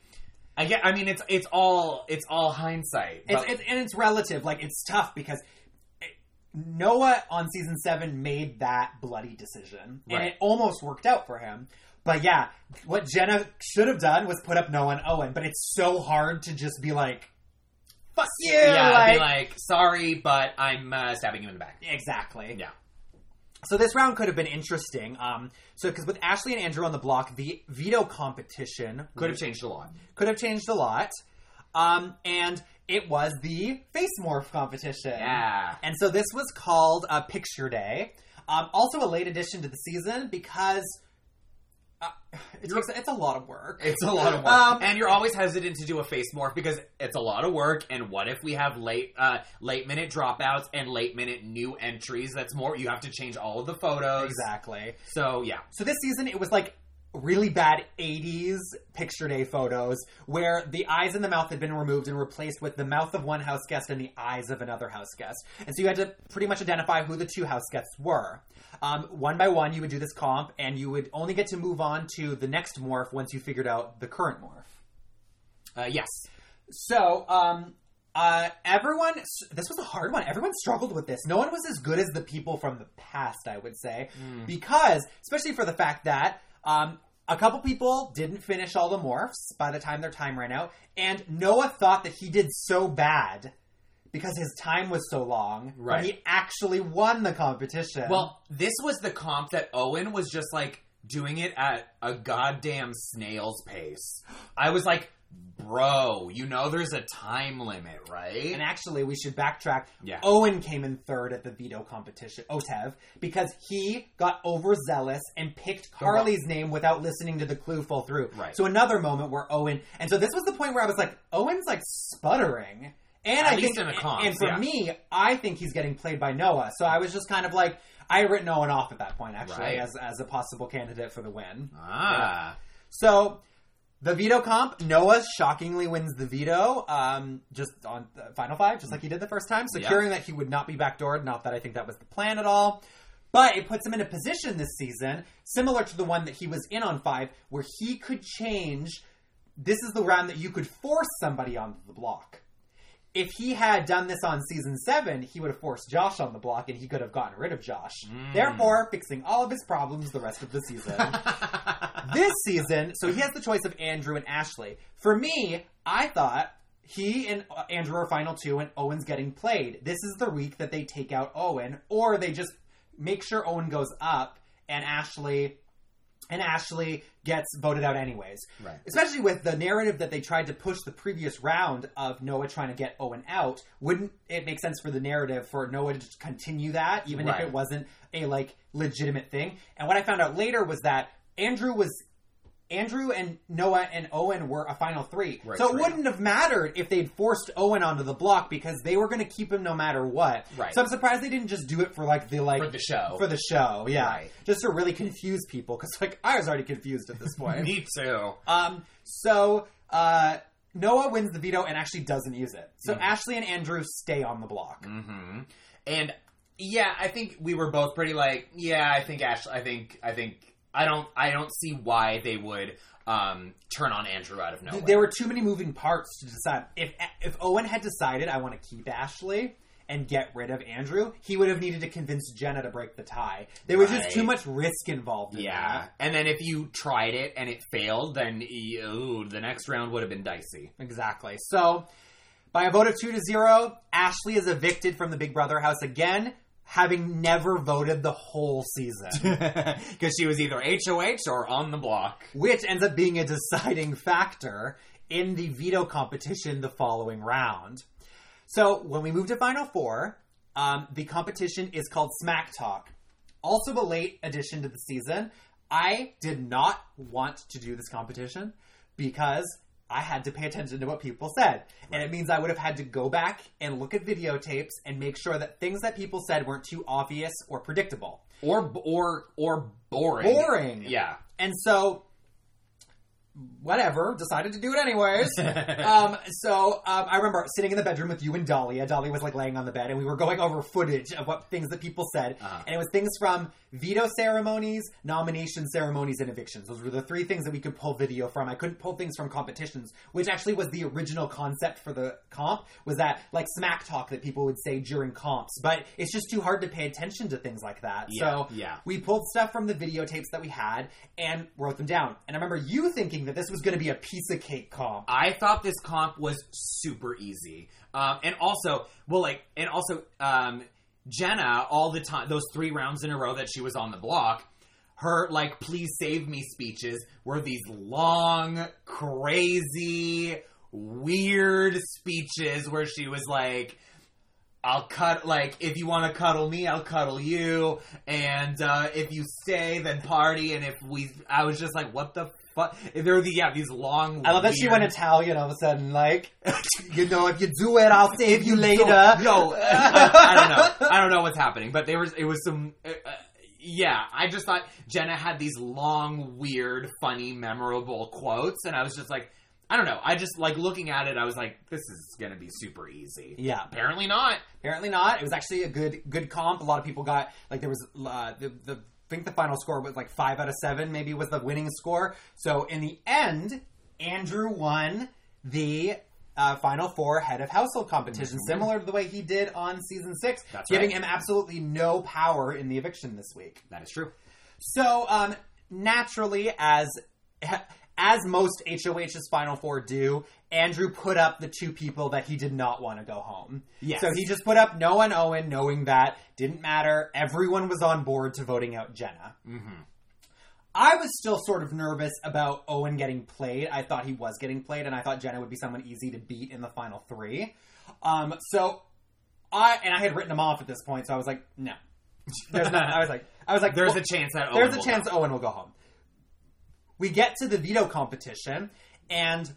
I get. I mean, it's it's all it's all hindsight. It's, it's and it's relative. Like it's tough because it- Noah on season seven made that bloody decision, and it almost worked out for him. But yeah, what Jenna should have done was put up Noah and Owen. But it's so hard to just be like, "Fuck you!" yeah, like, be like, sorry, but I'm uh, stabbing you in the back. exactly. Yeah. So this round could have been interesting. Um, so because with Ashley and Andrew on the block, the veto competition Could have changed a lot. could have changed a lot. Um, and it was the face morph competition. Yeah. And so this was called uh, Picture Day. Um, also a late addition to the season because uh, it takes, it's a lot of work. It's a lot of work. Um, and you're always hesitant to do a face morph because it's a lot of work. And what if we have late uh, late minute dropouts and late minute new entries? That's more. You have to change all of the photos. Exactly. So yeah. So this season it was like really bad 80s picture day photos where the eyes and the mouth had been removed and replaced with the mouth of one house guest and the eyes of another house guest. And so you had to pretty much identify who the two house guests were. Um, one by one, you would do this comp, and you would only get to move on to the next morph once you figured out the current morph. Uh, yes. So, um, Uh, everyone, this was a hard one. Everyone struggled with this. No one was as good as the people from the past, I would say, because, especially for the fact that um, a couple people didn't finish all the morphs by the time their time ran out, and Noah thought that he did so bad because his time was so long. but Right. he actually won the competition. Well, this was the comp that Owen was just like doing it at a goddamn snail's pace. I was like, bro, you know there's a time limit, right? And actually, we should backtrack. Yeah. Owen came in third at the veto competition, Otev, because he got overzealous and picked Carly's name without listening to the clue full through. Right. So another moment where Owen, and so this was the point where I was like, Owen's like sputtering. And At I think, comps, and for yeah. me, I think he's getting played by Noah. So I was just kind of like, I had written Owen off at that point, actually, Right. as as a possible candidate for the win. ah. So the veto comp, Noah shockingly wins the veto, um, just on the final five, just like he did the first time, securing that he would not be backdoored. Not that I think that was the plan at all. But it puts him in a position this season, similar to the one that he was in on five, where he could change. This is the round that you could force somebody onto the block. If he had done this on season seven, he would have forced Josh on the block and he could have gotten rid of Josh. Therefore, fixing all of his problems the rest of the season this season, so he has the choice of Andrew and Ashley. For me, I thought he and uh, Andrew are final two, and Owen's getting played. This is the week that they take out Owen, or they just make sure Owen goes up, and Ashley. And Ashley gets voted out anyways. Right. Especially with the narrative that they tried to push the previous round of Noah trying to get Owen out. Wouldn't it make sense for the narrative for Noah to continue that, even if it wasn't a like legitimate thing? And what I found out later was that Andrew was Andrew and Noah and Owen were a final three. Right, so it right. wouldn't have mattered if they'd forced Owen onto the block because they were going to keep him no matter what. Right. So I'm surprised they didn't just do it for like the like For the show. For the show, yeah. Right. Just to really confuse people because like I was already confused at this point. Me too. Um, so uh, Noah wins the veto and actually doesn't use it. So Ashley and Andrew stay on the block. hmm And yeah, I think we were both pretty like, yeah, I think Ashley. I think, I think, I don't, I don't see why they would um, turn on Andrew out of nowhere. There were too many moving parts to decide. If if Owen had decided I want to keep Ashley and get rid of Andrew, he would have needed to convince Jenna to break the tie. There was just too much risk involved. In yeah, that. and then if you tried it and it failed, then ooh, the next round would have been dicey. exactly. So by a vote of two to zero, Ashley is evicted from the Big Brother house again, having never voted the whole season. Because she was either HOH or on the block. which ends up being a deciding factor in the veto competition the following round. So when we move to Final Four, um, the competition is called Smack Talk. Also, a late addition to the season. I did not want to do this competition because I had to pay attention to what people said. And it means I would have had to go back and look at videotapes and make sure that things that people said weren't too obvious or predictable. Or or or boring. Boring. Yeah. And so, whatever, decided to do it anyways. um, so um, I remember sitting in the bedroom with you and Dahlia. Dahlia was like laying on the bed, and we were going over footage of what things that people said, Uh-huh. and it was things from veto ceremonies, nomination ceremonies, and evictions. Those were the three things that we could pull video from. I couldn't pull things from competitions, which actually was the original concept for the comp. Was that like smack talk that people would say during comps? But it's just too hard to pay attention to things like that. Yeah, so yeah. we pulled stuff from the videotapes that we had and wrote them down. And I remember you thinking that this was going to be a piece of cake comp. I thought this comp was super easy. Um, and also, well, like, and also, um, Jenna, all the time, those three rounds in a row that she was on the block, her, like, please save me speeches were these long, crazy, weird speeches where she was like, I'll cut like if you want to cuddle me, I'll cuddle you, and uh, if you stay, then party. And if we, I was just like, what the fuck? There are the yeah these long. I love that she went Italian all of a sudden, like, you know, if you do it, I'll save you later. No, I, I don't know. I don't know what's happening, but there was it was some. Uh, uh, yeah, I just thought Jenna had these long, weird, funny, memorable quotes, and I was just like, I don't know. I just like looking at it. I was like, this is gonna be super easy. Yeah. Apparently not. Apparently not. It was actually a good good comp. A lot of people got like there was uh, the the think the final score was like five out of seven. Maybe was the winning score. So in the end, Andrew won the uh, Final Four head of household competition, similar to the way he did on season six, Mm-hmm. That's giving right. him absolutely no power in the eviction this week. That is true. So, um, naturally, as as most HOH's Final Four do, Andrew put up the two people that he did not want to go home. Yes. So he just put up Noah and Owen, knowing that didn't matter. Everyone was on board to voting out Jenna. Mm-hmm. I was still sort of nervous about Owen getting played. I thought he was getting played, and I thought Jenna would be someone easy to beat in the final three. Um, so I and I had written him off at this point, so I was like, no. There's not. I was like, I was like, There's well, a chance that there's a chance. Owen will go home. We get to the veto competition, and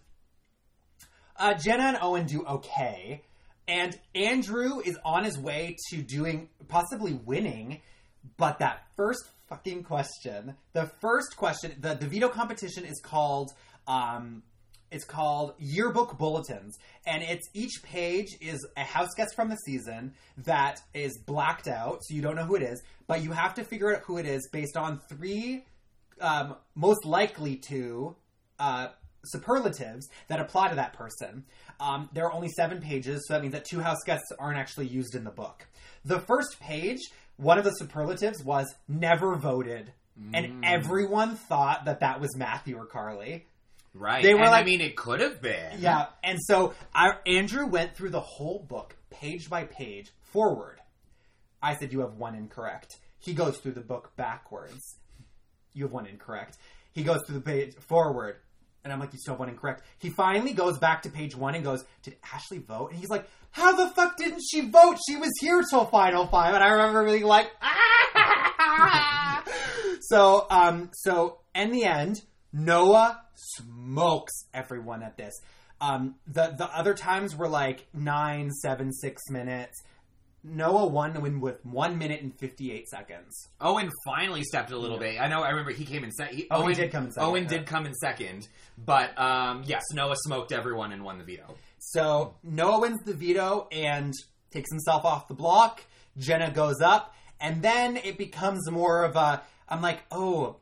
uh, Jenna and Owen do okay, and Andrew is on his way to doing possibly winning, but that first fucking question, the first question, the, the veto competition is called. Um, it's called Yearbook Bulletins, and it's each page is a house guest from the season that is blacked out, so you don't know who it is, but you have to figure out who it is based on three um, most likely to uh, superlatives that apply to that person. Um, there are only seven pages, so that means that two house guests aren't actually used in the book. The first page, one of the superlatives was never voted, and everyone thought that that was Matthew or Carly. Right. They were and like- I mean, it could have been. Yeah, and so our, Andrew went through the whole book, page by page, forward. I said, You have one incorrect. He goes through the book backwards. You have one incorrect. He goes through the page forward. And I'm like, You still have one incorrect. He finally goes back to page one and goes, Did Ashley vote? And he's like, How the fuck didn't she vote? She was here till final five. And I remember being like, "Ah!" So, um, so in the end, Noah smokes everyone at this. Um, the the other times were like nine, seven, six minutes. Noah won win with one minute and fifty eight seconds. Owen finally stepped a little bit. I know. I remember he came in second. Oh, he did come in second, Owen yeah. did come in second, but um, yes, Noah smoked everyone and won the veto. So Noah wins the veto and takes himself off the block. Jenna goes up, and then it becomes more of a. I'm like, oh,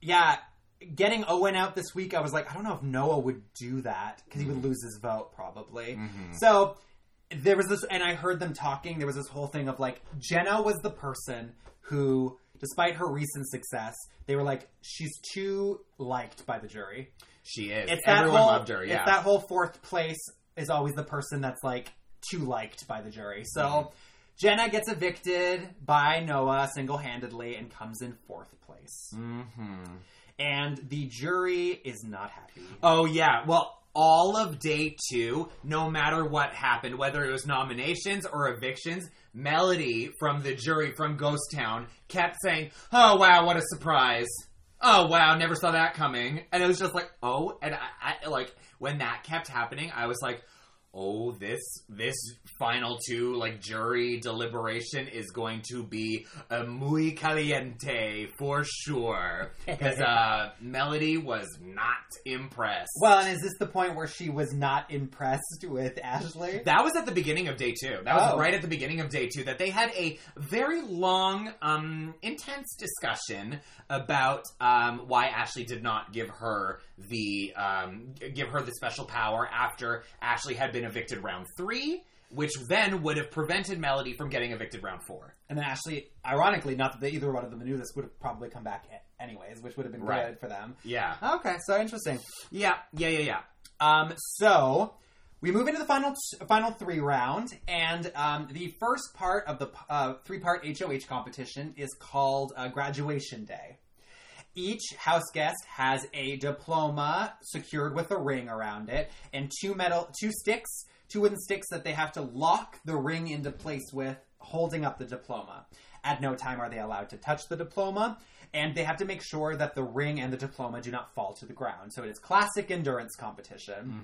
yeah. Getting Owen out this week, I was like, I don't know if Noah would do that because he would lose his vote probably. So there was this, and I heard them talking. There was this whole thing of like Jenna was the person who, despite her recent success, they were like, she's too liked by the jury She is. it's Everyone whole, loved her. Yeah. It's that whole fourth place is always the person that's like too liked by the jury. So Mm-hmm. Jenna gets evicted by Noah single handedly and comes in fourth place. hmm And the jury is not happy. Oh yeah. Well, all of day two, no matter what happened, whether it was nominations or evictions, Melody from the jury from Ghost Town kept saying, "Oh wow, what a surprise! Oh wow, never saw that coming." And it was just like, "Oh," and I, I like when that kept happening, I was like. Oh, this this final two like jury deliberation is going to be a muy caliente for sure because uh, Melody was not impressed. Well, and is this the point where she was not impressed with Ashley? That was at the beginning of day two. That was Oh. right at the beginning of day two that they had a very long, um, intense discussion about um, why Ashley did not give her the um, give her the special power after Ashley had been evicted round three, which then would have prevented Melody from getting evicted round four. And then Ashley, ironically, not that they, either one of them knew this, would have probably come back anyways, which would have been Right. good for them. Yeah, Okay, so interesting. yeah, yeah, yeah, yeah. Um, so we move into the final final three round, and um, the first part of the uh, three part HOH competition is called uh, Graduation Day. Each house guest has a diploma secured with a ring around it, and two metal two sticks, two wooden sticks that they have to lock the ring into place with, holding up the diploma. At no time are they allowed to touch the diploma, and they have to make sure that the ring and the diploma do not fall to the ground. So it is classic endurance competition.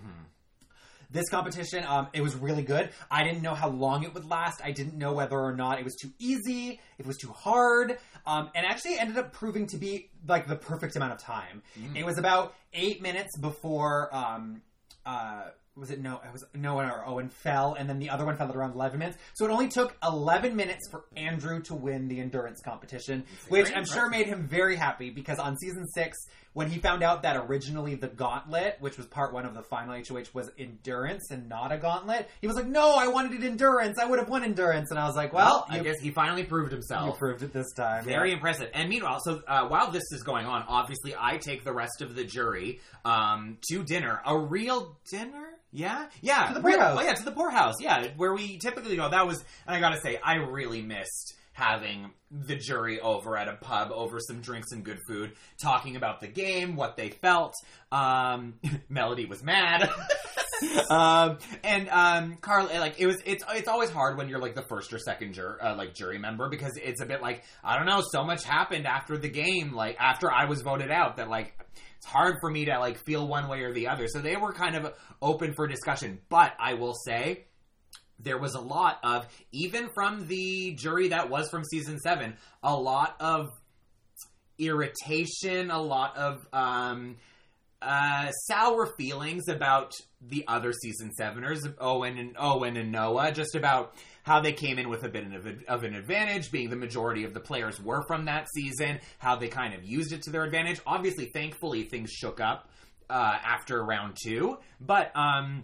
This competition, um, it was really good. I didn't know how long it would last. I didn't know whether or not it was too easy, if it was too hard, um, and actually ended up proving to be like the perfect amount of time. It was about eight minutes before um, uh, was it no? It was no Noah or Owen fell, and then the other one fell at around eleven minutes. So it only took eleven minutes for Andrew to win the endurance competition, which I'm sure made him very happy because on season six, when he found out that originally the gauntlet, which was part one of the final HOH, was endurance and not a gauntlet, he was like, "No, I wanted it endurance. I would have won endurance." And I was like, "Well, I you, guess he finally proved you himself. proved it this time." Very Yeah. impressive. And meanwhile, so uh, while this is going on, obviously I take the rest of the jury um, to dinner. A real dinner? Yeah, yeah. To the Real- poorhouse. Oh, yeah, to the poorhouse. Yeah, where we typically go. That was, and I gotta say, I really missed having the jury over at a pub over some drinks and good food, talking about the game, what they felt. Um, Melody was mad. um, and um, Carl, like it was, it's it's always hard when you're like the first or second jur- uh, like jury member because it's a bit like I don't know, so much happened after the game, like after I was voted out that like it's hard for me to like feel one way or the other. So they were kind of open for discussion, but I will say there was a lot of even from the jury that was from season seven, a lot of irritation, a lot of um, uh, sour feelings about the other season seveners, Owen and Owen and Noah, just about how they came in with a bit of, of an advantage, being the majority of the players were from that season, how they kind of used it to their advantage. Obviously, thankfully, things shook up uh, after round two, but um,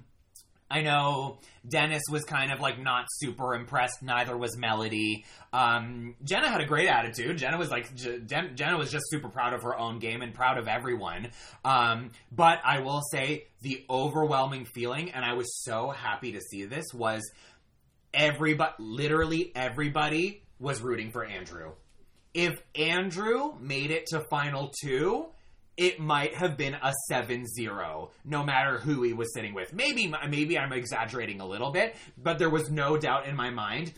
I know Dennis was kind of like not super impressed. Neither was Melody. Um, Jenna had a great attitude. Jenna was like, Jenna was just super proud of her own game and proud of everyone. Um, but I will say the overwhelming feeling, and I was so happy to see this, was everybody, literally everybody, was rooting for Andrew. If Andrew made it to final two, it might have been a 7-0 no matter who he was sitting with maybe maybe i'm exaggerating a little bit but there was no doubt in my mind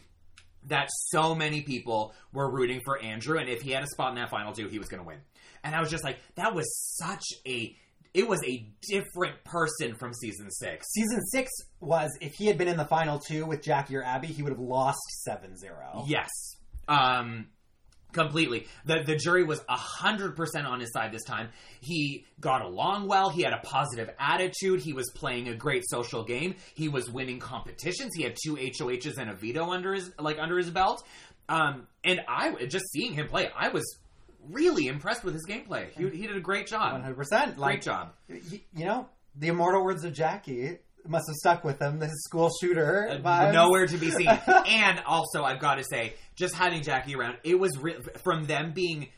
that so many people were rooting for andrew and if he had a spot in that final two he was going to win and i was just like that was such a it was a different person from season six Season six was if he had been in the final two with Jackie or Abby, he would have lost 7-0. Yes. Um completely. The the jury was 100% on his side this time. He got along well, he had a positive attitude, he was playing a great social game, he was winning competitions, he had two HOHs and a veto under his like under his belt. Um and I just seeing him play, I was really impressed with his gameplay. He, he did a great job. 100%. Like, Great job. You know, the immortal words of Jackie must have stuck with him. The school shooter Uh, nowhere to be seen. and also, I've got to say, just having Jackie around, it was re- from them being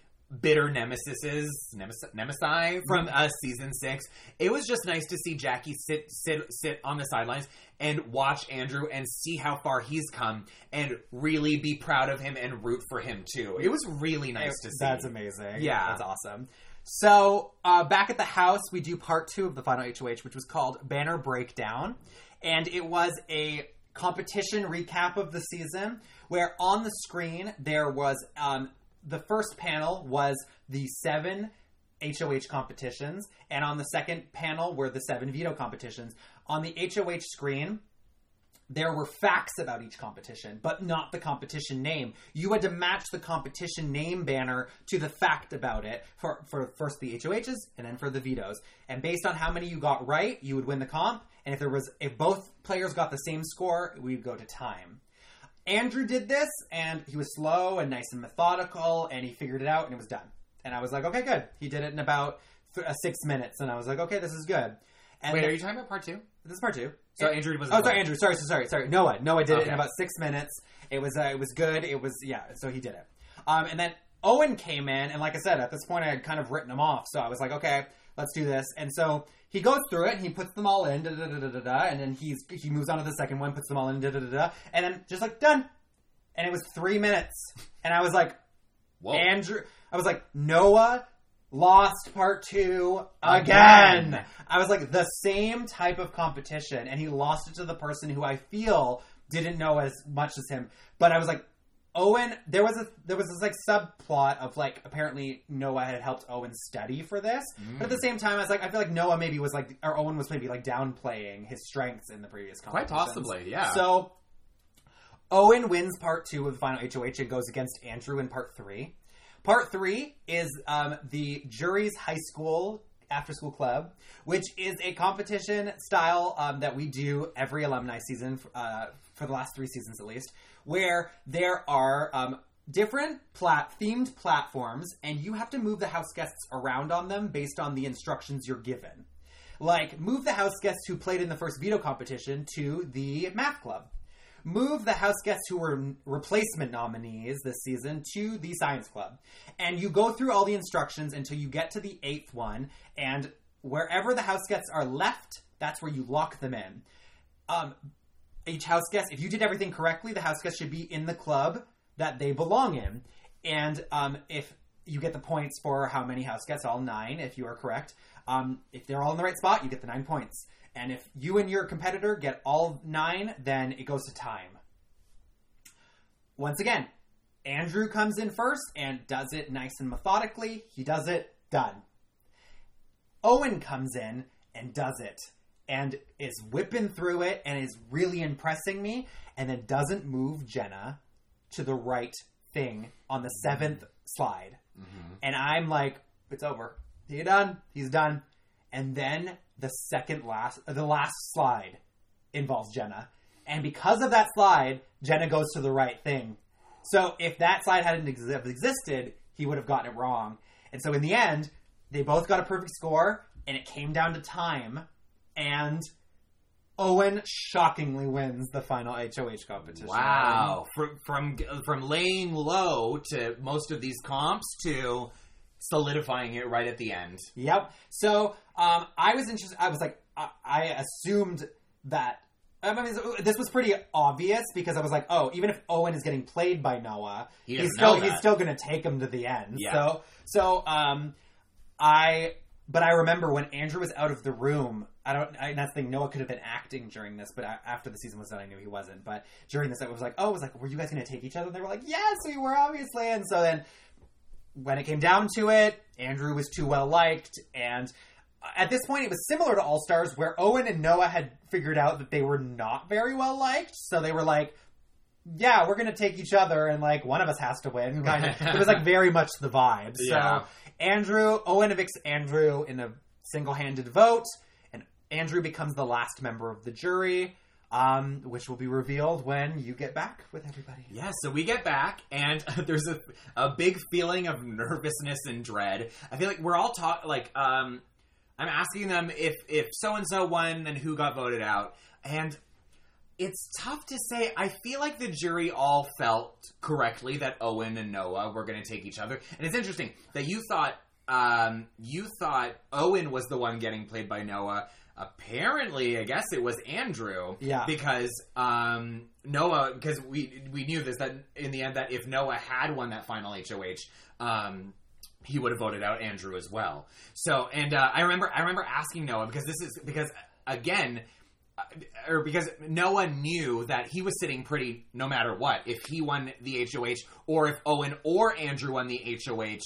bitter nemesises, nemes- nemesi from uh, season six. It was just nice to see Jackie sit sit sit on the sidelines and watch Andrew and see how far he's come and really be proud of him and root for him too. It was really nice to see. That's amazing. Yeah. That's awesome. So, uh, back at the house, we do part two of the final HOH, which was called Banner Breakdown. And it was a competition recap of the season where on the screen there was um, the first panel was the seven HOH competitions, and on the second panel were the seven veto competitions. On the HOH screen, there were facts about each competition, but not the competition name. You had to match the competition name banner to the fact about it for, for first the HOHs and then for the vetoes. And based on how many you got right, you would win the comp. And if there was if both players got the same score, we'd go to time. Andrew did this, and he was slow and nice and methodical, and he figured it out, and it was done. And I was like, okay, good. He did it in about th- uh, six minutes, and I was like, okay, this is good. And Wait, then- are you talking about part two? this is part two. So Andrew was Oh, sorry, Andrew. Sorry, sorry, sorry, sorry. Noah. Noah did it in about six minutes. It was uh, it was good. It was yeah. So he did it. Um, and then Owen came in, and like I said, at this point I had kind of written him off. So I was like, okay, let's do this. And so he goes through it, and he puts them all in, da da da da da, da and then he's he moves on to the second one, puts them all in, da da da da, and then just like done. And it was three minutes, and I was like, Whoa. Andrew. I was like, Noah lost part two again. Again. I was like, the same type of competition, and he lost it to the person who I feel didn't know as much as him. But I was like, Owen. There was a there was this like subplot of like apparently Noah had helped Owen study for this, but at the mm. same time, I was like, I feel like Noah maybe was like, or Owen was maybe like downplaying his strengths in the previous Quite possibly, yeah. So Owen wins part two of the final HOH and goes against Andrew in part three. Part three is um, the jury's high school After School Club, which is a competition style um, that we do every alumni season uh, for the last three seasons at least, where there are um, different plat- themed platforms, and you have to move the house guests around on them based on the instructions you're given. Like, move the house guests who played in the first veto competition to the math club. Move the house guests who were replacement nominees this season to the science club. And you go through all the instructions until you get to the eighth one, and wherever the house guests are left, that's where you lock them in. Um, each house guest, if you did everything correctly, the house guest should be in the club that they belong in. And um, if you get the points for how many house guests, all nine, if you are correct. Um, if they're all in the right spot, you get the nine points. And if you and your competitor get all nine, then it goes to time. Once again, Andrew comes in first and does it nice and methodically. He does it, done. Owen comes in and does it and is whipping through it and is really impressing me and then doesn't move Jenna to the right thing on the seventh slide. Mm-hmm. And I'm like, it's over. He's done. He's done. And then the second last, the last slide involves Jenna. And because of that slide, Jenna goes to the right thing. So if that slide hadn't ex- existed, he would have gotten it wrong. And so in the end, they both got a perfect score, and it came down to time. And Owen shockingly wins the final HOH competition. Wow, from from from laying low to most of these comps to solidifying it right at the end. Yep. So um, I was interested. I was like, I, I assumed that. I mean, this was pretty obvious because I was like, oh, even if Owen is getting played by Noah, He he's still he's still going to take him to the end. Yeah. So so um, I but I remember when Andrew was out of the room. I don't. I, that's the thing. Noah could have been acting during this, but a- after the season was done, I knew he wasn't. But during this, I was like, oh, I was like, were you guys going to take each other? And they were like, yes, we were obviously. And so then when it came down to it, Andrew was too well liked, and at this point, it was similar to All Stars, where Owen and Noah had figured out that they were not very well liked, so they were like, "Yeah, we're going to take each other, and like one of us has to win." Kind of, it was like very much the vibe. Yeah. So Andrew, Owen evicts Andrew in a single-handed vote, and Andrew becomes the last member of the jury. Um, which will be revealed when you get back with everybody. Yeah, so we get back, and there's a, a big feeling of nervousness and dread. I feel like we're all talk like um, I'm asking them if if so and so won and who got voted out, and it's tough to say. I feel like the jury all felt correctly that Owen and Noah were going to take each other, and it's interesting that you thought um, you thought Owen was the one getting played by Noah. Apparently, I guess it was Andrew. Yeah. Because um, Noah, because we we knew this that in the end that if Noah had won that final HOH, um, he would have voted out Andrew as well. So, and uh, I remember I remember asking Noah because this is because again. uh, Or because Noah knew that he was sitting pretty no matter what. If he won the HOH, or if Owen or Andrew won the HOH,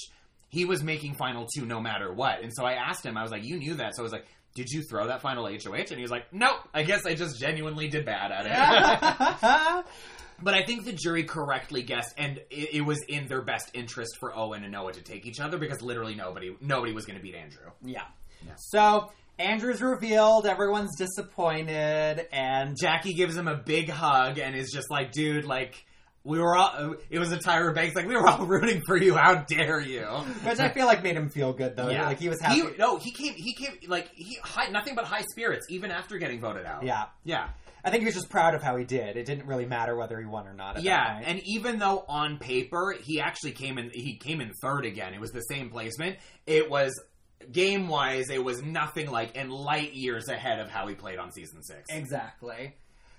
he was making final two no matter what. And so I asked him, I was like, You knew that. So I was like, Did you throw that final HOH? And he was like, Nope, I guess I just genuinely did bad at it. But I think the jury correctly guessed, and it, it was in their best interest for Owen and Noah to take each other because literally nobody nobody was going to beat Andrew. Yeah. So Andrew's revealed. Everyone's disappointed, and Jackie gives him a big hug and is just like, "Dude, like we were all." It was a Tyra Banks like we were all rooting for you. How dare you? which I feel like made him feel good though. yeah. Like he was happy. He, no, he came. He came like he high, nothing but high spirits even after getting voted out. yeah. yeah. I think he was just proud of how he did. It didn't really matter whether he won or not. At Yeah, and even though on paper he actually came in, he came in third again. It was the same placement. It was game wise, it was nothing like and light years ahead of how he played on season six. exactly.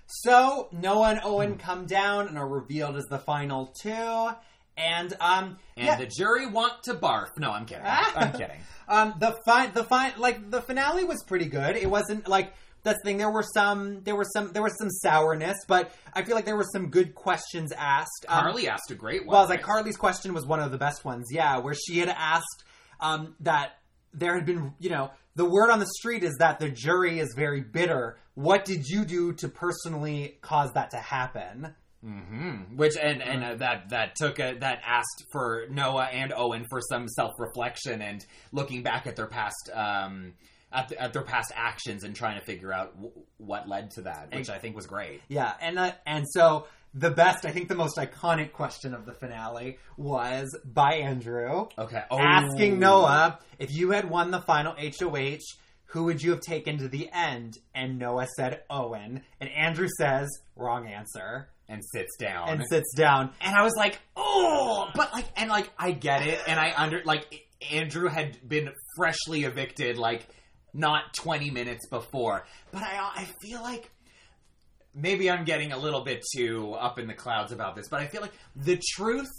So Noah and Hmm. Owen come down and are revealed as the final two. And um, And yeah, the jury want to barf. No, I'm kidding. I'm kidding. um, the fi- the fi- like the finale was pretty good. It wasn't like that's the thing. There were some, there were some, there was some sourness, but I feel like there were some good questions asked. Um, Carly asked a great one. Well, I was like. Carly's question was one of the best ones, yeah, where she had asked um, that there had been, you know, the word on the street is that the jury is very bitter. What did you do to personally cause that to happen? hmm Which and and uh, that that took a, that asked for Noah and Owen for some self reflection and looking back at their past um at, the, at their past actions and trying to figure out w- what led to that, which I think was great. Yeah, and uh, and so the best, I think, the most iconic question of the finale was by Andrew Okay, asking oh. Noah if you had won the final HOH, who would you have taken to the end? And Noah said Owen, and Andrew says wrong answer. And sits down. And sits down. And I was like, oh, but like, and like, I get it, and I under like Andrew had been freshly evicted, like not twenty minutes before, but I I feel like maybe I'm getting a little bit too up in the clouds about this, but I feel like the truth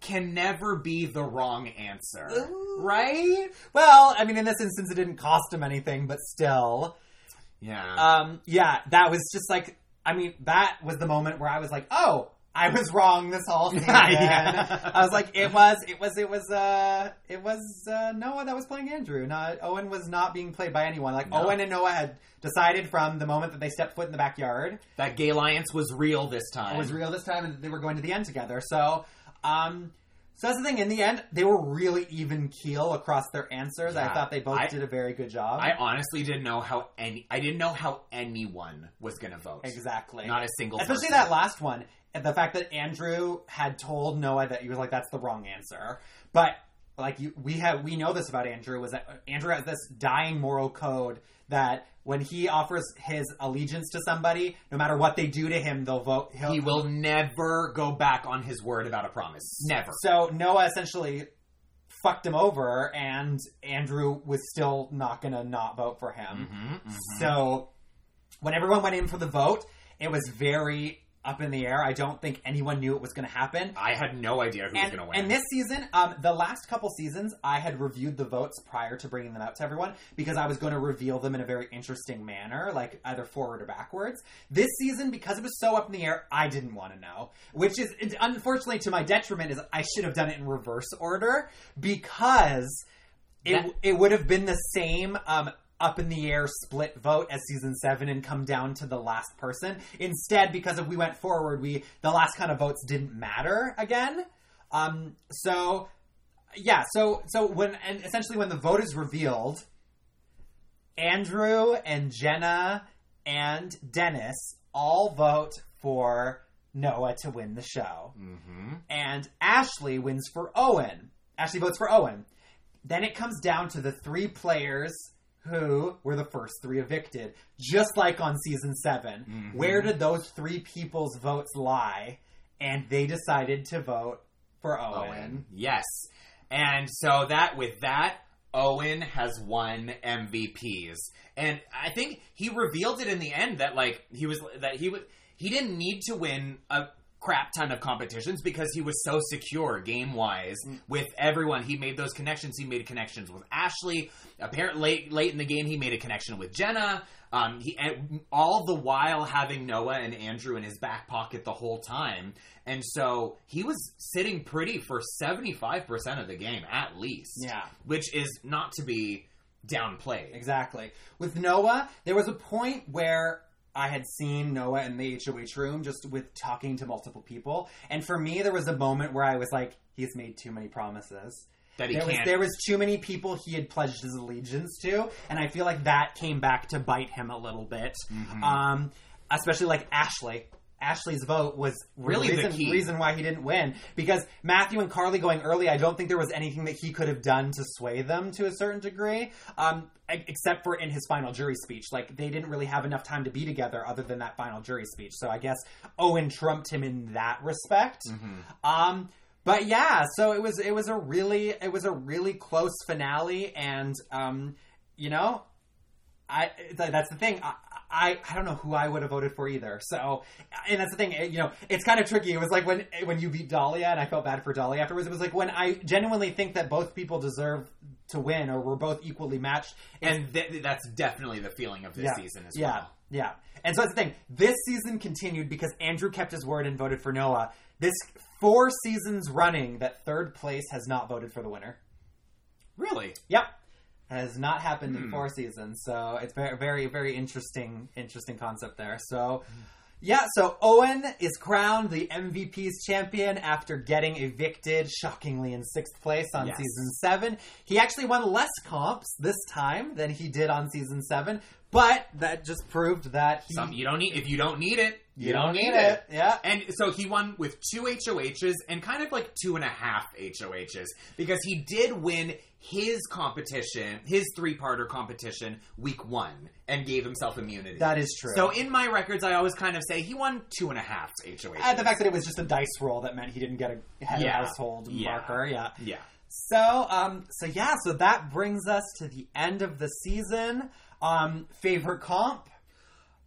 can never be the wrong answer, Ooh. right? Well, I mean, in this instance, it didn't cost him anything, but still, Yeah. um, yeah, that was just like, I mean, that was the moment where I was like, oh. I was wrong this whole season. Yeah. I was like, it was, it was, it was, uh, it was uh, Noah that was playing Andrew. Not Owen was not being played by anyone. Like No. Owen and Noah had decided from the moment that they stepped foot in the backyard that gay alliance was real this time. it was real this time, and they were going to the end together. So, um, so that's the thing. In the end, they were really even keel across their answers. I thought they both I- did a very good job. I honestly didn't know how any. I didn't know how anyone was going to vote. exactly. Not a single. Especially person. that last one. The fact that Andrew had told Noah that he was like, "That's the wrong answer," but like you, we have we know this about Andrew was that Andrew has this dying moral code that when he offers his allegiance to somebody, no matter what they do to him, they'll vote. He'll, He will never go back on his word about a promise. Never. So Noah essentially fucked him over, and Andrew was still not going to not vote for him. Mhm, mhm. So when everyone went in for the vote, it was very up in the air. I don't think anyone knew it was going to happen. I had no idea who was going to win. and this season, um, the last couple seasons, I had reviewed the votes prior to bringing them out to everyone because I was going to reveal them in a very interesting manner, like either forward or backwards. This season, because it was so up in the air, I didn't want to know. Which is, unfortunately, to my detriment, is I should have done it in reverse order because it That- it would have been the same. Um, up in the air split vote as season seven and come down to the last person. Instead, because if we went forward, we the last kind of votes didn't matter again. Um, so yeah, so so when and essentially when the vote is revealed, Andrew and Jenna and Dennis all vote for Noah to win the show. Mhm. And Ashley wins for Owen. Ashley votes for Owen. Then it comes down to the three players who were the first three evicted, just like on season 7 Mhm. Where did those three people's votes lie? And they decided to vote for Owen. Owen. Yes. And so that with that, Owen has won MVPs. And I think he revealed it in the end that like he was that he was he didn't need to win a crap ton of competitions because he was so secure game wise with everyone. He made those connections. He made connections with Ashley. Apparently, late late in the game, he made a connection with Jenna. Um, he and all the while having Noah and Andrew in his back pocket the whole time, and so he was sitting pretty for seventy five percent of the game at least. Yeah. which is not to be downplayed. Exactly. With Noah, there was a point where I had seen Noah in the HOH room just with talking to multiple people. And for me, there was a moment where I was like, he's made too many promises. That he There was, can't. there was too many people he had pledged his allegiance to, and I feel like that came back to bite him a little bit. Mm-hmm. Um, especially like Ashley. Ashley's vote was Really the reason, key. reason why he didn't win because Matthew and Carly going early. I don't think there was anything that he could have done to sway them to a certain degree, um, except for in his final jury speech. Like they didn't really have enough time to be together other than that final jury speech. So I guess Owen trumped him in that respect. Mm-hmm. Um, but yeah, so it was it was a really it was a really close finale, and um, you know, I th- that's the thing. I, I I don't know who I would have voted for either. So, and that's the thing. it- You know, it's kind of tricky. It was like when when you beat Dahlia, and I felt bad for Dahlia afterwards. It was like when I genuinely think that both people deserve to win, or we're both equally matched. And th- that's definitely the feeling of this yeah, season as yeah, well. Yeah. Yeah. And so that's the thing. This season continued because Andrew kept his word and voted for Noah. This four seasons running that third place has not voted for the winner. Really? Yep. Has not happened in Hmm. four seasons. So it's very very very interesting interesting concept there. So Yeah, so Owen is crowned the MVP's champion after getting evicted shockingly in sixth place on Yes. season seven. He actually won less comps this time than he did on season seven, but that just proved that he Some you don't need if you don't need it, you, You don't, don't need, need it. it, yeah. And so he won with two HOHs and kind of like two and a half HOHs because he did win his competition, his three-parter competition, week one, and gave himself immunity. that is true. so in my records, I always kind of say he won two and a half HOHs. Uh, the fact that it was just a dice roll that meant he didn't get a head Yeah. of household Yeah. marker. Yeah. yeah. So, um, so yeah, so that brings us to the end of the season. Um, favorite comp?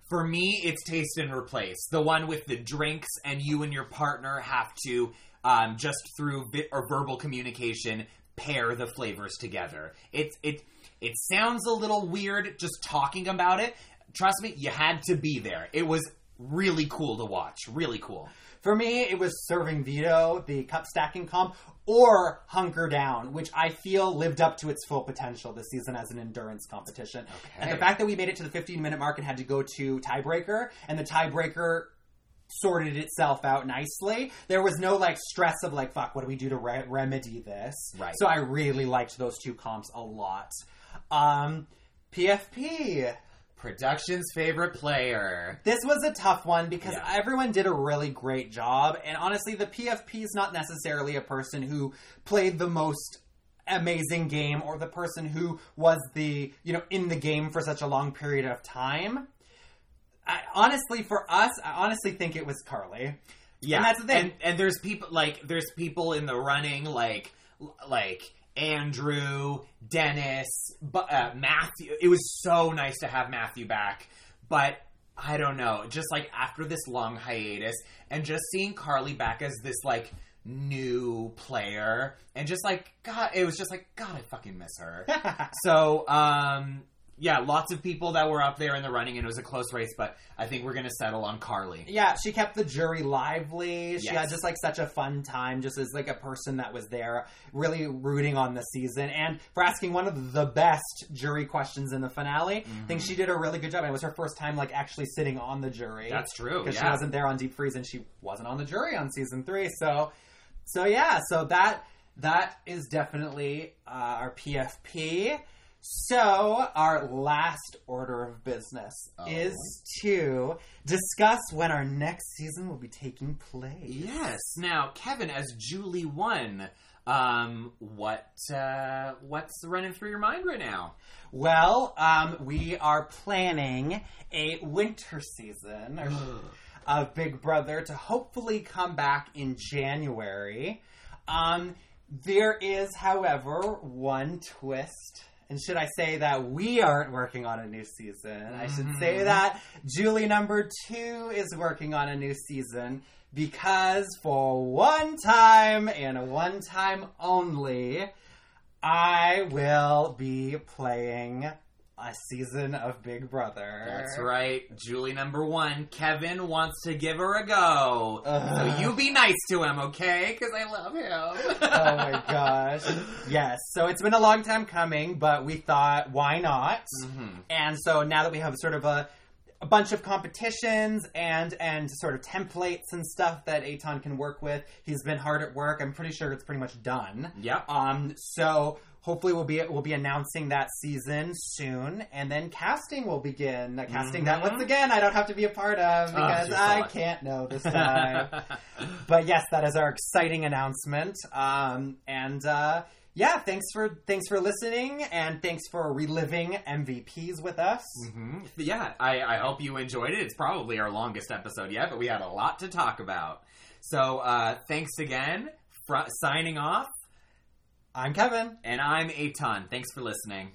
For me, it's taste and replace. The one with the drinks, and you and your partner have to um, just through vi- or verbal communication pair the flavors together. It it it sounds a little weird just talking about it. Trust me, you had to be there. It was really cool to watch. Really cool. For me, it was serving veto, the cup stacking comp, or hunker down, which I feel lived up to its full potential this season as an endurance competition. And the fact that we made it to the 15 minute mark and had to go to tiebreaker, and the tiebreaker sorted itself out nicely. There was no like stress of like, fuck, what do we do to re- remedy this? Right. So I really liked those two comps a lot. Um, PFP. Production's favorite player. This was a tough one because Yeah. everyone did a really great job. And honestly, the PFP is not necessarily a person who played the most amazing game or the person who was the, you know, in the game for such a long period of time. I, honestly, for us, I honestly think it was Carly. Yeah, And that's the thing. And, and there's people like there's people in the running like like Andrew, Dennis, but uh, Matthew. It was so nice to have Matthew back, but I don't know. Just like after this long hiatus, and just seeing Carly back as this like new player, and just like God, it was just like God, I fucking miss her. so um yeah lots of people that were up there in the running and it was a close race but i think we're gonna settle on carly Yeah, she kept the jury lively. She Yes. had just like such a fun time, just as like a person that was there, really rooting on the season, and for asking one of the best jury questions in the finale. I think Mm-hmm. she did a really good job. And it was her first time like actually sitting on the jury. That's true, because she wasn't there on Deep Freeze, and she wasn't on the jury on season three. So, so yeah, so that that is definitely uh, our PFP. So, our last order of business Oh. is to discuss when our next season will be taking place. Yes. Now, Kevin, as Julie one, um, what uh, what's running through your mind right now? Well, um, we are planning a winter season of Big Brother to hopefully come back in January. Um, there is, however, one twist. And should I say that we aren't working on a new season? I should say mm-hmm. that Julie number two is working on a new season because for one time and one time only, I will be playing a season of Big Brother. That's right, Julie number one. Kevin wants to give her a go, Ugh. so you be nice to him, okay? Because I love him. oh my gosh. Yes. So it's been a long time coming, but we thought, why not? Mhm. And so now that we have sort of a, a bunch of competitions and and sort of templates and stuff that Aton can work with, he's been hard at work. I'm pretty sure it's pretty much done. Yep. Um. So hopefully we'll be we'll be announcing that season soon, and then casting will begin. A casting that Mhm. once again I don't have to be a part of because you're I can't know this time. but yes, that is our exciting announcement. Um, and uh, yeah, thanks for thanks for listening, and thanks for reliving MVPs with us. Mhm. Yeah, I, I hope you enjoyed it. It's probably our longest episode yet, but we had a lot to talk about. So uh, thanks again. Fr- signing off, I'm Kevin. and I'm Aton. Thanks for listening.